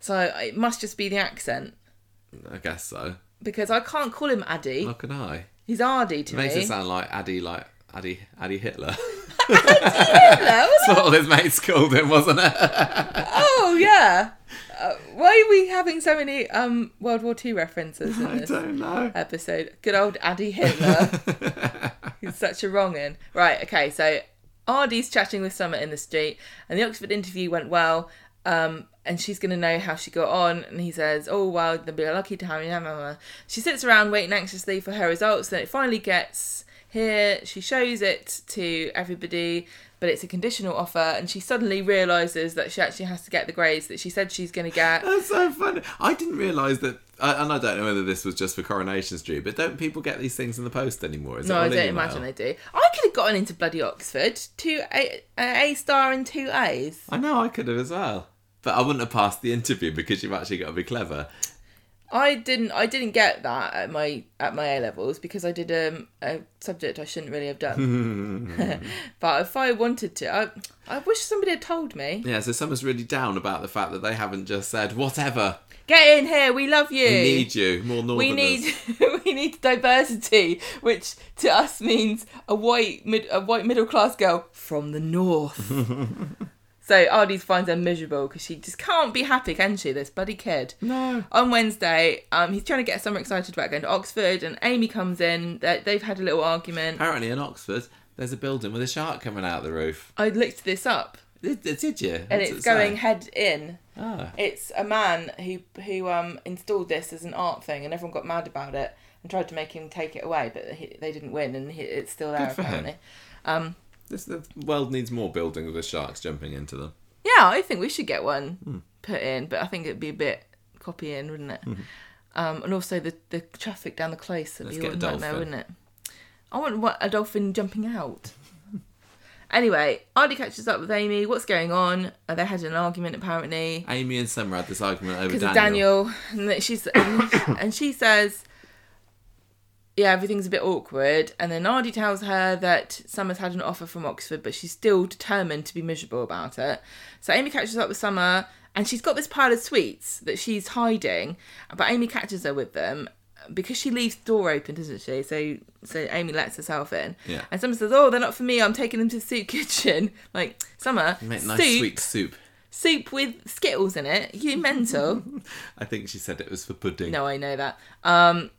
B: So it must just be the accent
A: I guess so.
B: because I can't call him Addy.
A: How can I?
B: He's Ardy to
A: It makes
B: me.
A: it sound like Addy, like Addy, Addy Hitler.
B: Hello?
A: That's what all his mates called him, wasn't it?
B: Oh yeah. Uh, why are we having so many um World War II references in
A: I
B: this
A: don't know.
B: episode? Good old Addy Hitler. He's such a wrong in. Right. Okay. So Ardy's chatting with Summer in the street, and the Oxford interview went well. Um, and she's going to know how she got on. And he says, "Oh well, they'll be lucky to have you." blah, blah, blah." She sits around waiting anxiously for her results. Then it finally gets here. She shows it to everybody, but it's a conditional offer. And she suddenly realizes that she actually has to get the grades that she said she's going to get.
A: That's so funny. I didn't realise that, I- and I don't know whether this was just for Coronation Street, but don't people get these things in the post anymore? Is
B: No, I don't
A: email?
B: imagine they do. I could have gotten into bloody Oxford, two A, an A star and two A's.
A: I know I could have as well, but I wouldn't have passed the interview because you've actually got to be clever.
B: I didn't. I didn't get that at my at my A levels because I did um, a subject I shouldn't really have done. but if I wanted to, I I wish somebody had told me.
A: Yeah, so someone's really down about the fact that they haven't just said whatever.
B: Get in here. We love you.
A: We need you more northerners.
B: We need we need diversity, which to us means a white mid, a white middle class girl from the north. so Ardie finds her miserable because she just can't be happy, can she? This bloody kid.
A: No.
B: On Wednesday, um, he's trying to get Summer excited about going to Oxford, and Amy comes in. They- They've had a little argument.
A: Apparently in Oxford, there's a building with a shark coming out of the roof.
B: I looked this up,
A: Did, did you?
B: and
A: What's
B: it's
A: it say?
B: going head in.
A: Ah.
B: It's a man who who um installed this as an art thing, and everyone got mad about it and tried to make him take it away, but he, they didn't win, and he, it's still there
A: Good for him.
B: apparently. Um,
A: This, the world needs more buildings with sharks jumping into them.
B: yeah, I think we should get one
A: Hmm.
B: put in, but I think it'd be a bit copying, wouldn't it? Um, and also the the traffic down the close would
A: Let's
B: be
A: get a
B: nightmare,
A: dolphin.
B: wouldn't it? I want what, a dolphin jumping out. Anyway, Ardie catches up with Amy. What's going on? Uh, they had an argument apparently.
A: Amy and Summer had this argument over
B: because
A: Daniel.
B: of Daniel, and that she's and, and she says, "Yeah, everything's a bit awkward." And then Ardie tells her that Summer's had an offer from Oxford, but she's still determined to be miserable about it. So Amy catches up with Summer, and she's got this pile of sweets that she's hiding, but Amy catches her with them. Because she leaves the door open, doesn't she? So, so Amy lets herself in,
A: Yeah.
B: and Summer says, "Oh, they're not for me. I'm taking them to the soup kitchen." Like Summer,
A: Make nice
B: soup,
A: sweet soup.
B: soup with Skittles in it. You mental?
A: I think she said it was for pudding.
B: No, I know that. Um,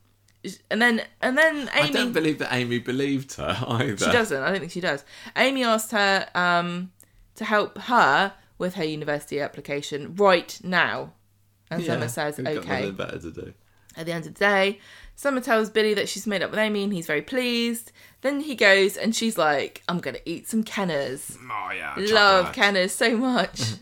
B: and then and then Amy.
A: I don't believe that Amy believed her either.
B: she doesn't. I don't think she does. Amy asked her um to help her with her university application right now, and
A: Yeah,
B: Summer says okay.
A: nothing better to do.
B: At the end of the day, Summer tells Billy that she's made up with Amy, and he's very pleased. Then he goes and she's like, "I'm gonna eat some Kenners."
A: Oh yeah,
B: Love Kenners so much.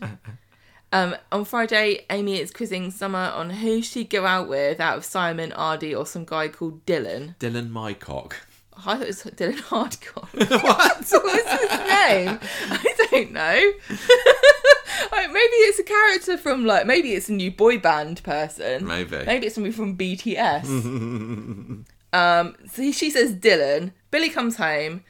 B: Um, on Friday, Amy is quizzing Summer on who she'd go out with out of Simon, Ardie, or some guy called Dylan.
A: Dylan Mycock.
B: I thought it was Dylan Hardcore.
A: what?
B: What's his name? I don't know. Like, maybe it's a character from like maybe it's a new boy band person.
A: Maybe.
B: Maybe it's somebody from BTS. um, so he- she says Dylan. Billy comes home.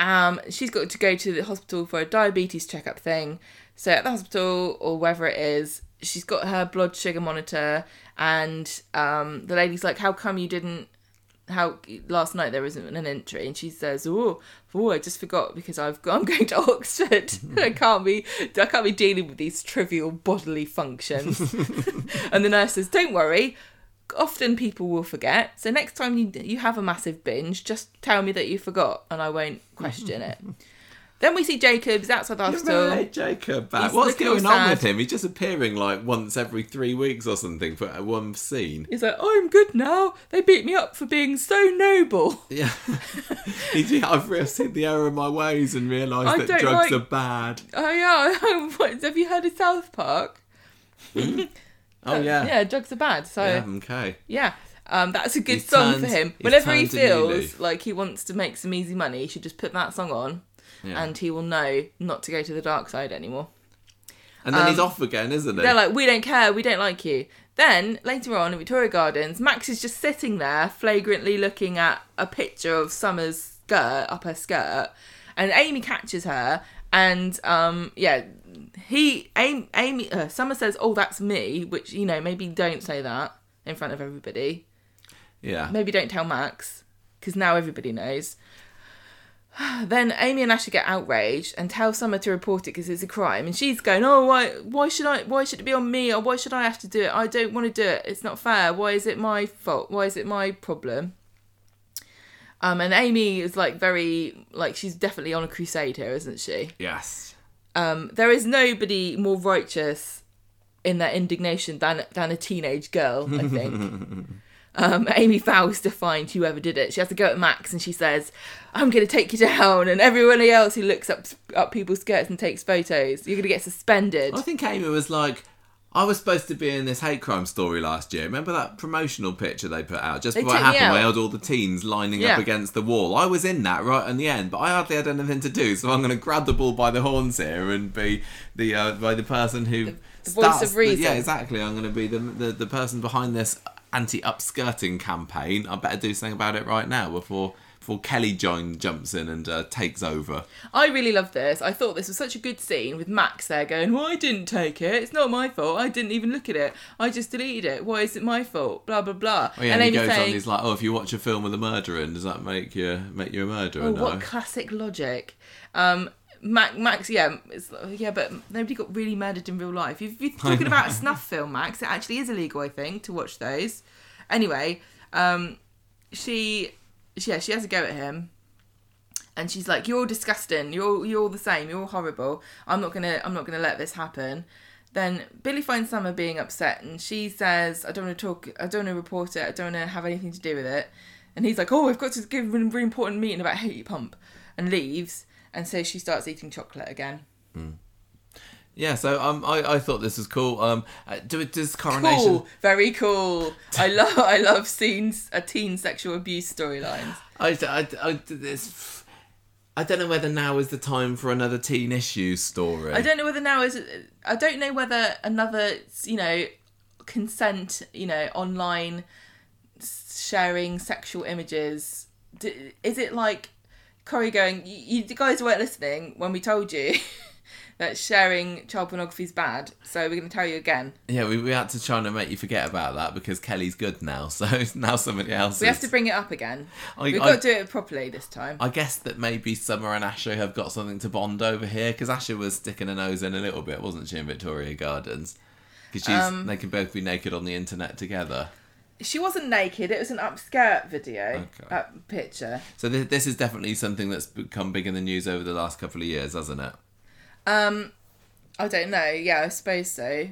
B: Um, she's got to go to the hospital for a diabetes checkup thing. So at the hospital or wherever it is, she's got her blood sugar monitor, and um, the lady's like, "How come you didn't how last night there isn't an entry and she says oh, oh i just forgot because i've got, i'm going to oxford. I can't be i can't be dealing with these trivial bodily functions. And the nurse says don't worry. Often people will forget. So next time you you have a massive binge just tell me that you forgot. And i won't question it then we see jacobs outside the hospital
A: Hey, Jacob back.
B: He's
A: What's going on
B: sad.
A: with him? He's just appearing like once every three weeks or something for uh, one scene.
B: he's like oh, i'm good now they beat me up for being so noble
A: Yeah, I've seen the error of my ways and realised that drugs
B: like-
A: are bad.
B: oh yeah What, have you heard of south park hmm?
A: Oh yeah,
B: yeah, drugs are bad. So
A: yeah,
B: yeah, um, that's a good
A: He's
B: song
A: turned-
B: for him. Whenever he
A: turned a new
B: feels like he wants to make some easy money, he should just put that song on,
A: Yeah.
B: and he will know not to go to the dark side anymore.
A: And then he's
B: um,
A: off again, isn't he?
B: They're like, we don't care, we don't like you. Then later on in Victoria Gardens, Max is just sitting there, flagrantly looking at a picture of Summer's skirt up her skirt, and Amy catches her, and um, yeah, he Amy, Amy uh, Summer says, "Oh, that's me," which you know maybe don't say that in front of everybody.
A: yeah.
B: Maybe don't tell Max because now everybody knows. Then Amy and Asha get outraged and tell Summer to report it because it's a crime, and she's going, "Oh, why? Why should I? Why should it be on me? Or why should I have to do it? I don't want to do it. It's not fair. Why is it my fault? Why is it my problem?" Um, and Amy is like very like she's definitely on a crusade here, isn't she?
A: Yes.
B: Um, there is nobody more righteous in their indignation than than a teenage girl. I think. um, Amy vows to find whoever did it. She has to go at Max and she says, "I'm going to take you down," and everyone else who looks up up people's skirts and takes photos, you're going to get suspended.
A: I think Amy was like, I was supposed to be in this hate crime story last year. Remember that promotional picture they put out just
B: They
A: before it happened, where. I had all the teens lining
B: Yeah.
A: up against the wall. I was in that right in the end, but I hardly had anything to do, so I'm going to grab the ball by the horns here and be the uh, by the person who
B: the voice
A: starts
B: of reason.
A: yeah, exactly. I'm going to be the, the the person behind this anti-upskirting campaign, I better do something about it right now before before Kelly join jumps in and uh, takes over.
B: I really love this. I thought this was such a good scene with Max there going, Well, I didn't take it. It's not my fault. I didn't even look at it. I just deleted it. Why is it my fault? Blah, blah, blah.
A: Oh, yeah,
B: and
A: and he goes
B: saying,
A: on. He's like, "Oh, if you watch a film with a murderer, in, does that make you make you a murderer?"
B: Oh,
A: no.
B: what classic logic. Um, Max, Max, yeah, it's, yeah, but nobody got really murdered in real life. If you're talking about a snuff film, Max, it actually is illegal, I think, to watch those. Anyway, um, she, yeah, she has a go at him, and she's like, "You're disgusting. You're all, you're all the same. You're all horrible. I'm not gonna, I'm not gonna let this happen." Then Billy finds Summer being upset, and she says, "I don't want to talk. I don't want to report it. I don't want to have anything to do with it." And he's like, "Oh, I've got to give him a really important meeting about Hate Pump," and leaves. And so she starts eating chocolate again.
A: Yeah, so um, I, I thought this was cool. Um, uh, do it does coronation?
B: Cool, very cool. I love, I love scenes, a teen sexual abuse storylines.
A: I, I, I, this, I don't know whether now is the time for another teen issue story.
B: I don't know whether now is. I don't know whether another, you know, consent, you know, online sharing sexual images. Is it like Corrie going? You, you guys weren't listening when we told you that sharing child pornography is bad, so we're going to tell you again.
A: Yeah, we, we had to try and make you forget about that because Kelly's good now. So now somebody else.
B: We
A: is.
B: have to bring it up again.
A: I,
B: We've
A: I-
B: got to do it properly this time.
A: I guess that maybe Summer and Asha have got something to bond over here because Asha was sticking her nose in a little bit, wasn't she, in Victoria Gardens? Because
B: Um,
A: they can both be naked on the internet together.
B: She wasn't naked. It was an upskirt video,
A: Okay.
B: uh, picture.
A: So th- this is definitely something that's become big in the news over the last couple of years, hasn't it?
B: Um, I don't know. Yeah, I suppose so.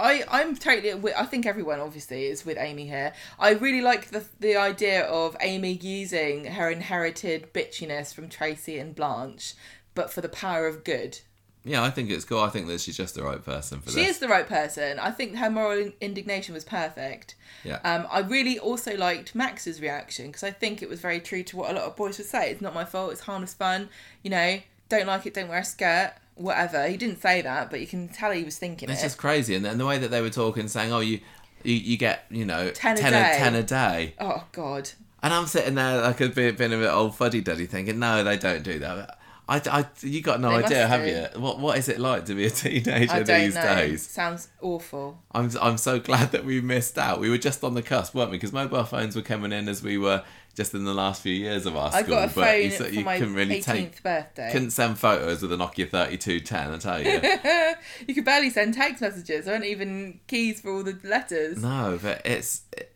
B: I I'm totally. I think everyone obviously is with Amy here. I really like the the idea of Amy using her inherited bitchiness from Tracy and Blanche, but for the power of good.
A: Yeah, I think it's cool. I think that she's just the right person for
B: She
A: this.
B: is the right person. I think her moral indignation was perfect.
A: Yeah.
B: Um, I really also liked Max's reaction because I think it was very true to what a lot of boys would say. It's not my fault. It's harmless fun. You know, don't like it, don't wear a skirt. Whatever. He didn't say that, but you can tell he was thinking
A: It's
B: it.
A: just crazy, and then the way that they were talking, saying, "Oh, you, you, you get, you know,
B: 10 a
A: ten
B: day.
A: ten a day,"
B: Oh God.
A: and I'm sitting there like a bit, been a bit old fuddy duddy, thinking, "No, they don't do that." I, I, you got no
B: They
A: idea, have
B: do.
A: you? What, what is it like to be a teenager
B: I don't
A: these
B: know.
A: days?
B: Sounds awful.
A: I'm, I'm so glad that we missed out. We were just on the cusp, weren't we? Because mobile phones were coming in as we were just in the last few years of our school.
B: I got a
A: but
B: phone
A: you,
B: for
A: you
B: my
A: couldn't really
B: 18th
A: take,
B: birthday.
A: couldn't send photos with a Nokia 3210. I tell you.
B: you could barely send text messages. There aren't even keys for all the letters.
A: No, but it's it,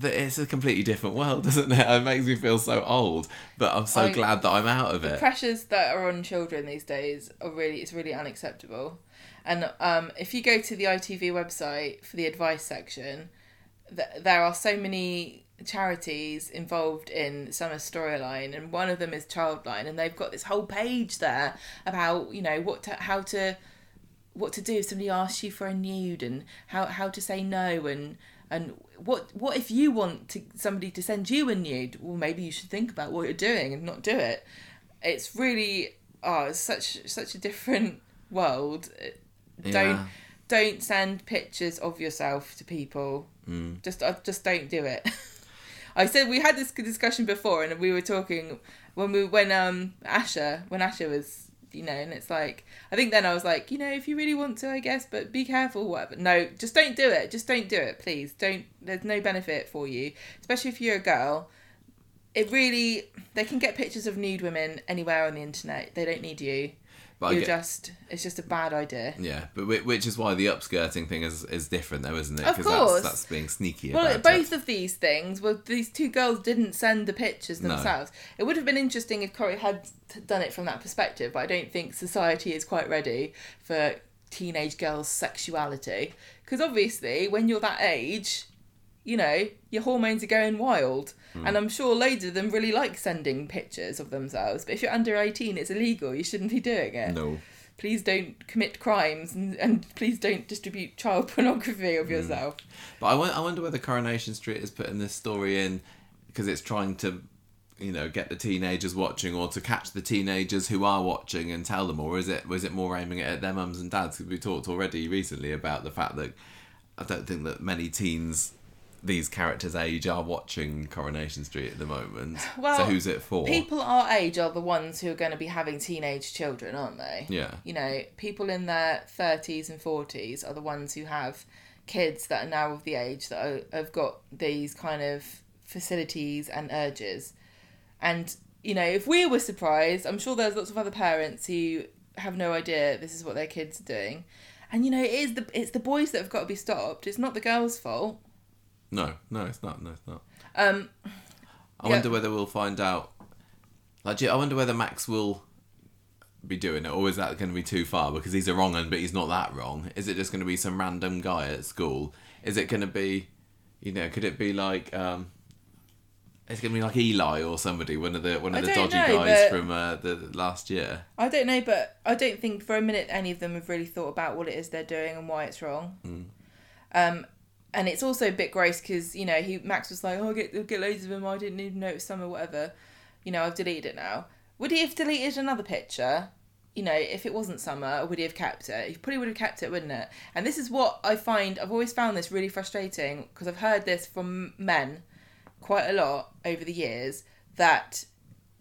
A: the- it's a completely different world, isn't it? It makes me feel so old, but I'm so
B: I-
A: glad that I'm out of it.
B: the
A: it.
B: pressures that are on children these days are really it's really unacceptable and um, if you go to the itv website for the advice section th- there are so many charities involved in summer storyline and one of them is childline and they've got this whole page there about you know what to, how to what to do if somebody asks you for a nude and how, how to say no and and what what if you want to somebody to send you a nude? Well maybe you should think about what you're doing and not do it. It's really oh it's such such a different world. Don't don't send pictures of yourself to people.
A: Mm.
B: just uh, just don't do it. I said we had this discussion before and we were talking when we when um asha when asha was you know and it's like i think then i was like you know if you really want to i guess but be careful whatever. No just don't do it. Just don't do it please. Don't there's no benefit for you. Especially if you're a girl. It really they can get pictures of nude women anywhere on the internet. They don't need you
A: But
B: you're
A: get-
B: just it's just a bad idea
A: Yeah, but which is why the upskirting thing is is different, though, isn't it?
B: Of
A: Because
B: course.
A: that's, that's being sneaky
B: Well, both
A: it.
B: of these things were these two girls didn't send the pictures
A: No.
B: themselves. It would have been interesting if Corrie had done it from that perspective, but I don't think society is quite ready for teenage girls' sexuality. Because obviously, when you're that age, you know, your hormones are going wild.
A: Hmm.
B: And I'm sure loads of them really like sending pictures of themselves. But if you're under 18, it's illegal. You shouldn't be doing it.
A: No.
B: Please don't commit crimes and, and please don't distribute child pornography of yourself.
A: But I, wonder whether Coronation Street is putting this story in because it's trying to, you know, get the teenagers watching or to catch the teenagers who are watching and tell them, or is it was it more aiming it at their mums and dads? 'Cause we talked already recently about the fact that I don't think that many teens these characters' age are watching Coronation Street at the moment.
B: Well,
A: so who's it for?
B: People our age are the ones who are going to be having teenage children, aren't they?
A: Yeah.
B: You know, people in their 30s and 40s are the ones who have kids that are now of the age that are, have got these kind of facilities and urges. And, you know, if we were surprised, I'm sure there's lots of other parents who have no idea this is what their kids are doing. And you know, it is the it's the boys that have got to be stopped. It's not the girls' fault.
A: No, no, it's not. No, it's not.
B: Um,
A: I
B: Yeah.
A: wonder whether we'll find out. Like, I wonder whether Max will be doing it, or is that going to be too far? Because he's a wrong un, but he's not that wrong. Is it just going to be some random guy at school? Is it going to be, you know, could it be like, um, it's going to be like Eli or somebody, one of the one of
B: I
A: the dodgy
B: know,
A: guys from uh, the last year?
B: I don't know, but I don't think for a minute any of them have really thought about what it is they're doing and why it's wrong. Um, and it's also a bit gross because you know he Max was like, "Oh, get get loads of them. I didn't even know it was summer, whatever." You know, I've deleted it now. Would he have deleted another picture? You know, if it wasn't summer, would he have kept it? He probably would have kept it, wouldn't it? And this is what I find. I've always found this really frustrating because I've heard this from men quite a lot over the years that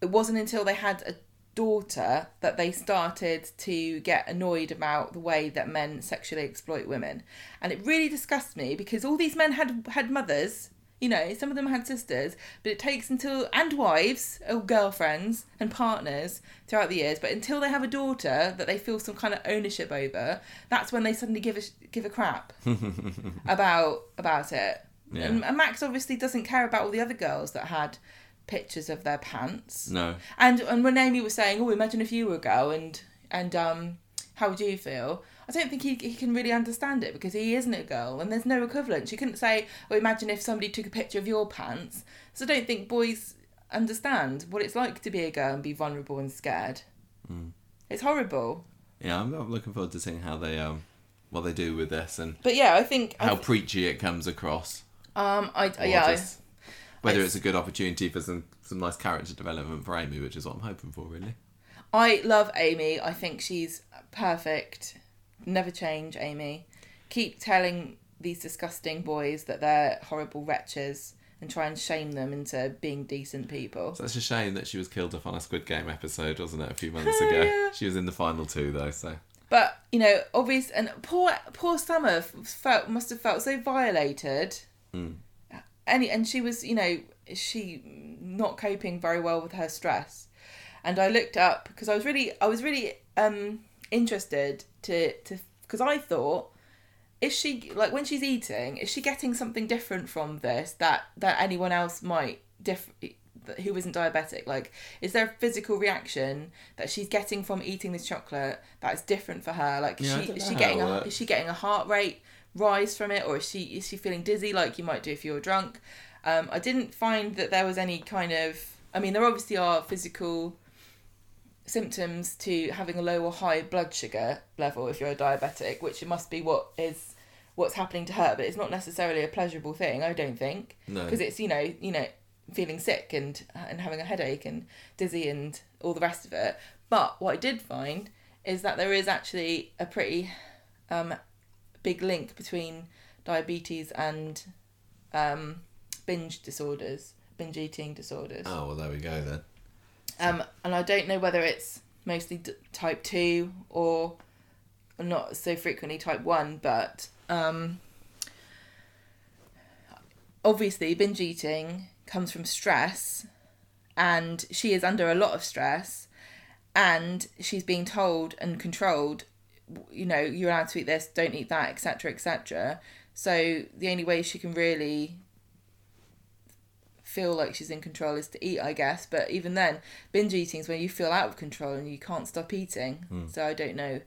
B: it wasn't until they had a daughter that they started to get annoyed about the way that men sexually exploit women and it really disgusts me because all these men had had mothers you know some of them had sisters but it takes until and wives or girlfriends and partners throughout the years but until they have a daughter that they feel some kind of ownership over that's when they suddenly give a give a crap about about it
A: Yeah.
B: and, and max obviously doesn't care about all the other girls that had pictures of their pants
A: No,
B: and and when Amy was saying, "Oh, imagine if you were a girl," and and um, how would you feel? I don't think he he can really understand it because he isn't a girl, and there's no equivalent. She couldn't say, "Oh, imagine if somebody took a picture of your pants." So I don't think boys understand what it's like to be a girl and be vulnerable and scared. It's horrible.
A: yeah, I'm, I'm looking forward to seeing how they um what they do with this and
B: But yeah, I think I
A: how
B: th-
A: preachy it comes across.
B: um I
A: or
B: yeah. I-
A: just whether
B: I-
A: it's a good opportunity for some some nice character development for Amy, which is what I'm hoping for, really.
B: I love Amy. I think she's perfect. Never change, Amy. Keep telling these disgusting boys that they're horrible wretches and try and shame them into being decent people.
A: Such a shame that she was killed off on a Squid Game episode, wasn't it, a few months ago?
B: Yeah.
A: She was in the final two, though, so.
B: But you know, obvious and poor poor Summer felt must have felt so violated.
A: Mm.
B: Any and she was, you know, she not coping very well with her stress. And I looked up because I was really, I was really um interested to to because I thought is she like when she's eating is she getting something different from this that that anyone else might diff who isn't diabetic? Like is there a physical reaction that she's getting from eating this chocolate that is different for her? Like
A: Yeah,
B: she is she getting a is she getting a heart rate rise from it or is she is she feeling dizzy like you might do if you were drunk um i didn't find that there was any kind of i mean there obviously are physical symptoms to having a low or high blood sugar level if you're a diabetic, which it must be what is what's happening to her, but it's not necessarily a pleasurable thing, I don't think,
A: No.
B: because it's you know you know feeling sick and and having a headache and dizzy and all the rest of it. But what I did find is that there is actually a pretty um, big link between diabetes and um, binge disorders, binge eating disorders.
A: Oh, well, there we go then.
B: Um, and I don't know whether it's mostly d- type 2 or not so frequently type 1, but um, obviously, binge eating comes from stress, and she is under a lot of stress, and she's being told and controlled, you know, you're allowed to eat this, don't eat that, etc., etc. So the only way she can really feel like she's in control is to eat, I guess. But even then, binge eating is when you feel out of control and you can't stop eating. So I don't know.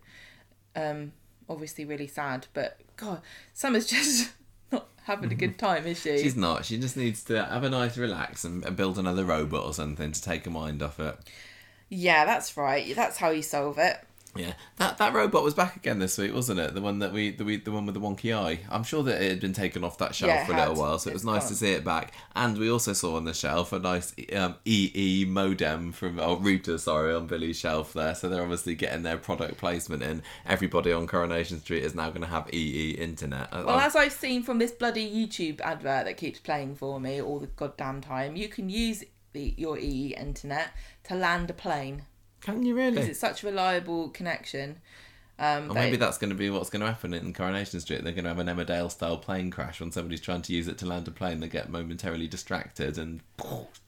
B: Um, obviously, really sad. But God, Summer's just not having a good time, is she?
A: She's not. She just needs to have a nice relax and, and build another robot or something to take her mind off it.
B: Yeah, that's right. That's how you solve it.
A: Yeah, that that robot was back again this week, wasn't it? The one that we the we, the one with the wonky eye. I'm sure that it had been taken off that shelf
B: Yeah,
A: for a little
B: had.
A: while, so it was nice
B: gone.
A: to see it back. And we also saw on the shelf a nice um, EE modem from oh router, sorry, on Billy's shelf there. So they're obviously getting their product placement in. Everybody on Coronation Street is now going to have EE internet. I-
B: Well,
A: I-
B: as I've seen from this bloody YouTube advert that keeps playing for me all the goddamn time, you can use the, your EE internet to land a plane
A: can you really?
B: because it's such a reliable connection. Um,
A: Or maybe
B: it-
A: that's going to be what's going to happen in Coronation Street. They're going to have an Emmerdale style plane crash when somebody's trying to use it to land a plane. They get momentarily distracted and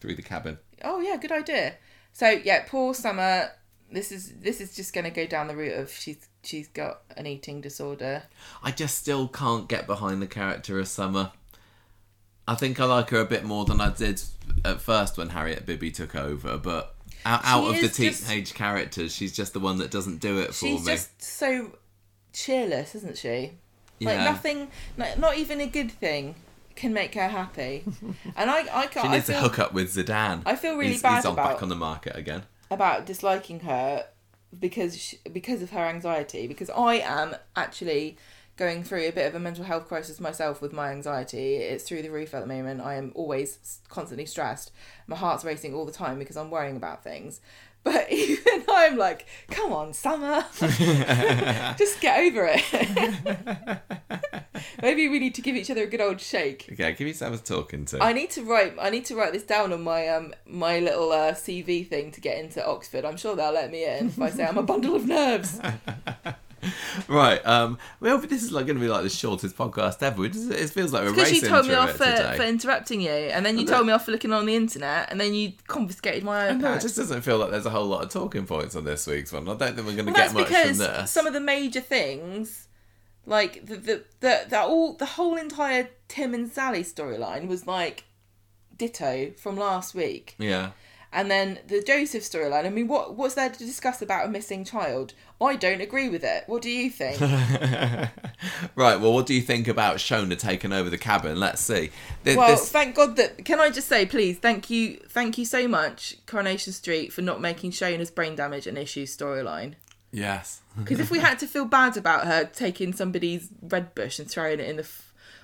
A: through the cabin.
B: Oh yeah, good idea. So yeah, poor Summer. This is this is just going to go down the route of she's she's got an eating disorder.
A: I just still can't get behind the character of Summer. I think I like her a bit more than I did at first when Harriet Bibby took over, but out, out of the
B: is just-
A: teenage characters, she's just the one that doesn't do it for
B: She's
A: me.
B: She's just so cheerless, isn't she? Like nothing, like, not even a good thing can make her happy. and I I can't.
A: She
B: I
A: needs
B: feel,
A: to hook up with Zidane.
B: I feel really
A: he's,
B: bad
A: he's on,
B: about-
A: back on the market again.
B: about disliking her because she, because of her anxiety because I am actually going through a bit of a mental health crisis myself with my anxiety it's through the roof at the moment I am always constantly stressed my heart's racing all the time because I'm worrying about things but even I'm like come on summer just get over it maybe we need to give each other a good old shake
A: Okay, give me someone talking to.
B: I need to write. I need to write this down on my um my little uh, CV thing to get into Oxford. I'm sure they'll let me in if I say I'm a bundle of nerves.
A: Right, um, well, this is like going to be like the shortest podcast ever. It, just- it feels like we're
B: Because you told me off for, for interrupting you, and then you told me off for looking on the internet, and then you confiscated my iPad.
A: It just doesn't feel like there's a whole lot of talking points on this week's one. I don't think we're going to
B: well,
A: get much from this.
B: some of the major things, like the the the, the all the whole entire Tim and Sally storyline was like ditto from last week.
A: Yeah.
B: And then the Joseph storyline. I mean, what what's there to discuss about a missing child? I don't agree with it. What do you think?
A: right, well, what do you think about Shona taking over the cabin? Let's see. Th-
B: well,
A: this-
B: thank God that. Can I just say, please, thank you, thank you so much, Coronation Street, for not making Shona's brain damage an issue storyline.
A: yes.
B: Because if we had to feel bad about her taking somebody's red bush and throwing it in the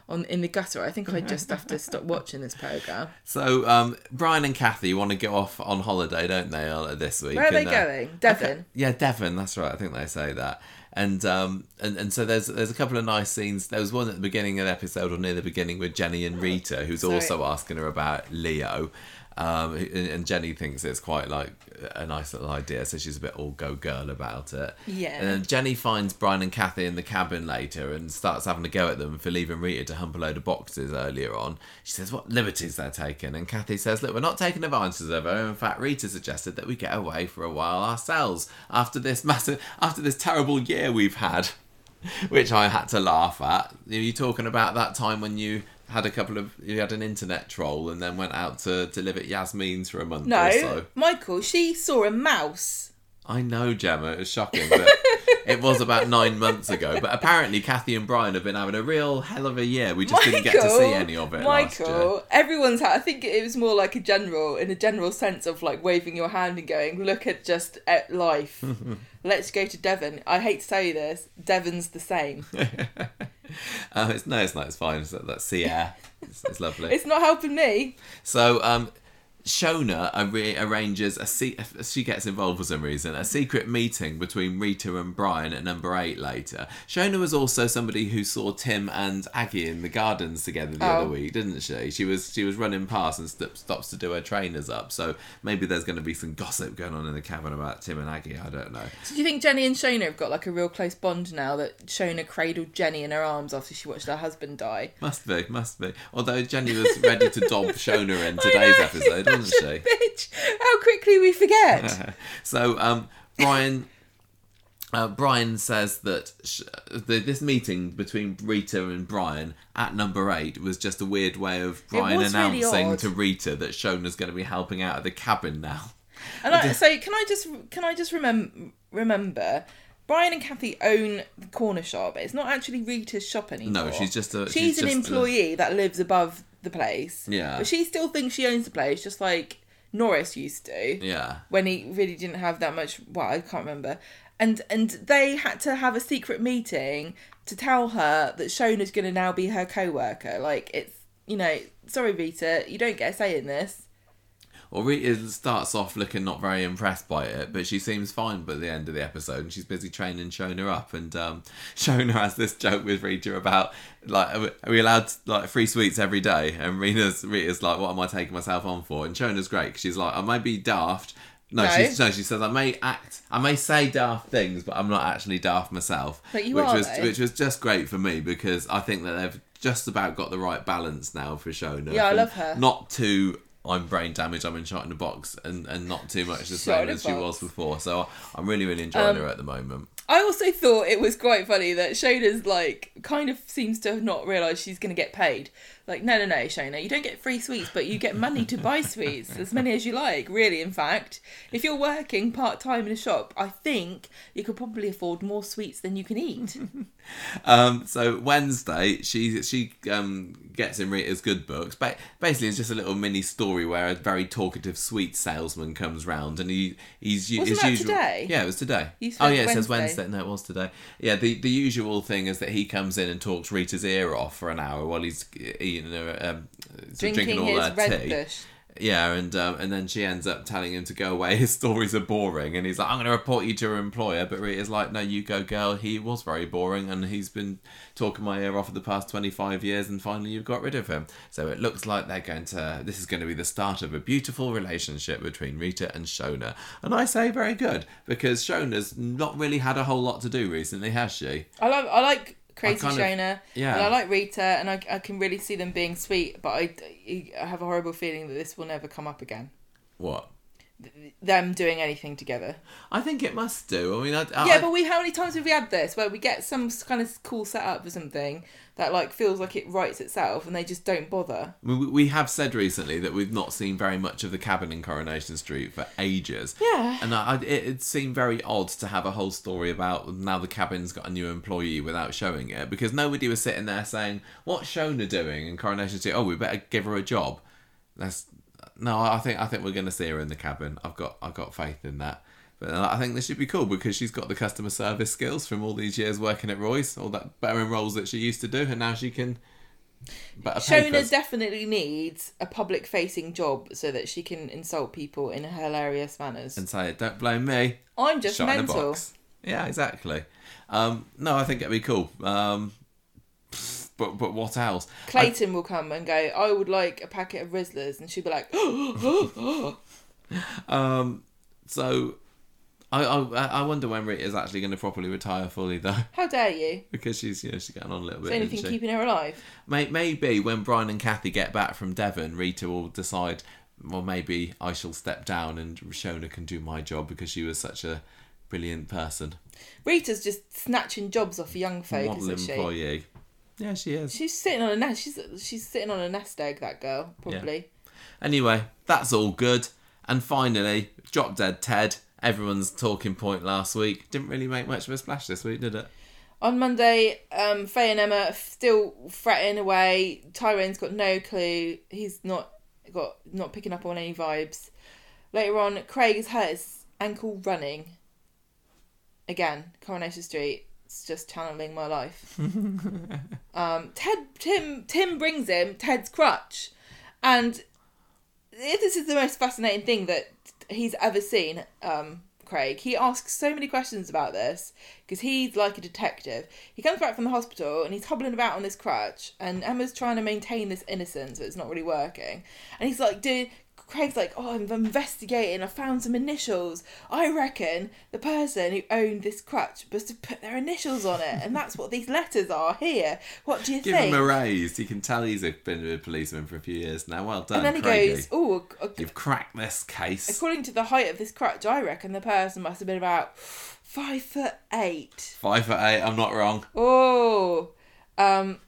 B: on in the gutter, I think I'd just have to stop watching this program.
A: So, um, Brian and Cathy want to go off on holiday, don't they, uh, this week?
B: Where are they
A: And, uh,
B: going? Devon.
A: Yeah, Devon. That's right. I think they say that. And um and, and so there's there's a couple of nice scenes. There was one at the beginning of the episode or near the beginning with Jenny and Rita, who's
B: Sorry.
A: also asking her about Leo. Um, and Jenny thinks it's quite like a nice little idea, so she's a bit all go girl about it.
B: Yeah.
A: And then Jenny finds Brian and Cathy in the cabin later and starts having a go at them for leaving Rita to hump a load of boxes earlier on. She says what liberties they're taking, and Cathy says, "Look, we're not taking advantage of her. In fact, Rita suggested that we get away for a while ourselves after this massive, after this terrible year we've had." Which I had to laugh at. Are you talking about that time when you had a couple of you had an internet troll and then went out to, to live at Yasmin's for a month
B: No,
A: or so?
B: Michael. She saw a mouse.
A: I know, Gemma. It was shocking, but it was about nine months ago. But apparently, Cathy and Brian have been having a real hell of a year. We just didn't get to see any of it.
B: Michael, everyone's. Ha- I think it was more like a general, in a general sense of like waving your hand and going, "Look at just at life. Let's go to Devon." I hate to tell you this, Devon's the same.
A: Um, it's no, it's not. It's fine. It's, that's sea air. It's, it's lovely.
B: it's not helping me.
A: So, um, Shona arra- arranges a se- she gets involved for some reason a secret meeting between Rita and Brian at number eight later. Shona was also somebody who saw Tim and Aggie in the gardens together the
B: Oh.
A: other week, didn't she? She was she was running past and st- stops to do her trainers up. So maybe there's going to be some gossip going on in the cabin about Tim and Aggie. I don't know.
B: So do you think Jenny and Shona have got like a real close bond now that Shona cradled Jenny in her arms after she watched her husband die?
A: Must be, must be. Although Jenny was ready to dob Shona in today's episode,
B: such
A: she?
B: Bitch, how quickly we forget.
A: so um, Brian. Uh, Brian says that sh- the, this meeting between Rita and Brian at number eight was just a weird way of Brian
B: was really
A: announcing to Rita that Shona's going to be helping out at the cabin now.
B: And I, so can I just can I just remem- remember Brian and Cathy own the corner shop. It's not actually Rita's shop anymore.
A: No, she's just a.
B: she's, an
A: just a-
B: employee that lives above the place.
A: Yeah.
B: But she still thinks she owns the place, just like Norris used to
A: yeah.
B: when he really didn't have that much. Well, I can't remember. and and they had to have a secret meeting to tell her that Shona's going to now be her co-worker. Like it's you know, sorry Rita, you don't get a say in this.
A: Well, Rita starts off looking not very impressed by it, but she seems fine by the end of the episode, and she's busy training Shona up. And um, Shona has this joke with Rita about like, are we- allowed like free sweets every day? And Rita's Rita's like, what am I taking myself on for? And Shona's great 'cause she's like, I might be daft. No,
B: No.
A: she's, no, she says I may act, I may say daft things, but I'm not actually daft myself.
B: But you
A: which
B: are,
A: was
B: though.
A: which was just great for me because I think that they've just about got the right balance now for Shona.
B: Yeah, I love her.
A: Not too I'm brain damaged, I'm in shot in a box, and, and not too much the same as she was before. So I'm really really enjoying
B: Um,
A: her at the moment.
B: I also thought it was quite funny that Shona's like kind of seems to have not realised she's going to get paid. Like, no, no, no, Shona, you don't get free sweets, but you get money to buy sweets, as many as you like. Really, in fact, if you're working part time in a shop, I think you could probably afford more sweets than you can eat.
A: Um, so Wednesday, she she um, gets in Rita's good books. but basically, it's just a little mini story where a very talkative sweet salesman comes round, and he he's
B: Wasn't
A: his
B: that
A: usual.
B: today?
A: Yeah, it was today. Oh yeah, it says
B: Wednesday.
A: Wednesday. No, it was today. Yeah, the the usual thing is that he comes in and talks Rita's ear off for an hour while he's eating her, um, so
B: Drinking
A: all
B: his
A: her tea.
B: bush.
A: Yeah, and um, and then she ends up telling him to go away. His stories are boring, and he's like, "I'm going to report you to your employer." But Rita's like, "No, you go, girl. He was very boring, and he's been talking my ear off for the past 25 years, and finally you've got rid of him." So it looks like they're going to. This is going to be the start of a beautiful relationship between Rita and Shona, and I say very good because Shona's not really had a whole lot to do recently, has she?
B: I like I like Crazy
A: kind of-
B: Shona,
A: yeah.
B: and I like Rita, and I, I can really see them being sweet. But I, I have a horrible feeling that this will never come up again.
A: What?
B: Them doing anything together.
A: I think it must do. I mean, I, I,
B: yeah, but we how many times have we had this where we get some kind of cool setup for something that like feels like it writes itself, and they just don't bother.
A: We, we have said recently that we've not seen very much of the cabin in Coronation Street for ages.
B: Yeah.
A: And I, I, it, it seemed very odd to have a whole story about now the cabin's got a new employee without showing it because nobody was sitting there saying, What's Shona doing in Coronation Street? Oh, we better give her a job. That's no, I think I think we're going to see her in the cabin. I've got I've got faith in that. But I think this should be cool because she's got the customer service skills from all these years working at Roy's, all that bettering roles that she used to do, and now she can.
B: Shona
A: papers.
B: definitely needs a public facing job so that she can insult people in hilarious manners.
A: and say, "Don't blame me."
B: I'm just
A: Shot
B: mental.
A: Yeah, exactly. Um, no, I think it'd be cool. Um, but but what else?
B: Clayton will come and go, I would like a packet of Rizlas, and she'll be like,
A: Um, so I I I wonder when Rita is actually going to properly retire fully though,
B: How dare you?
A: because she's you know she's getting on a little bit.
B: anything
A: isn't she?
B: keeping her alive?
A: May, maybe when Brian and Cathy get back from Devon, Rita will decide. Well, maybe I shall step down and Shona can do my job because she was such a brilliant person,
B: Rita's just snatching jobs off young folk,
A: model
B: isn't she?
A: Yeah, she is.
B: She's sitting on a nest. She's she's sitting on a nest egg. That girl probably.
A: Anyway, that's all good. And finally, Drop Dead Ted. Everyone's talking point last week. Didn't really make much of a splash this week, did it?
B: On Monday, um, Faye and Emma are still fretting away. Tyrone's got no clue. He's not got not picking up on any vibes. Later on, Craig has hurt his ankle running. Again, Coronation Street. It's just channeling my life. um, Ted, Tim, Tim brings him Ted's crutch, and this is the most fascinating thing that he's ever seen. Um, Craig. He asks so many questions about this because he's like a detective. He comes back from the hospital and he's hobbling about on this crutch, and Emma's trying to maintain this innocence, but it's not really working. And he's like, "Dude." Craig's like, oh, I'm investigating. I found some initials. I reckon the person who owned this crutch must have put their initials on it, and that's what these letters are here. What do you
A: Give
B: think?
A: Give him a raise. You can tell he's been a policeman for a few years now. Well done,
B: and then he
A: Craigie.
B: goes, oh,
A: You've cracked this case.
B: according to the height of this crutch, I reckon the person must have been about five foot eight.
A: Five foot eight. I'm not wrong.
B: Oh, um,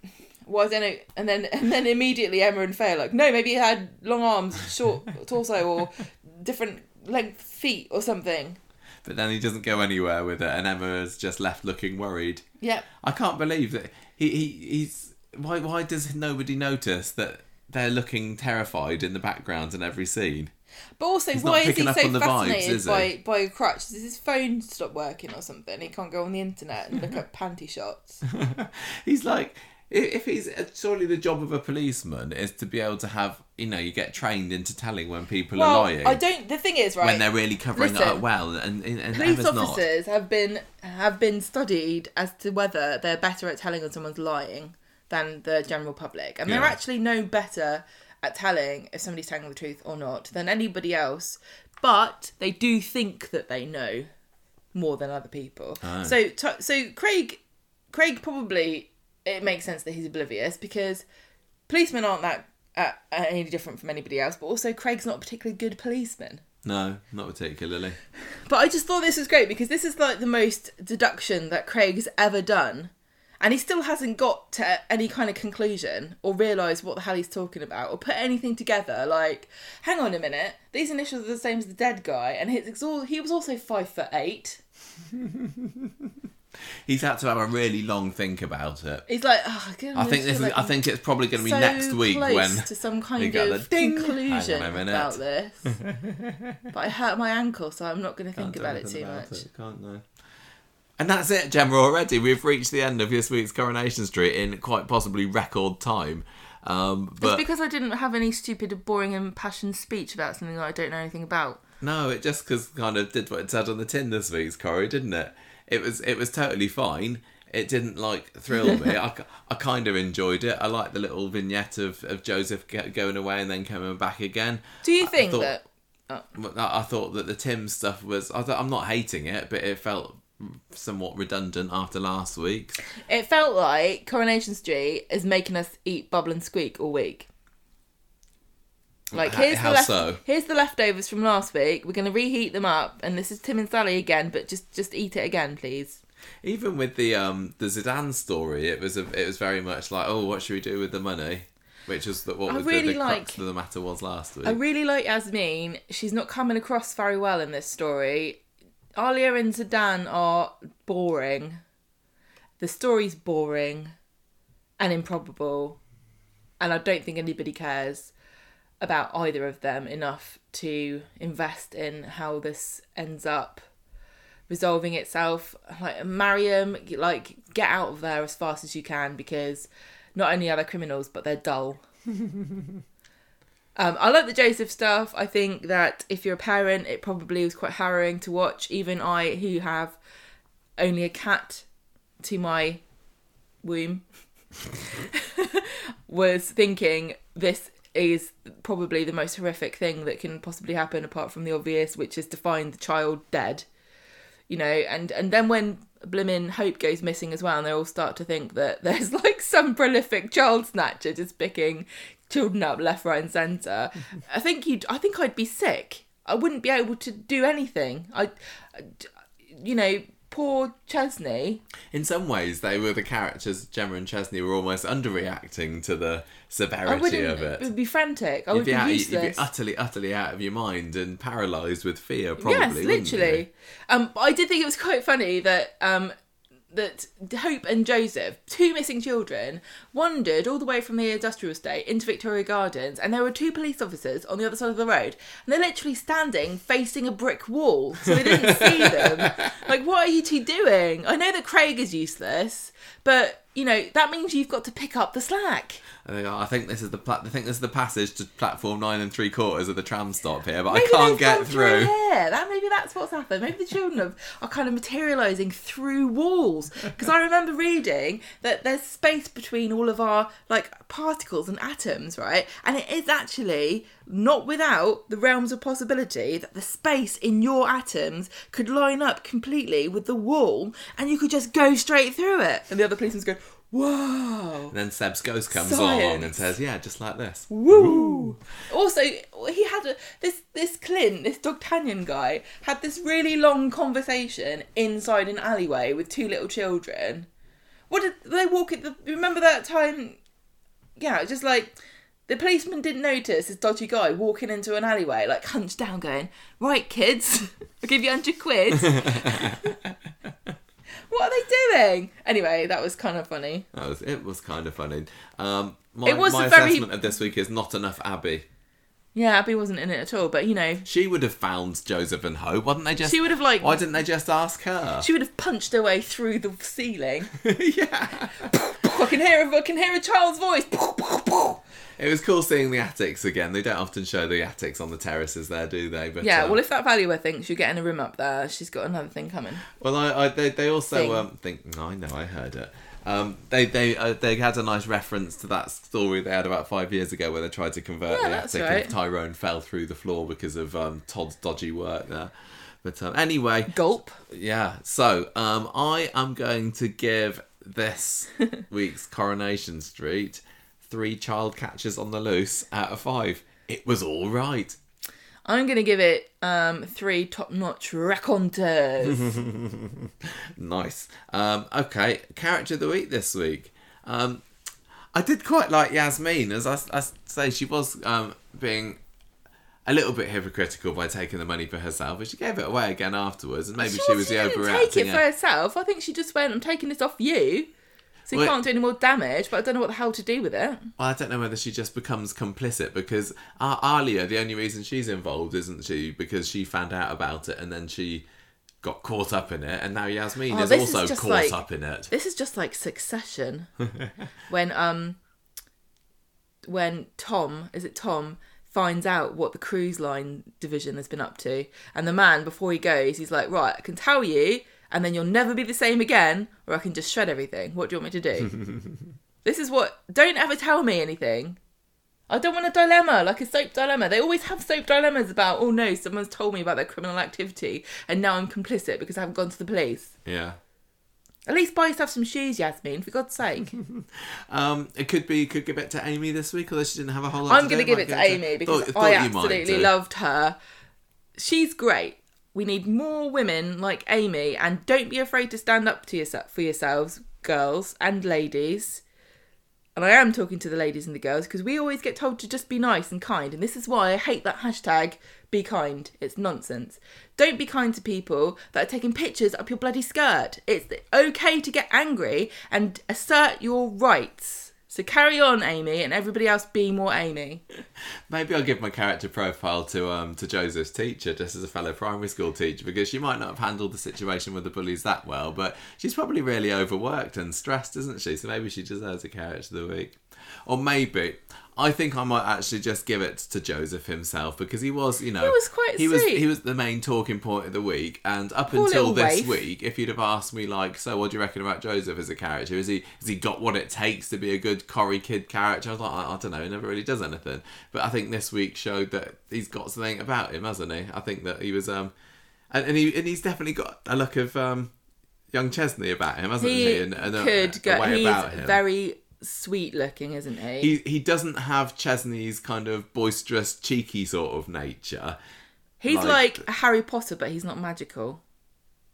B: well, I don't. And then and then immediately Emma and Faye are like, no, maybe he had long arms, short torso, or different length feet or something.
A: But then he doesn't go anywhere with it, and Emma is just left looking worried.
B: Yep.
A: I can't believe that he, he he's why why does nobody notice that they're looking terrified in the background in every scene?
B: But also,
A: He's
B: why is he so
A: vibes,
B: fascinated
A: he?
B: by by a crutch? Does his phone stop working or something? He can't go on the internet and look up panty shots.
A: he's like, if he's uh, surely the job of a policeman is to be able to have, you know, you get trained into telling when people
B: well,
A: are lying.
B: I don't. The thing is, right?
A: when they're really covering it
B: Listen,
A: up well, and, and, and
B: police
A: Emma's not.
B: officers have been have been studied as to whether they're better at telling when someone's lying than the general public, and they're actually no better at telling if somebody's telling the truth or not than anybody else. But they do think that they know more than other people.
A: Oh.
B: So, so Craig, Craig probably it makes sense that he's oblivious because policemen aren't that uh, any different from anybody else. But also, Craig's not a particularly good policeman.
A: No, not particularly.
B: But I just thought this was great because this is like the most deduction that Craig's ever done. And he still hasn't got to any kind of conclusion or realised what the hell he's talking about or put anything together. Like, hang on a minute, these initials are the same as the dead guy, and his exor- he was also five foot eight.
A: He's had to have a really long think about it.
B: He's like, oh, I,
A: I think this is. I think it's probably going to be
B: so
A: next week
B: close
A: when
B: to some kind
A: get
B: of conclusion
A: Hang on a minute.
B: about this. but I hurt my ankle, so I'm not going to think about it too
A: about
B: much.
A: it, Can't know. And that's it, Gemma. Already, we've reached the end of this week's Coronation Street in quite possibly record time. Um,
B: It's because I didn't have any stupid, boring, impassioned speech about something that I don't know anything about.
A: no, it just cause kind of did what it said on the tin this week's Corrie, didn't it? It was it was totally fine. It didn't like thrill me. I, I kind of enjoyed it. I liked the little vignette of, of Joseph going away and then coming back again.
B: Do you think
A: thought-
B: that? Oh.
A: But I thought that the Tim stuff was. I I'm not hating it, but it felt somewhat redundant after last week.
B: It felt like Coronation Street is making us eat bubble and squeak all week. Like here's
A: how
B: the left-
A: so?
B: here's the leftovers from last week. We're gonna reheat them up, and this is Tim and Sally again. But just just eat it again, please.
A: Even with the um the Zidane story, it was a, it was very much like, oh, what should we do with the money? Which was the, what
B: I
A: was
B: really
A: the, the
B: like-
A: crux of the matter was last week.
B: I really like Yasmin. She's not coming across very well in this story. Alya and Zidane are boring. The story's boring and improbable. And I don't think anybody cares about either of them enough to invest in how this ends up resolving itself. Like Mariam, like get out of there as fast as you can because not only are they criminals, but they're dull. Um, I like the Joseph stuff. I think that if you're a parent, it probably was quite harrowing to watch. Even I, who have only a cat to my womb, was thinking this is probably the most horrific thing that can possibly happen, apart from the obvious, which is to find the child dead. You know, and and then when Blimmin Hope goes missing as well, and they all start to think that there's like some prolific child snatcher just picking children up left, right, and centre. I think you'd. I think I'd be sick. I wouldn't be able to do anything. I, you know, poor Chesney.
A: In some ways, they were the characters. Gemma and Chesney were almost underreacting to the severity of it.
B: be frantic. I
A: You'd
B: would
A: be,
B: be,
A: out, you'd be utterly, utterly out of your mind and paralysed with fear. Probably,
B: yes, literally. Um, I did think it was quite funny that um, that Hope and Joseph, two missing children, wandered all the way from the industrial estate into Victoria Gardens, and there were two police officers on the other side of the road, and they're literally standing facing a brick wall, so they didn't see them. Like, what are you two doing? I know that Craig is useless, but you know that means you've got to pick up the slack.
A: I think, I think this is the pla- I think this is the passage to platform nine and three quarters of the tram stop here, but
B: Maybe
A: I can't get through.
B: Yeah, That maybe that's what's happened. Maybe the children have, are kind of materialising through walls. Because I remember reading that there's space between all of our like particles and atoms, right? And it is actually not without the realms of possibility that the space in your atoms could line up completely with the wall, and you could just go straight through it. And the other policeman's go, "Whoa."
A: And then Seb's ghost comes on and says, "Yeah, just like this."
B: Woo! Also, he had a, this this Clint, this D'Artagnan guy, had this really long conversation inside an alleyway with two little children. What did they walk at the? Remember that time? Yeah, just like the policeman didn't notice this dodgy guy walking into an alleyway, like hunched down, going, "Right, kids, I'll give you hundred quid." what are they doing? Anyway, that was kind of funny.
A: That was, it was kind of funny. Um, my
B: It was
A: my
B: very-
A: assessment of this week is not enough Abi.
B: Yeah, Abi wasn't in it at all, but you know,
A: She would have found Joseph and Hope. Why didn't they just?
B: she would have like
A: Why didn't they just ask her?
B: she would have punched her way through the ceiling.
A: yeah.
B: I can hear a, I can hear a child's voice.
A: It was cool seeing the attics again. They don't often show the attics on the terraces there, do they? But
B: Yeah,
A: um,
B: well, if that valuer thinks you're getting a room up there, she's got another thing coming.
A: Well, I, I they, they also
B: Thing.
A: um, think. No, I know, I heard it. Um, they they uh, they had a nice reference to that story they had about five years ago where they tried to convert
B: Yeah,
A: the attic
B: right.
A: and Tyrone fell through the floor because of um, Todd's dodgy work there. But um, anyway,
B: Gulp.
A: yeah. So um, I am going to give this week's Coronation Street three child catchers on the loose out of five. It was all right.
B: I'm gonna give it um three top-notch raconteurs.
A: Nice. Um, okay, character of the week this week. Um, I did quite like Yasmin, as I, I say, she was um, being a little bit hypocritical by taking the money for herself, but she gave it away again afterwards, and maybe she, was the
B: didn't
A: overreacting.
B: take it for herself. I think she just went, "I'm taking this off you." So you
A: Well-
B: can't do any more damage, but I don't know what the hell to do with it.
A: Well, I don't know whether she just becomes complicit because uh, Alya, the only reason she's involved, isn't she? Because she found out about it and then she got caught up in it, and now Yasmin
B: Oh,
A: is
B: is
A: also
B: just
A: caught
B: like-
A: up in it.
B: This is just like Succession, when um, when Tom is it Tom finds out what the cruise line division has been up to, and the man before he goes, he's like, right, I can tell you, and then you'll never be the same again, or I can just shred everything. What do you want me to do? this is what. Don't ever tell me anything. I don't want a dilemma, like a soap dilemma. They always have soap dilemmas about, oh no, someone's told me about their criminal activity and now I'm complicit because I haven't gone to the police.
A: Yeah.
B: At least buy yourself some shoes, Yasmin, for God's sake.
A: Um, it could be could give it to Amy this week, although she didn't have a whole lot.
B: I'm going to give it to Amy because
A: thought- thought
B: I absolutely loved her. She's great. We need more women like Amy, and don't be afraid to stand up to yourself for yourselves, girls and ladies. And I am talking to the ladies and the girls because we always get told to just be nice and kind, and this is why I hate that hashtag be kind. It's nonsense. Don't be kind to people that are taking pictures up your bloody skirt. It's okay to get angry and assert your rights. So carry on, Amy, and everybody else be more Amy.
A: Maybe I'll give my character profile to um to Joseph's teacher, just as a fellow primary school teacher, because she might not have handled the situation with the bullies that well, but she's probably really overworked and stressed, isn't she? So maybe she deserves a character of the week. Or maybe I think I might actually just give it to Joseph himself because he was, you know,
B: He was quite
A: he was he was the main talking point of the week, and up
B: Poor
A: until this
B: waif.
A: week, if you'd have asked me like, so what do you reckon about Joseph as a character? Is he has he got what it takes to be a good Corrie kid character? I was like, I, I don't know, he never really does anything. But I think this week showed that he's got something about him, hasn't he? I think that he was um, and, and he and he's definitely got a look of um, young Chesney about him, hasn't he?
B: He
A: And, and a,
B: could
A: a
B: go.
A: way
B: He's
A: about him.
B: very sweet looking, isn't he?
A: He he doesn't have Chesney's kind of boisterous, cheeky sort of nature.
B: he's
A: like-
B: like, Harry Potter, but he's not magical.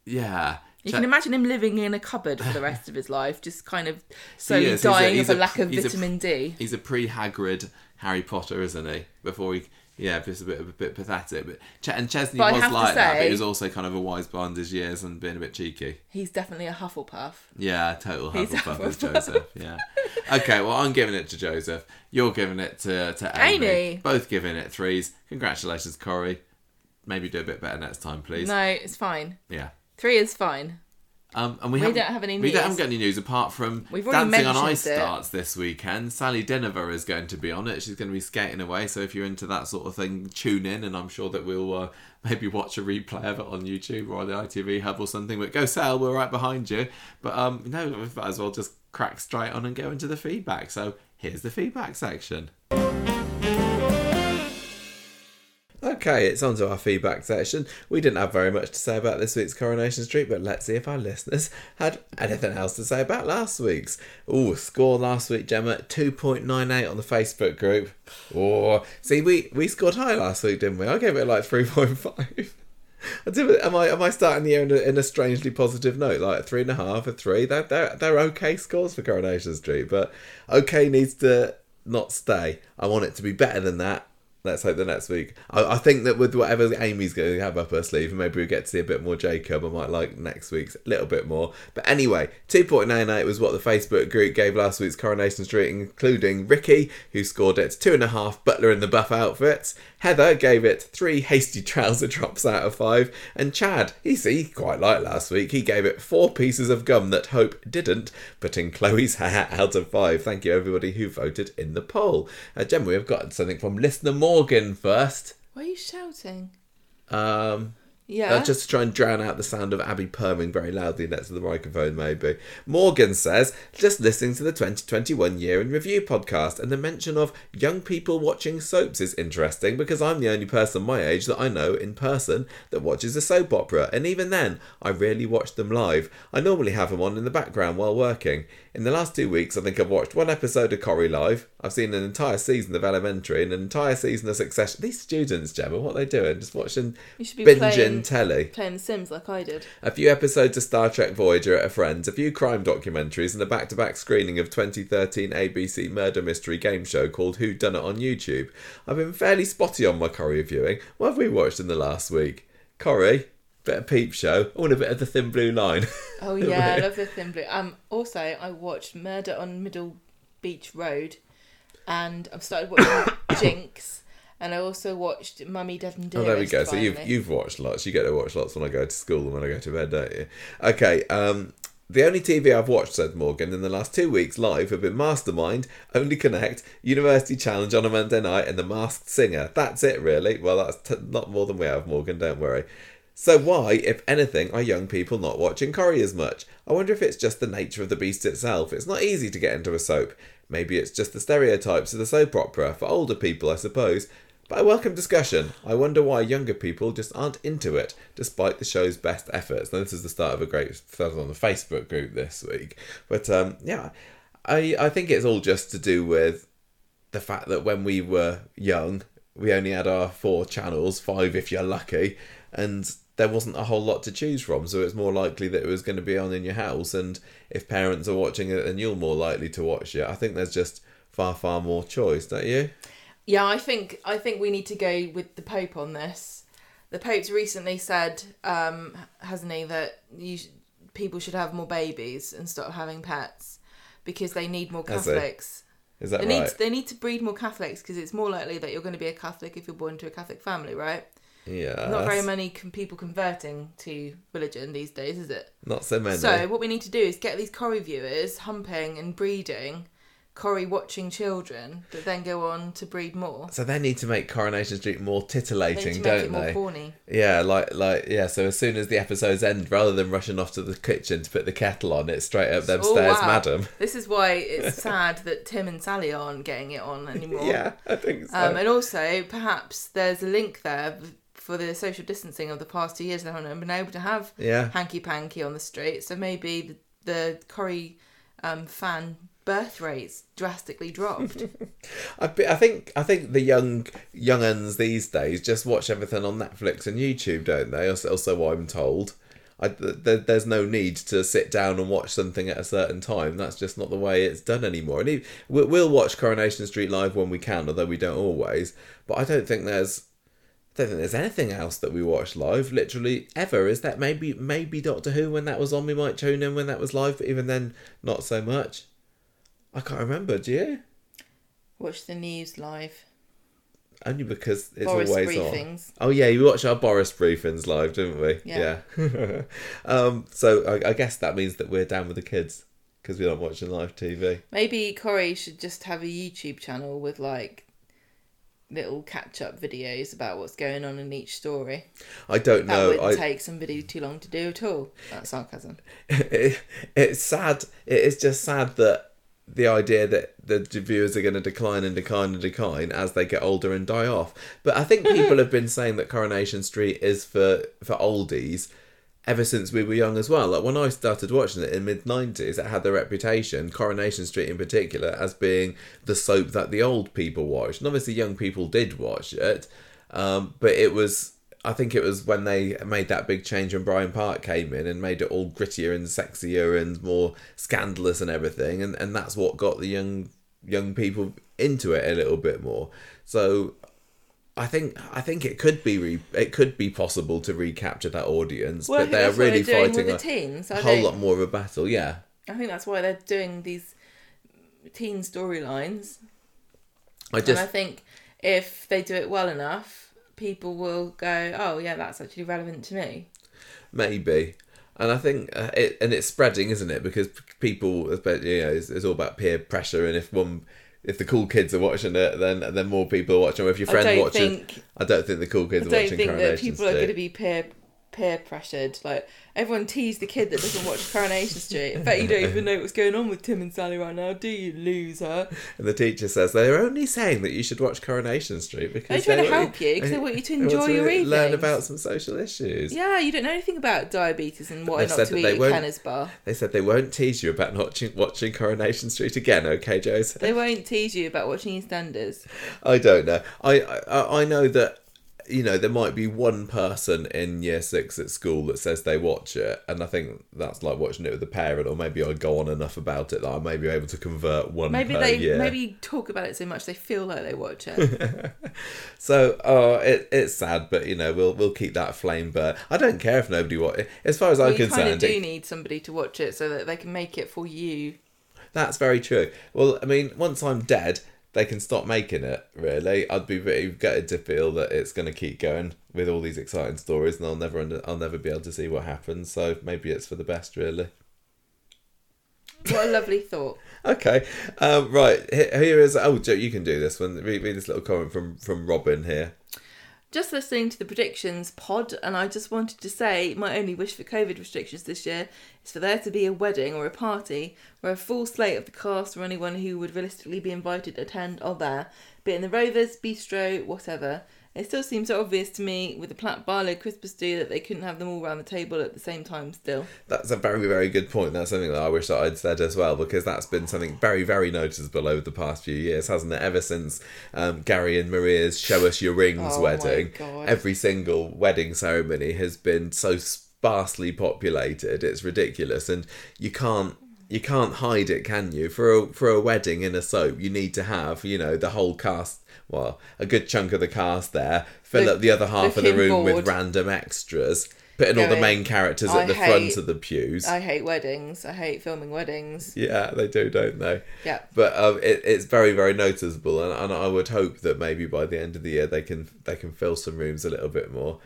A: Yeah.
B: You
A: Che-
B: can imagine him living in a cupboard for the rest of his life, just kind of slowly
A: is. He's a-
B: dying
A: he's
B: of a,
A: a-
B: lack of vitamin D.
A: he's a pre-Hagrid Harry Potter, isn't he? Before he, yeah, just a bit a bit pathetic. But Ch- and Chesney
B: But
A: was like that, but he was also kind of a wise behind his years and being a bit cheeky.
B: He's definitely a Hufflepuff.
A: Yeah, total
B: He's
A: Hufflepuff is Joseph. Yeah. Okay, well, I'm giving it to Joseph. You're giving it to to Amy.
B: Amy.
A: Both giving it threes. Congratulations, Corrie. Maybe do a bit better next time, please.
B: No, it's fine.
A: Yeah.
B: Three is fine.
A: Um, and we,
B: We
A: haven't-
B: don't have any news.
A: We don't haven't got any news apart from
B: We've already
A: Dancing on Ice
B: it.
A: starts this weekend. Sally Dynevor is going to be on it. She's going to be skating away. So if you're into that sort of thing, tune in, and I'm sure that we'll uh, maybe watch a replay of it on YouTube or the ITV Hub or something. But go Sal, we're right behind you. But um, no, we might as well just crack straight on and go into the feedback. So here's the feedback section. Okay, it's on to our feedback section. We didn't have very much to say about this week's Coronation Street, but let's see if our listeners had anything else to say about last week's. Ooh, score last week, Gemma, 2.98 on the Facebook group. Oh, see, we, we scored high last week, didn't we? I gave it like 3.5. I did, am I am I starting the year in a, in a strangely positive note, like three and a half, a three? They're, they're they're okay scores for Coronation Street, but okay needs to not stay. I want it to be better than that. Let's hope the next week. I, I think that with whatever Amy's going to have up her sleeve, maybe we get to see a bit more Jacob. I might like next week's a little bit more. But anyway, 2.98 was what the Facebook group gave last week's Coronation Street, including Ricky, who scored it two and a half Butler in the buff outfits. Heather gave it three hasty trouser drops out of five. And Chad, he's he quite liked last week, he gave it four pieces of gum that Hope didn't, putting Chloe's hair out of five. Thank you, everybody who voted in the poll. Uh, Gemma, we've got something from listener Morgan first.
B: Why are you shouting?
A: Um,
B: Yeah.
A: uh, just to try and drown out the sound of Abby purring very loudly next to the microphone, maybe. Morgan says, just listening to the 2021 Year in Review podcast, and the mention of young people watching soaps is interesting because I'm the only person my age that I know in person that watches a soap opera, and even then, I rarely watch them live. I normally have them on in the background while working. In the last two weeks, I think I've watched one episode of Corrie live. I've seen an entire season of Elementary and an entire season of Succession. These students, Gemma, what are they doing? Just watching
B: You should be
A: binging
B: playing-
A: telly.
B: Playing The Sims like I did.
A: A few episodes of Star Trek Voyager at a friend's, a few crime documentaries, and a back to back screening of 2013 ABC murder mystery game show called Whodunnit on YouTube. I've been fairly spotty on my Corrie viewing. What have we watched in the last week? Corrie, bit of Peep Show, I want a bit of the Thin Blue Line.
B: Oh yeah, I love the Thin Blue. Um, also I watched Murder on Middle Beach Road, and I've started watching Jinx, and I also watched Mummy Dead and
A: Oh, there we go. So you've you've watched lots. You get to watch lots when I go to school and when I go to bed, don't you? Okay. Um, the only TV I've watched, said Morgan, in the last two weeks live have been Mastermind, Only Connect, University Challenge on a Monday night, and The Masked Singer. That's it, really. Well, that's t- not more than we have, Morgan. Don't worry. So why, if anything, are young people not watching Corrie as much? I wonder if it's just the nature of the beast itself. It's not easy to get into a soap. Maybe it's just the stereotypes of the soap opera for older people, I suppose. But I welcome discussion. I wonder why younger people just aren't into it, despite the show's best efforts. Now, this is the start of a great thread on the Facebook group this week. But um, yeah, I I think it's all just to do with the fact that when we were young, we only had our four channels, five if you're lucky, and there wasn't a whole lot to choose from. So it's more likely that it was going to be on in your house. And if parents are watching it, then you're more likely to watch it. I think there's just far, far more choice, don't you?
B: Yeah, I think I think we need to go with the Pope on this. The Pope's recently said, um, hasn't he, that you sh- people should have more babies and stop having pets because they need more Catholics.
A: Is that
B: They
A: right?
B: need they need to breed more Catholics because it's more likely that you're going to be a Catholic if you're born into a Catholic family, right?
A: Yeah.
B: Not very many con- people converting to religion these days, is it?
A: Not so many.
B: So what we need to do is get these Corrie viewers humping and breeding, Corrie watching children that then go on to breed more.
A: So they need to make Coronation Street more
B: They
A: titillating,
B: make
A: don't
B: it more
A: they?
B: corny.
A: Yeah, like like yeah. So as soon as the episodes end, rather than rushing off to the kitchen to put the kettle on, it's straight up them
B: Oh,
A: stairs,
B: wow.
A: madam.
B: This is why it's sad that Tim and Sally aren't getting it on anymore.
A: Yeah, I think so.
B: Um, and also, perhaps there's a link there for the social distancing of the past two years. They haven't been able to have
A: yeah,
B: hanky panky on the street, so maybe the, the Corrie um, fan birth rates drastically dropped.
A: I, I think I think the young young uns these days just watch everything on Netflix and YouTube, don't they? Also, I'm told. I, th- th- there's no need to sit down and watch something at a certain time. That's just not the way it's done anymore. And we'll, we'll watch Coronation Street live when we can, although we don't always. But I don't think there's don't think there's anything else that we watch live, literally ever. Is that maybe maybe Doctor Who when that was on? We might tune in when that was live, but even then, not so much. I can't remember. Do you?
B: Watch the news live.
A: Only because it's
B: Boris
A: always on. Oh yeah, you watch our Boris briefings live, didn't we?
B: Yeah.
A: Yeah. um, so I, I guess that means that we're down with the kids because we're not watching live TV.
B: Maybe Corrie should just have a YouTube channel with like little catch up videos about what's going on in each story.
A: I don't
B: That
A: know.
B: wouldn't
A: I,
B: take somebody too long to do at all. That's sarcasm.
A: it, it's sad. It is just sad that the idea that the viewers are going to decline and decline and decline as they get older and die off. But I think people have been saying that Coronation Street is for for oldies ever since we were young as well. Like when I started watching it in mid nineties, it had the reputation, Coronation Street in particular, as being the soap that the old people watched. And obviously, young people did watch it, um, but it was. I think it was when they made that big change when Brian Park came in and made it all grittier and sexier and more scandalous and everything, and, and that's what got the young young people into it a little bit more. So I think I think it could be re- it could be possible to recapture that audience,
B: Well,
A: but they're really
B: they're
A: fighting
B: the
A: a,
B: teens.
A: Whole
B: think.
A: lot more of a battle. Yeah,
B: I think that's why they're doing these teen storylines.
A: I
B: And
A: just
B: I think if they do it well enough, people will go, "Oh, yeah, that's actually relevant to me."
A: maybe, and I think uh, it and it's spreading, isn't it? Because people, you know, it's, it's all about peer pressure, and if one. If the cool kids are watching it, then then more people are watching. Or if your
B: I
A: friend watches,
B: think
A: I don't think the cool
B: I
A: kids are
B: don't
A: watching
B: think that people are going to be peer peer pressured. Like everyone teased the kid that doesn't watch Coronation Street. In fact, you don't even know what's going on with Tim and Sally right now, do you, loser?
A: And the teacher says they're only saying that you should watch Coronation Street because They're
B: trying to
A: they want
B: help you because they want you to enjoy your evenings.
A: learn about some social issues.
B: Yeah, you don't know anything about diabetes and what not to eat
A: they
B: at Kenner's bar.
A: They said they won't tease you about not watching, watching Coronation Street again, okay, Joseph?
B: They won't tease you about watching EastEnders.
A: I don't know. I, I I know that you know there might be one person in year six at school that says they watch it, and I think that's like watching it with a parent, or maybe I go on enough about it that I may be able to convert one
B: Maybe they
A: year.
B: maybe talk about it so much they feel like they watch it.
A: So, oh, it, it's sad, but you know we'll we'll keep that flame burn. I don't care if nobody watch. As far as
B: well,
A: I'm
B: you
A: concerned,
B: do
A: it-
B: need somebody to watch it so that they can make it for you.
A: That's very true. Well, I mean, once I'm dead, they can stop making it. Really, I'd be very gutted to feel that it's going to keep going with all these exciting stories, and I'll never, under, I'll never be able to see what happens. So maybe it's for the best, really.
B: What a lovely thought.
A: Okay, um, right here, here is. Oh, Joe, you can do this one. Read, read this little comment from from Robin here.
B: Just listening to the predictions pod, and I just wanted to say my only wish for COVID restrictions this year is for there to be a wedding or a party where a full slate of the cast or anyone who would realistically be invited to attend are there, be it in the Rovers, Bistro, whatever. It still seems so obvious to me with the Platt Barlow Christmas do that they couldn't have them all around the table at the same time still.
A: That's a very, very good point. That's something that I wish that I'd said as well, because that's been something very, very noticeable over the past few years, hasn't it? Ever since um, Gary and Maria's Show Us Your Rings
B: Oh my
A: wedding,
B: God.
A: every single wedding ceremony has been so sparsely populated. It's ridiculous, and you can't. You can't hide it, can you? For a for a wedding in a soap, you need to have you know the whole cast, well, a good chunk of the cast there. Fill
B: The-
A: up the other half of the room with random extras. Putting all the main characters
B: "I
A: at the front of the pews.
B: I hate weddings. I hate filming weddings.
A: Yeah, they do, don't they?
B: Yeah.
A: But um, it, it's very, very noticeable, and, and I would hope that maybe by the end of the year they can they can fill some rooms a little bit more,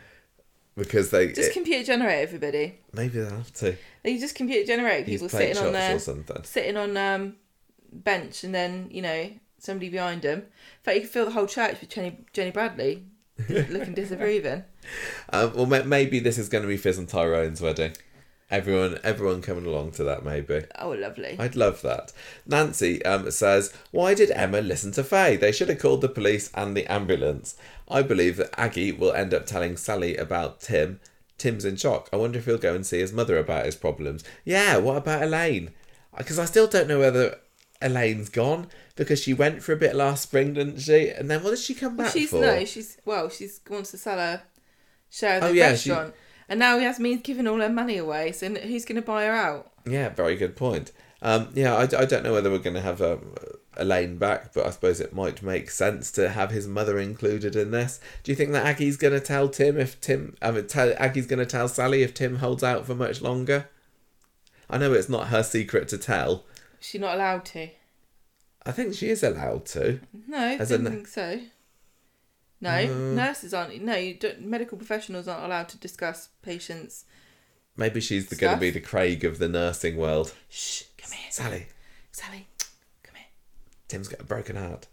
A: because they
B: Just
A: it-
B: computer generate everybody.
A: maybe they'll have to
B: They just computer generate people sitting on
A: shots
B: there.
A: or something.
B: sitting on um bench and then you know somebody behind them. In fact, you could fill the whole church with Jenny Jenny Bradley looking disapproving.
A: Um, well, maybe this is going to be Fizz and Tyrone's wedding. Everyone, everyone coming along to that, maybe.
B: Oh, lovely.
A: I'd love that. Nancy um, says, Why did Emma listen to Faye? They should have called the police and the ambulance. I believe that Aggie will end up telling Sally about Tim. Tim's in shock. I wonder if he'll go and see his mother about his problems. Yeah, what about Elaine? Because I still don't know whether Elaine's gone because she went for a bit last spring, didn't she? And then what did she come
B: Well,
A: back
B: she's
A: for?
B: no, she's well, she's wants to sell her share of oh, the
A: Oh, yeah, she-
B: restaurant, and now he has me giving all her money away. So who's going to buy her out?
A: Yeah, very good point. Um, yeah, I, I don't know whether we're going to have um, Elaine back, but I suppose it might make sense to have his mother included in this. Do you think that Aggie's going to tell Tim if Tim, I mean, tell, Aggie's going to tell Sally if Tim holds out for much longer? I know it's not her secret to tell.
B: She's not allowed to.
A: I think she is allowed to.
B: No, I don't
A: in-
B: think so. No,
A: Uh.
B: nurses aren't. No, you don't, medical professionals aren't allowed to discuss patients.
A: Maybe she's the, going to be the Craig of the nursing world.
B: Shh, come here,
A: Sally,
B: Sally. Come here.
A: Tim's got a broken heart.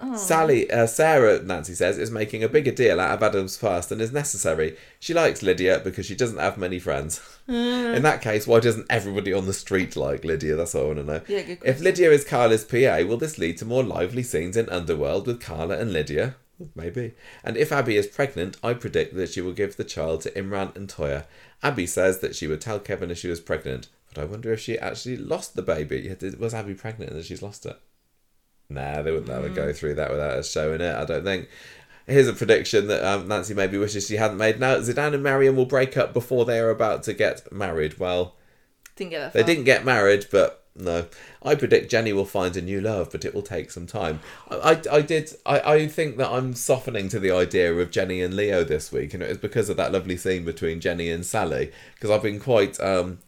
B: Oh.
A: Sally, uh, Sarah, Nancy says, is making a bigger deal out of Adam's past than is necessary. She likes Lydia because she doesn't have many friends. In that case, why doesn't everybody on the street like Lydia? That's what I want to know.
B: Yeah, good question. If.
A: Lydia is Carla's PA, will this lead to more lively scenes in Underworld with Carla and Lydia? Maybe. And if Abi is pregnant, I predict that she will give the child to Imran and Toya. Abi says that she would tell Kevin if she was pregnant, but I wonder if she actually lost the baby. Was Abi pregnant and that she's lost it? Nah, they wouldn't let her go through that without us showing it, I don't think. Here's a prediction that um, Nancy maybe wishes she hadn't made. Now, Zidane and Mariam will break up before they are about to get married. Well,
B: Didn't get
A: they
B: far.
A: didn't get married, but no. I predict Jenny will find a new love, but it will take some time. I, I, I did. I, I think that I'm softening to the idea of Jenny and Leo this week, and it was because of that lovely scene between Jenny and Sally. Because I've been quite, um,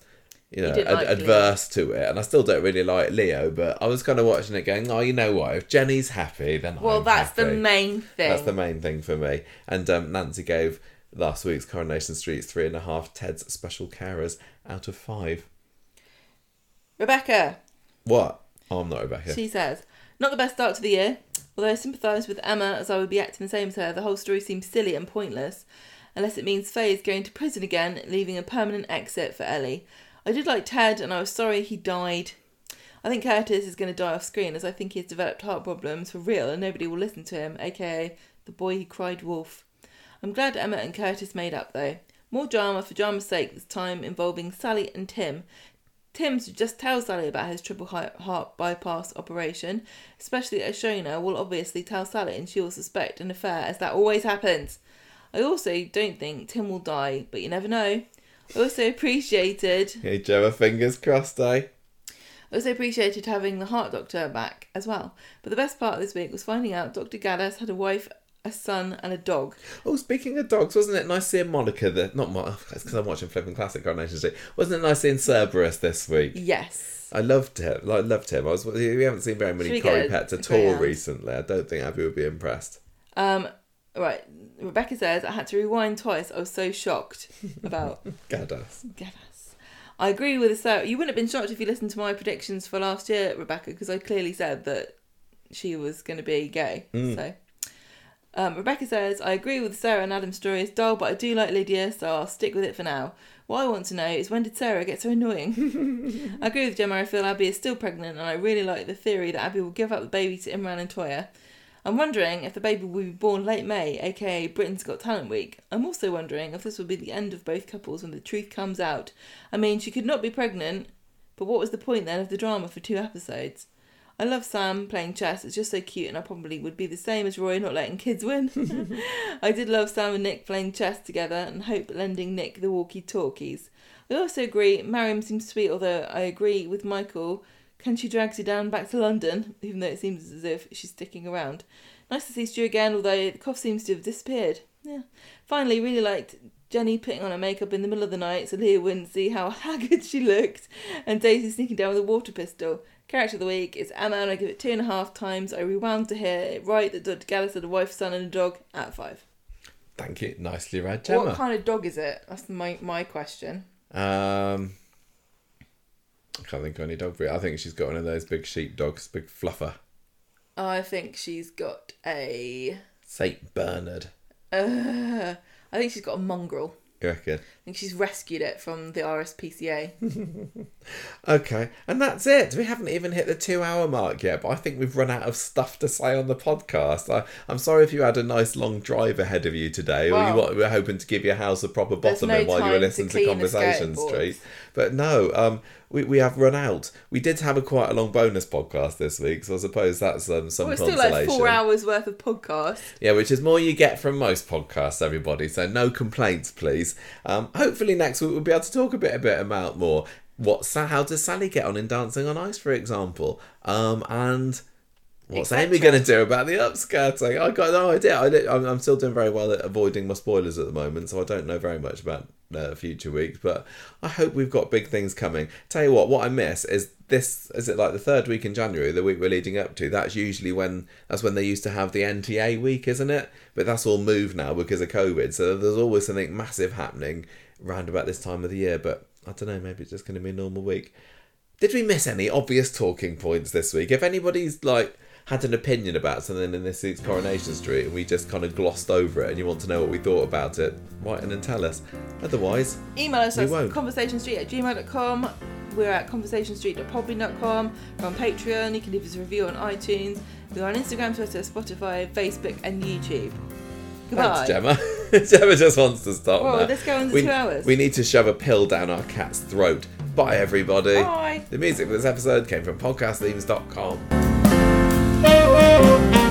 A: you know,
B: didn't
A: ad-
B: like Leo.
A: adverse to it, and I still don't really like Leo. But I was kind of watching it, going, "Oh, you know what? If Jenny's happy, then
B: Well,
A: I'm
B: that's the main thing.
A: That's the main thing for me. And um, Nancy gave last week's Coronation Street three and a half Ted's special carers out of five.
B: Rebecca,
A: What? Oh, I'm not Rebecca.
B: she says, not the best start to the year. Although I sympathise with Emma as I would be acting the same as her, the whole story seems silly and pointless, unless it means Faye is going to prison again, leaving a permanent exit for Ellie. I did like Ted, and I was sorry he died. I think Curtis is going to die off screen, as I think he has developed heart problems for real, and nobody will listen to him, aka the boy who cried wolf. I'm glad Emma and Curtis made up though. More drama for drama's sake this time involving Sally and Tim. Tim should just tell Sally about his triple heart bypass operation, especially as Shona will obviously tell Sally and she will suspect an affair, as that always happens. I also don't think Tim will die, but you never know. I also appreciated
A: Hey, Gemma, fingers crossed, eh?
B: I also appreciated having the heart doctor back as well. But the best part of this week was finding out Dr. Gaddas had a wife, a son, and a dog.
A: Oh, speaking of dogs, wasn't it nice seeing Monica? The, not Monica, because I'm watching Flipping Classic Coronation Street. Wasn't it nice seeing Cerberus this week?
B: Yes.
A: I loved him. I loved him. I was. We haven't seen very many
B: we
A: Corrie
B: get a
A: pets at all recently. I don't think Abby would be impressed.
B: Um. Right. Rebecca says I had to rewind twice. I was so shocked about
A: Gaddas.
B: Gaddas. I agree with Sarah. You wouldn't have been shocked if you listened to my predictions for last year, Rebecca, because I clearly said that she was going to be gay. So. Um, Rebecca says, I agree with Sarah and Adam's story is dull, but I do like Lydia, so I'll stick with it for now. What I want to know is when did Sarah get so annoying? I agree with Gemma, I feel Abi is still pregnant, and I really like the theory that Abi will give up the baby to Imran and Toya. I'm wondering if the baby will be born late May, aka Britain's Got Talent Week. I'm also wondering if this will be the end of both couples when the truth comes out. I mean, she could not be pregnant, but what was the point then of the drama for two episodes? I love Sam playing chess. It's just so cute, and I probably would be the same as Roy not letting kids win. I did love Sam and Nick playing chess together, and hope lending Nick the walkie-talkies. I also agree. Mariam seems sweet, although I agree with Michael. Can she drag you down back to London, even though it seems as if she's sticking around? Nice to see Stu again, although the cough seems to have disappeared. Yeah. Finally, really liked Jenny putting on her makeup in the middle of the night so Leah wouldn't see how haggard she looked, and Daisy sneaking down with a water pistol. Character of the week is Emma, and I give it two and a half times. I rewound to hear it right that Dr. Gaddas had a wife, son, and a dog at five.
A: Thank you. Nicely read, Gemma.
B: What kind of dog is it? That's my my question.
A: Um, I can't think of any dog breed. I think she's got one of those big sheep dogs, big fluffer.
B: I think she's got a.
A: Saint Bernard.
B: Uh, I think she's got a mongrel.
A: You reckon?
B: I think she's rescued it from the RSPCA.
A: Okay, and that's it. We haven't even hit the two-hour mark yet, but I think we've run out of stuff to say on the podcast. I, I'm sorry if you had a nice long drive ahead of you today, or you
B: Well,
A: were hoping to give your house a proper
B: there's
A: bottom
B: no
A: in while you were
B: to
A: listening to,
B: the
A: Conversation. Street. But no, um, we, we have run out. We did have a quite a long bonus podcast this week, so I suppose that's um, some
B: Well, it's still like four hours worth of podcast.
A: Yeah, which is more you get from most podcasts, everybody. So no complaints, please. Um, hopefully next week we'll be able to talk a bit, a bit about more. What? How does Sally get on in Dancing on Ice, for example? Um, and what's Amy going to do about the upskirting? I got no idea. I I'm still doing very well at avoiding my spoilers at the moment, so I don't know very much about uh, future weeks. But I hope we've got big things coming. Tell you what, what I miss is this. Is it like the third week in January, the week we're leading up to? That's usually when that's when they used to have the NTA week, isn't it? But that's all moved now because of COVID. So there's always something massive happening round about this time of the year. But I don't know. Maybe it's just going to be a normal week. Did we miss any obvious talking points this week? If anybody's like had an opinion about something in this week's Coronation Street and we just kind of glossed over it and you want to know what we thought about it, write in and tell us. Otherwise,
B: Email us at conversationstreet at gmail.com. We're at conversationstreet.podbean.com. We're on Patreon. You can leave us a review on iTunes. We're on Instagram, Twitter, Spotify, Facebook, and YouTube. Goodbye.
A: thanks, Gemma. Gemma just wants to stop
B: Well,
A: now.
B: let's go on
A: we,
B: two hours.
A: We need to shove a pill down our cat's throat. Bye, everybody.
B: Bye.
A: The music for this episode came from podcastthemes.com. Música